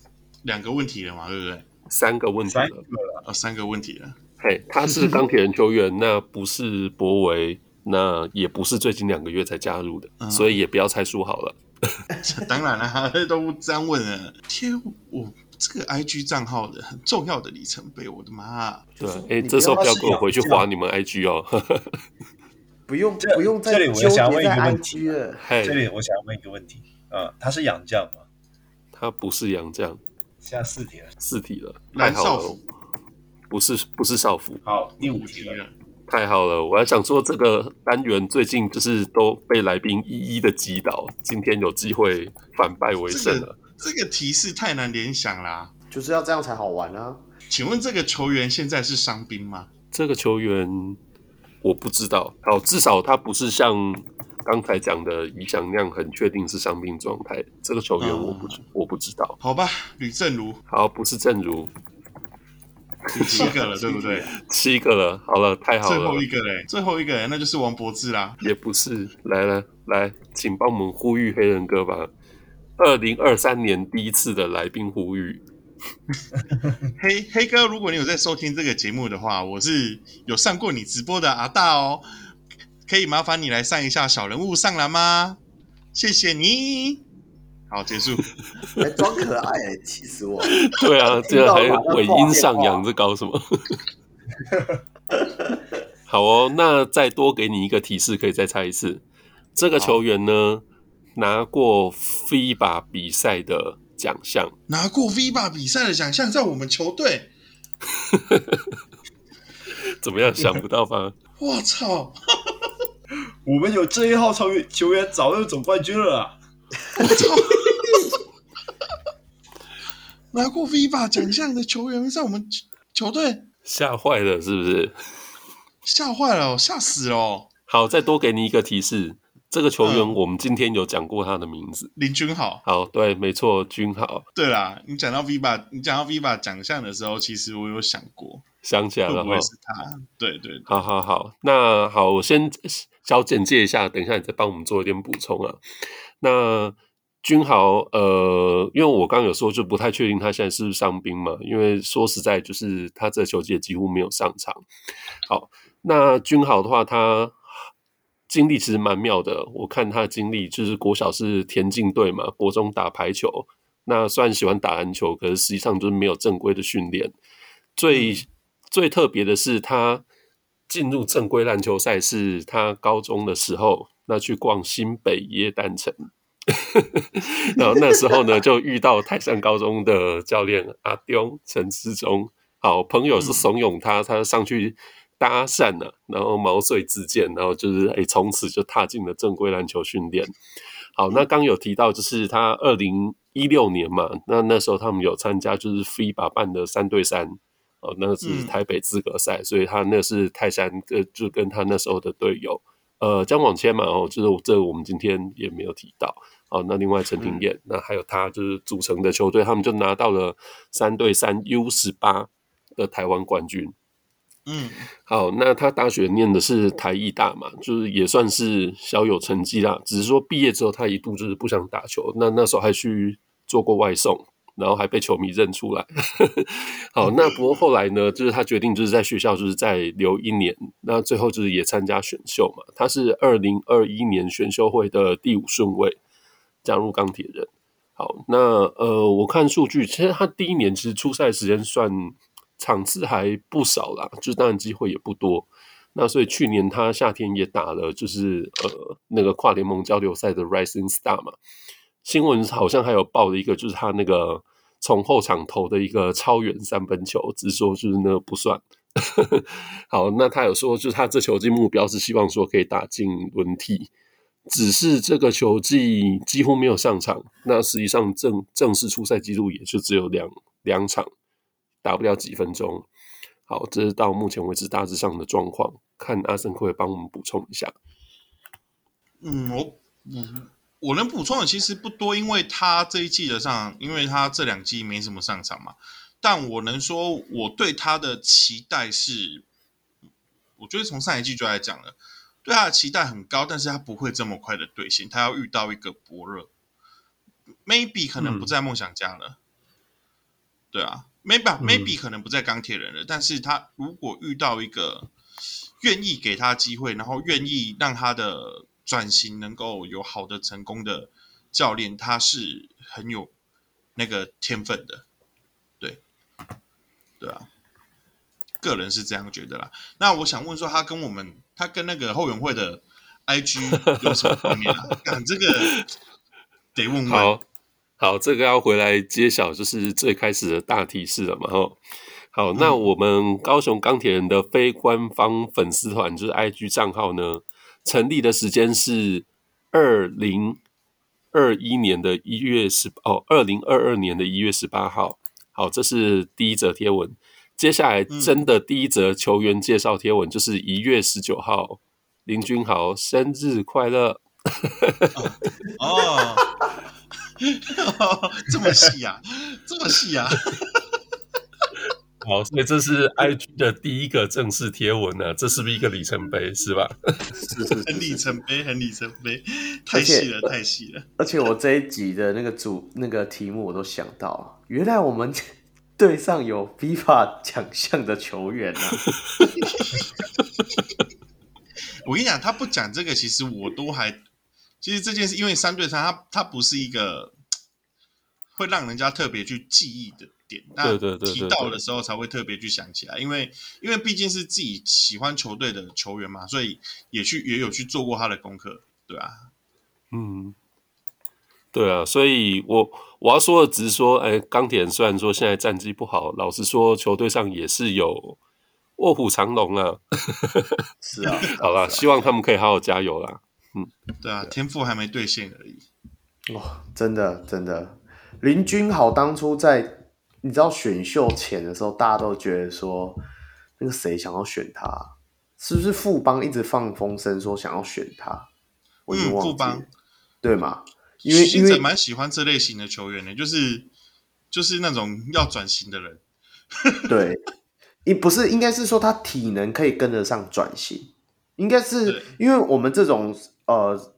D: 两个问题了嘛，对不对？
C: 三个问题了，
D: 三个问题了。
C: 嘿，他是钢铁人球员，那不是博维，那也不是最近两个月才加入的，嗯、所以也不要猜输好了。<laughs>
D: 当然了，都这样问了。天，我这个 IG 账号的很重要的里程碑，我的妈！
C: 对，哎，这时候不要跟我回去划你们 IG 哦。
A: 不用，不用再纠结在 IG 了。
B: 这里我想问一个问题，啊，他是洋将吗？
C: 他不是洋将。
B: 现在四题了，
C: 四题了，太好了。不是，不是少辅。
B: 好，第五题了，
C: 太好了。我还想说，这个单元最近就是都被来宾一一的击倒，今天有机会反败为胜了。
D: 这个提示太难联想啦，
A: 就是要这样才好玩啊。
D: 请问这个球员现在是伤兵吗？
C: 这个球员。我不知道，好，至少他不是像刚才讲的宜祥那样很确定是伤病状态。这个球员我不、嗯、我不知道。
D: 好吧，吕正如，
C: 好，不是正如，
D: 七个了，<laughs> 对不对？
C: 七个了，好了，太好了。
D: 最后一个嘞，最后一个嘞那就是王柏志啦。
C: 也不是，来了，来，请帮我们呼吁黑人哥吧。二零二三年第一次的来宾呼吁。<laughs>
D: 黑黑哥，如果你有在收听这个节目的话，我是有上过你直播的阿大哦，可以麻烦你来上一下小人物上篮吗？谢谢你。好，结束。<laughs>
A: 还装可爱，气死我！<laughs>
C: 对啊，这样还尾音上扬，这搞什么？好哦，那再多给你一个提示，可以再猜一次。这个球员呢，拿过 FIBA 比赛的。奖项
D: 拿过 FIBA 比赛的奖项，在我们球队，<laughs>
C: 怎么样？想不到吧？
D: 我操！
B: 我们有这一号球员，球员早就总冠军了啊。
D: 我操！拿过 FIBA 奖项的球员在我们球队，
C: 吓坏了是不是？
D: 吓坏了，吓死了。
C: 好，再多给你一个提示，这个球员我们今天有讲过他的名字，
D: 林君豪。
C: 好，对，没错，君豪。
D: 对啦，你讲到 VIVA，你讲到 VIVA 奖项的时候，其实我有想过，
C: 想起来了，
D: 会不会是他？对对，对。
C: 好好好，那好，我先小简介一下，等一下你再帮我们做一点补充啊。那君豪，呃，因为我刚刚有说，就不太确定他现在是不是伤兵嘛，因为说实在，就是他这球季几乎没有上场。好，那君豪的话，他经历其实蛮妙的。我看他的经历，就是国小是田径队嘛，国中打排球。那虽然喜欢打篮球，可是实际上就是没有正规的训练。最最特别的是，他进入正规篮球赛是他高中的时候，那去逛新北耶诞城。<laughs> 然后那时候呢，就遇到泰山高中的教练阿丢陈思忠，好朋友是怂恿他，他上去搭讪了，然后毛遂自荐，然后就是哎，从此就踏进了正规篮球训练。好，那刚有提到就是他二零一六年嘛，那那时候他们有参加就是 FIBA 办的三对三，哦，那是台北资格赛，所以他那是泰山跟就跟他那时候的队友。呃，江广谦嘛，哦，就是这个我们今天也没有提到。哦，那另外陈廷谚，那还有他就是组成的球队，他们就拿到了三对三 U 十八的台湾冠军。
D: 嗯，
C: 好，那他大学念的是台艺大嘛，就是也算是小有成绩啦。只是说毕业之后，他一度就是不想打球，那那时候还去做过外送。然后还被球迷认出来，<laughs> 好，那不过后来呢，就是他决定就是在学校就是再留一年，那最后就是也参加选秀嘛。他是二零二一年选秀会的第五顺位加入钢铁人。好，那呃，我看数据，其实他第一年其实出赛时间算场次还不少啦，就当然机会也不多。那所以去年他夏天也打了，就是呃那个跨联盟交流赛的 Rising Star 嘛。新闻好像还有报了一个，就是他那个从后场投的一个超远三分球，只是说就是那个不算。<laughs> 好，那他有说，就是他这球季目标是希望说可以打进轮替，只是这个球季几乎没有上场。那实际上正正式出赛记录也就只有两两场，打不了几分钟。好，这是到目前为止大致上的状况。看阿森会帮我们补充一下。
D: 嗯，我嗯。我能补充的其实不多，因为他这一季的上，因为他这两季没什么上场嘛。但我能说，我对他的期待是，我觉得从上一季就来讲了，对他的期待很高，但是他不会这么快的兑现，他要遇到一个伯乐，maybe 可能不在梦想家了，嗯、对啊，maybe、嗯、maybe 可能不在钢铁人了，但是他如果遇到一个愿意给他机会，然后愿意让他的。转型能够有好的成功的教练，他是很有那个天分的，对，对啊，个人是这样觉得啦。那我想问说，他跟我们，他跟那个后援会的 IG 有什么方面啊？<laughs> 讲这个得问问。
C: 好，这个要回来揭晓，就是最开始的大提示了嘛？吼，好，那我们高雄钢铁人的非官方粉丝团就是 IG 账号呢？成立的时间是二零二一年的一月十哦，二零二二年的一月十八号。好，这是第一则贴文。接下来真的第一则球员介绍贴文，就是一月十九号，林君豪生日快乐！<laughs>
D: 哦，<laughs> 这么细呀、啊，这么细呀、啊！
C: 好，所以这是 IG 的第一个正式贴文呢、啊，这是不是一个里程碑？是吧？
A: 是是，
D: 很里程碑，很里程碑，太细了，太细了。
A: 而且我这一集的那个主那个题目我都想到，原来我们 <laughs> 队上有 FIFA 奖项的球员啊！<laughs>
D: 我跟你讲，他不讲这个，其实我都还，其实这件事，因为三对三，他他不是一个会让人家特别去记忆的点。那提到的时候才会特别去想起来，因为因为毕竟是自己喜欢球队的球员嘛，所以也去也有去做过他的功课，对啊，
C: 嗯，对啊，所以我我要说的只是说，哎，钢铁人虽然说现在战绩不好，老实说球队上也是有卧虎藏龙 <laughs> 啊，<laughs>
A: 是啊，
C: 好啦，希望他们可以好好加油啦，嗯，
D: 对啊，天赋还没兑现而已，
A: 哇，真的真的，林君豪当初在。你知道选秀前的时候，大家都觉得说那个谁想要选他，是不是富邦一直放风声说想要选他？我已经忘记了
D: 富邦
A: 对嘛？因为因为
D: 蛮喜欢这类型的球员的，就是就是那种要转型的人。<laughs>
A: 对，应不是应该是说他体能可以跟得上转型，应该是因为我们这种呃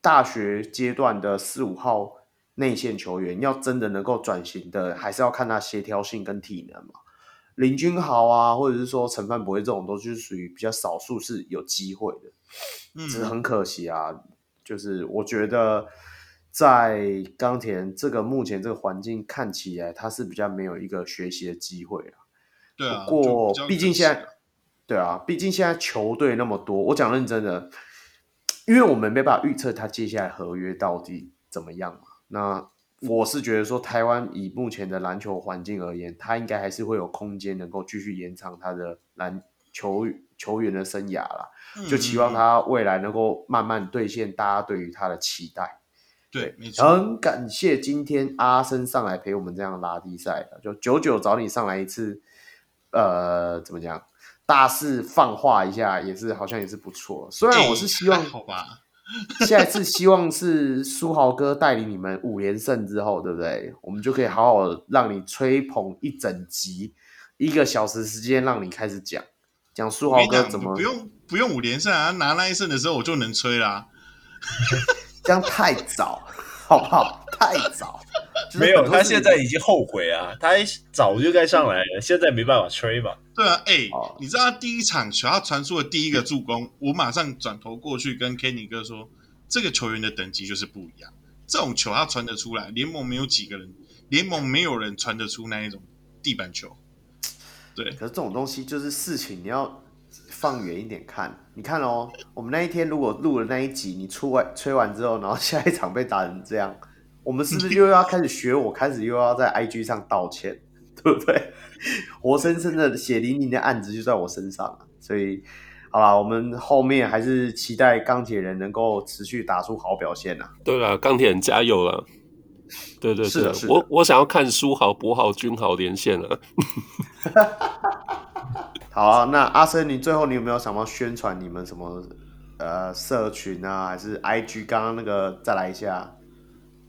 A: 大学阶段的四五号内线球员，要真的能够转型的，还是要看他协调性跟体能嘛。林君豪啊，或者是说陈范柏惟这种，都是属于比较少数是有机会的，嗯，只是很可惜啊。就是我觉得在钢铁人这个目前这个环境看起来，他是比较没有一个学习的机会啊。
D: 对啊，
A: 不过毕竟现在，对啊，毕竟现在球队那么多，我讲认真的，因为我们没办法预测他接下来合约到底怎么样嘛。那我是觉得说，台湾以目前的篮球环境而言，他应该还是会有空间能够继续延长他的篮球球员的生涯啦。就期望他未来能够慢慢兑现大家对于他的期待。
D: 对，没错。
A: 很感谢今天阿森上来陪我们这样拉低赛的，就久久找你上来一次，呃，怎么讲？大肆放话一下，也是好像也是不错。虽然我是希望，
D: 好吧。<laughs>
A: 下一次希望是书豪哥带领你们五连胜之后，对不对？我们就可以好好让你吹捧一整集，一个小时时间让你开始讲讲书豪哥怎么
D: 不用不用五连胜啊，拿那一胜的时候我就能吹啦。<laughs>
A: 这样太早，好不好？太早。
B: 没有，他现在已经后悔啊，他早就该上来了，现在没办法吹嘛。
D: 对啊，哎、你知道他第一场球他传出的第一个助攻，我马上转头过去跟 Kenny 哥说，这个球员的等级就是不一样，这种球他传得出来，联盟没有几个人，联盟没有人传得出那一种地板球。对，
A: 可是这种东西就是事情，你要放远一点看。你看哦，我们那一天如果录了那一集，你出完吹完之后，然后下一场被打成这样。我们是不是又要开始学我？开始又要在 IG 上道歉，<laughs> 对不对？活生生的血淋淋的案子就在我身上，所以好啦，我们后面还是期待钢铁人能够持续打出好表现呐。
C: 对了，钢铁人加油了！对对对，
A: 是的，是的，
C: 我我想要看书豪、博豪、君豪连线了。<laughs>
A: 好啊，那阿森，你最后你有没有想要宣传你们什么呃社群啊，还是 IG？刚刚那个再来一下。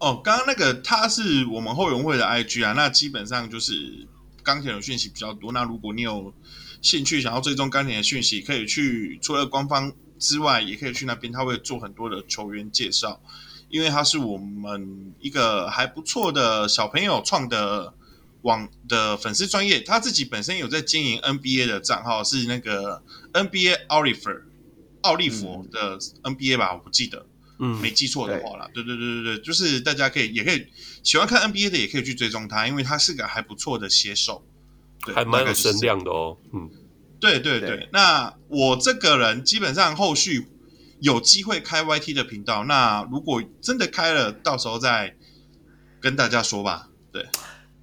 D: 哦，刚刚那个他是我们后援会的 IG 啊，那基本上就是钢铁的讯息比较多。那如果你有兴趣想要追踪钢铁的讯息，可以去除了官方之外，也可以去那边，他会做很多的球员介绍。因为他是我们一个还不错的小朋友创的网的粉丝专业，他自己本身有在经营 NBA 的账号，是那个 NBA Oliver 奥利弗的 NBA 吧，我不记得。嗯，没记错的话啦，对对对对对，就是大家可以也可以喜欢看 NBA 的，也可以去追踪他，因为他是个还不错的写手，对，
C: 还蛮有声量的哦。嗯，
D: 对对对。对那我这个人基本上后续有机会开 YT 的频道，那如果真的开了，到时候再跟大家说吧。对。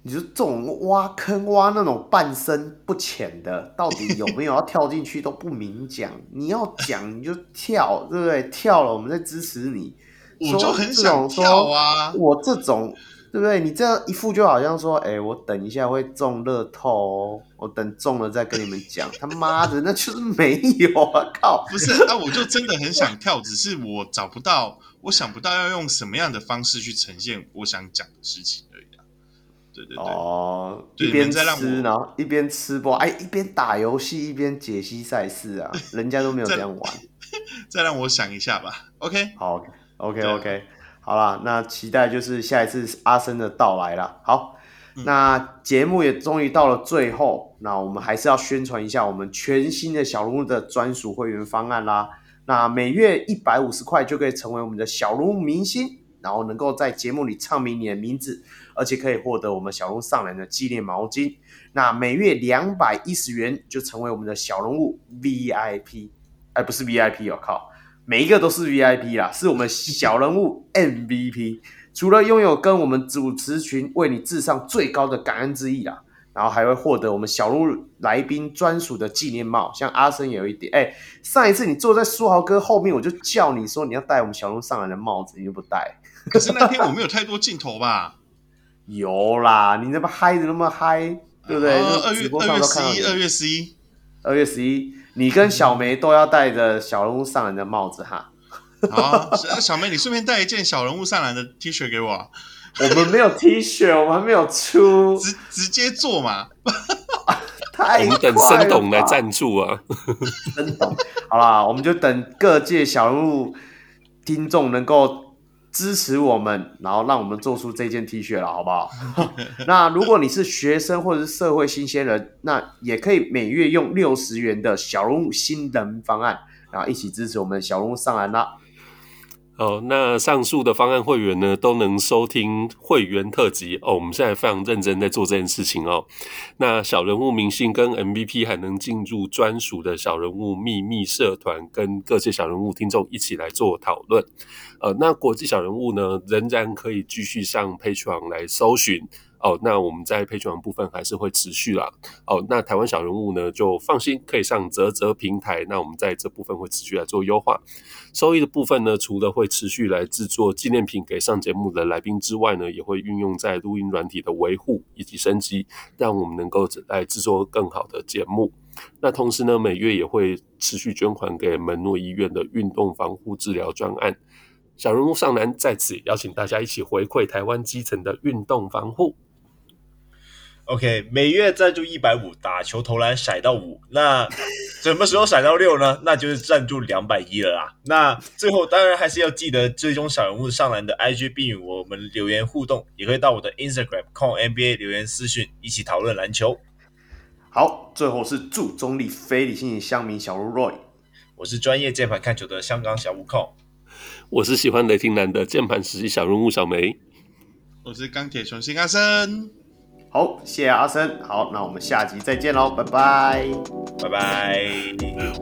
A: 你说这种挖坑挖那种半深不浅的，到底有没有要跳进去都不明讲。<laughs> 你要讲你就跳，对不对？跳了我们再支持你。
D: 我就很想跳啊！
A: 我这种对不对？你这样一副就好像说，哎，我等一下会中乐透哦，我等中了再跟你们讲。他妈的，那就是没有啊！靠，
D: 不是，那我就真的很想跳，只是我找不到，我想不到要用什么样的方式去呈现我想讲的事情。对对对
A: 哦，一边吃，然后一边吃播，哎，一边打游戏，一边解析赛事啊，人家都没有这样玩。<laughs>
D: 再让我想一下吧。OK，
A: 好，OK，OK，okay, okay, 好啦，那期待就是下一次阿森的到来啦。好，嗯、那节目也终于到了最后，那我们还是要宣传一下我们全新的小人物的专属会员方案啦。那每月一百五十块就可以成为我们的小人物明星，然后能够在节目里唱名你的名字。而且可以获得我们小人物上篮的纪念毛巾，那每月两百一十元就成为我们的小人物 VIP，哎，不是 VIP，我靠，每一个都是 VIP 啦，是我们小人物 MVP。除了拥有跟我们主持群为你致上最高的感恩之意啦，然后还会获得我们小人物来宾专属的纪念帽，像阿森有一点。哎，上一次你坐在书豪哥后面，我就叫你说你要戴我们小人物上篮的帽子，你就不戴。
D: 可是那天我没有太多镜头吧？
A: 有啦，你那么嗨的那么嗨，对不对？
D: 二月二月十一，二月十一，
A: 二月十一，你跟小梅都要戴着小人物上篮的帽子哈。
D: 好啊，小梅，你顺便带一件小人物上篮的 T 恤给我啊。
A: 我们没有 T 恤，我们还没有出，
D: 直直接做嘛。<laughs>
A: 太
C: 我们等森董来赞助啊。<laughs>
A: 森董，好啦，我们就等各界小人物听众能够支持我们，然后让我们做出这件 T 恤了，好不好？<laughs> 那如果你是学生或者是社会新鲜人，那也可以每月用六十元的小人物新人方案，然后一起支持我们小人物上篮啦。
C: 哦，那上述的方案会员呢，都能收听会员特辑哦。我们现在非常认真在做这件事情哦。那小人物明星跟 MVP 还能进入专属的小人物秘密社团，跟各界小人物听众一起来做讨论。呃，那国际小人物呢，仍然可以继续上 Patreon 来搜寻。哦，那我们在 Patreon 部分还是会持续啦。哦，那台湾小人物呢，就放心可以上啧啧平台。那我们在这部分会持续来做优化。收益的部分呢，除了会持续来制作纪念品给上节目的来宾之外呢，也会运用在录音软体的维护以及升级，让我们能够来制作更好的节目。那同时呢，每月也会持续捐款给门诺医院的运动防护治疗专案。小人物上篮在此邀请大家一起回馈台湾基层的运动防护。
B: OK，每月赞助一百五，打球投篮甩到五，那什么时候甩到六呢？<laughs> 那就是赞助两百一了啦。那最后当然还是要记得追踪小人物上篮的 IG，并与我们留言互动，也可以到我的 Instagram call NBA 留言私讯，一起讨论篮球。
A: 好，最后是祝中立非理性乡民小鹿 Roy，
B: 我是专业键盘看球的香港小悟空，
C: 我是喜欢雷霆男的键盘实习小人物小梅，
D: 我是钢铁雄心阿森。
A: 好，谢谢阿森。好，那我们下集再见喽，拜拜，
B: 拜拜。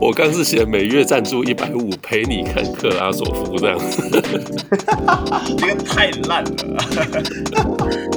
C: 我刚是写每月赞助一百五，陪你看克拉索夫这样，<laughs>
B: 这个太烂了。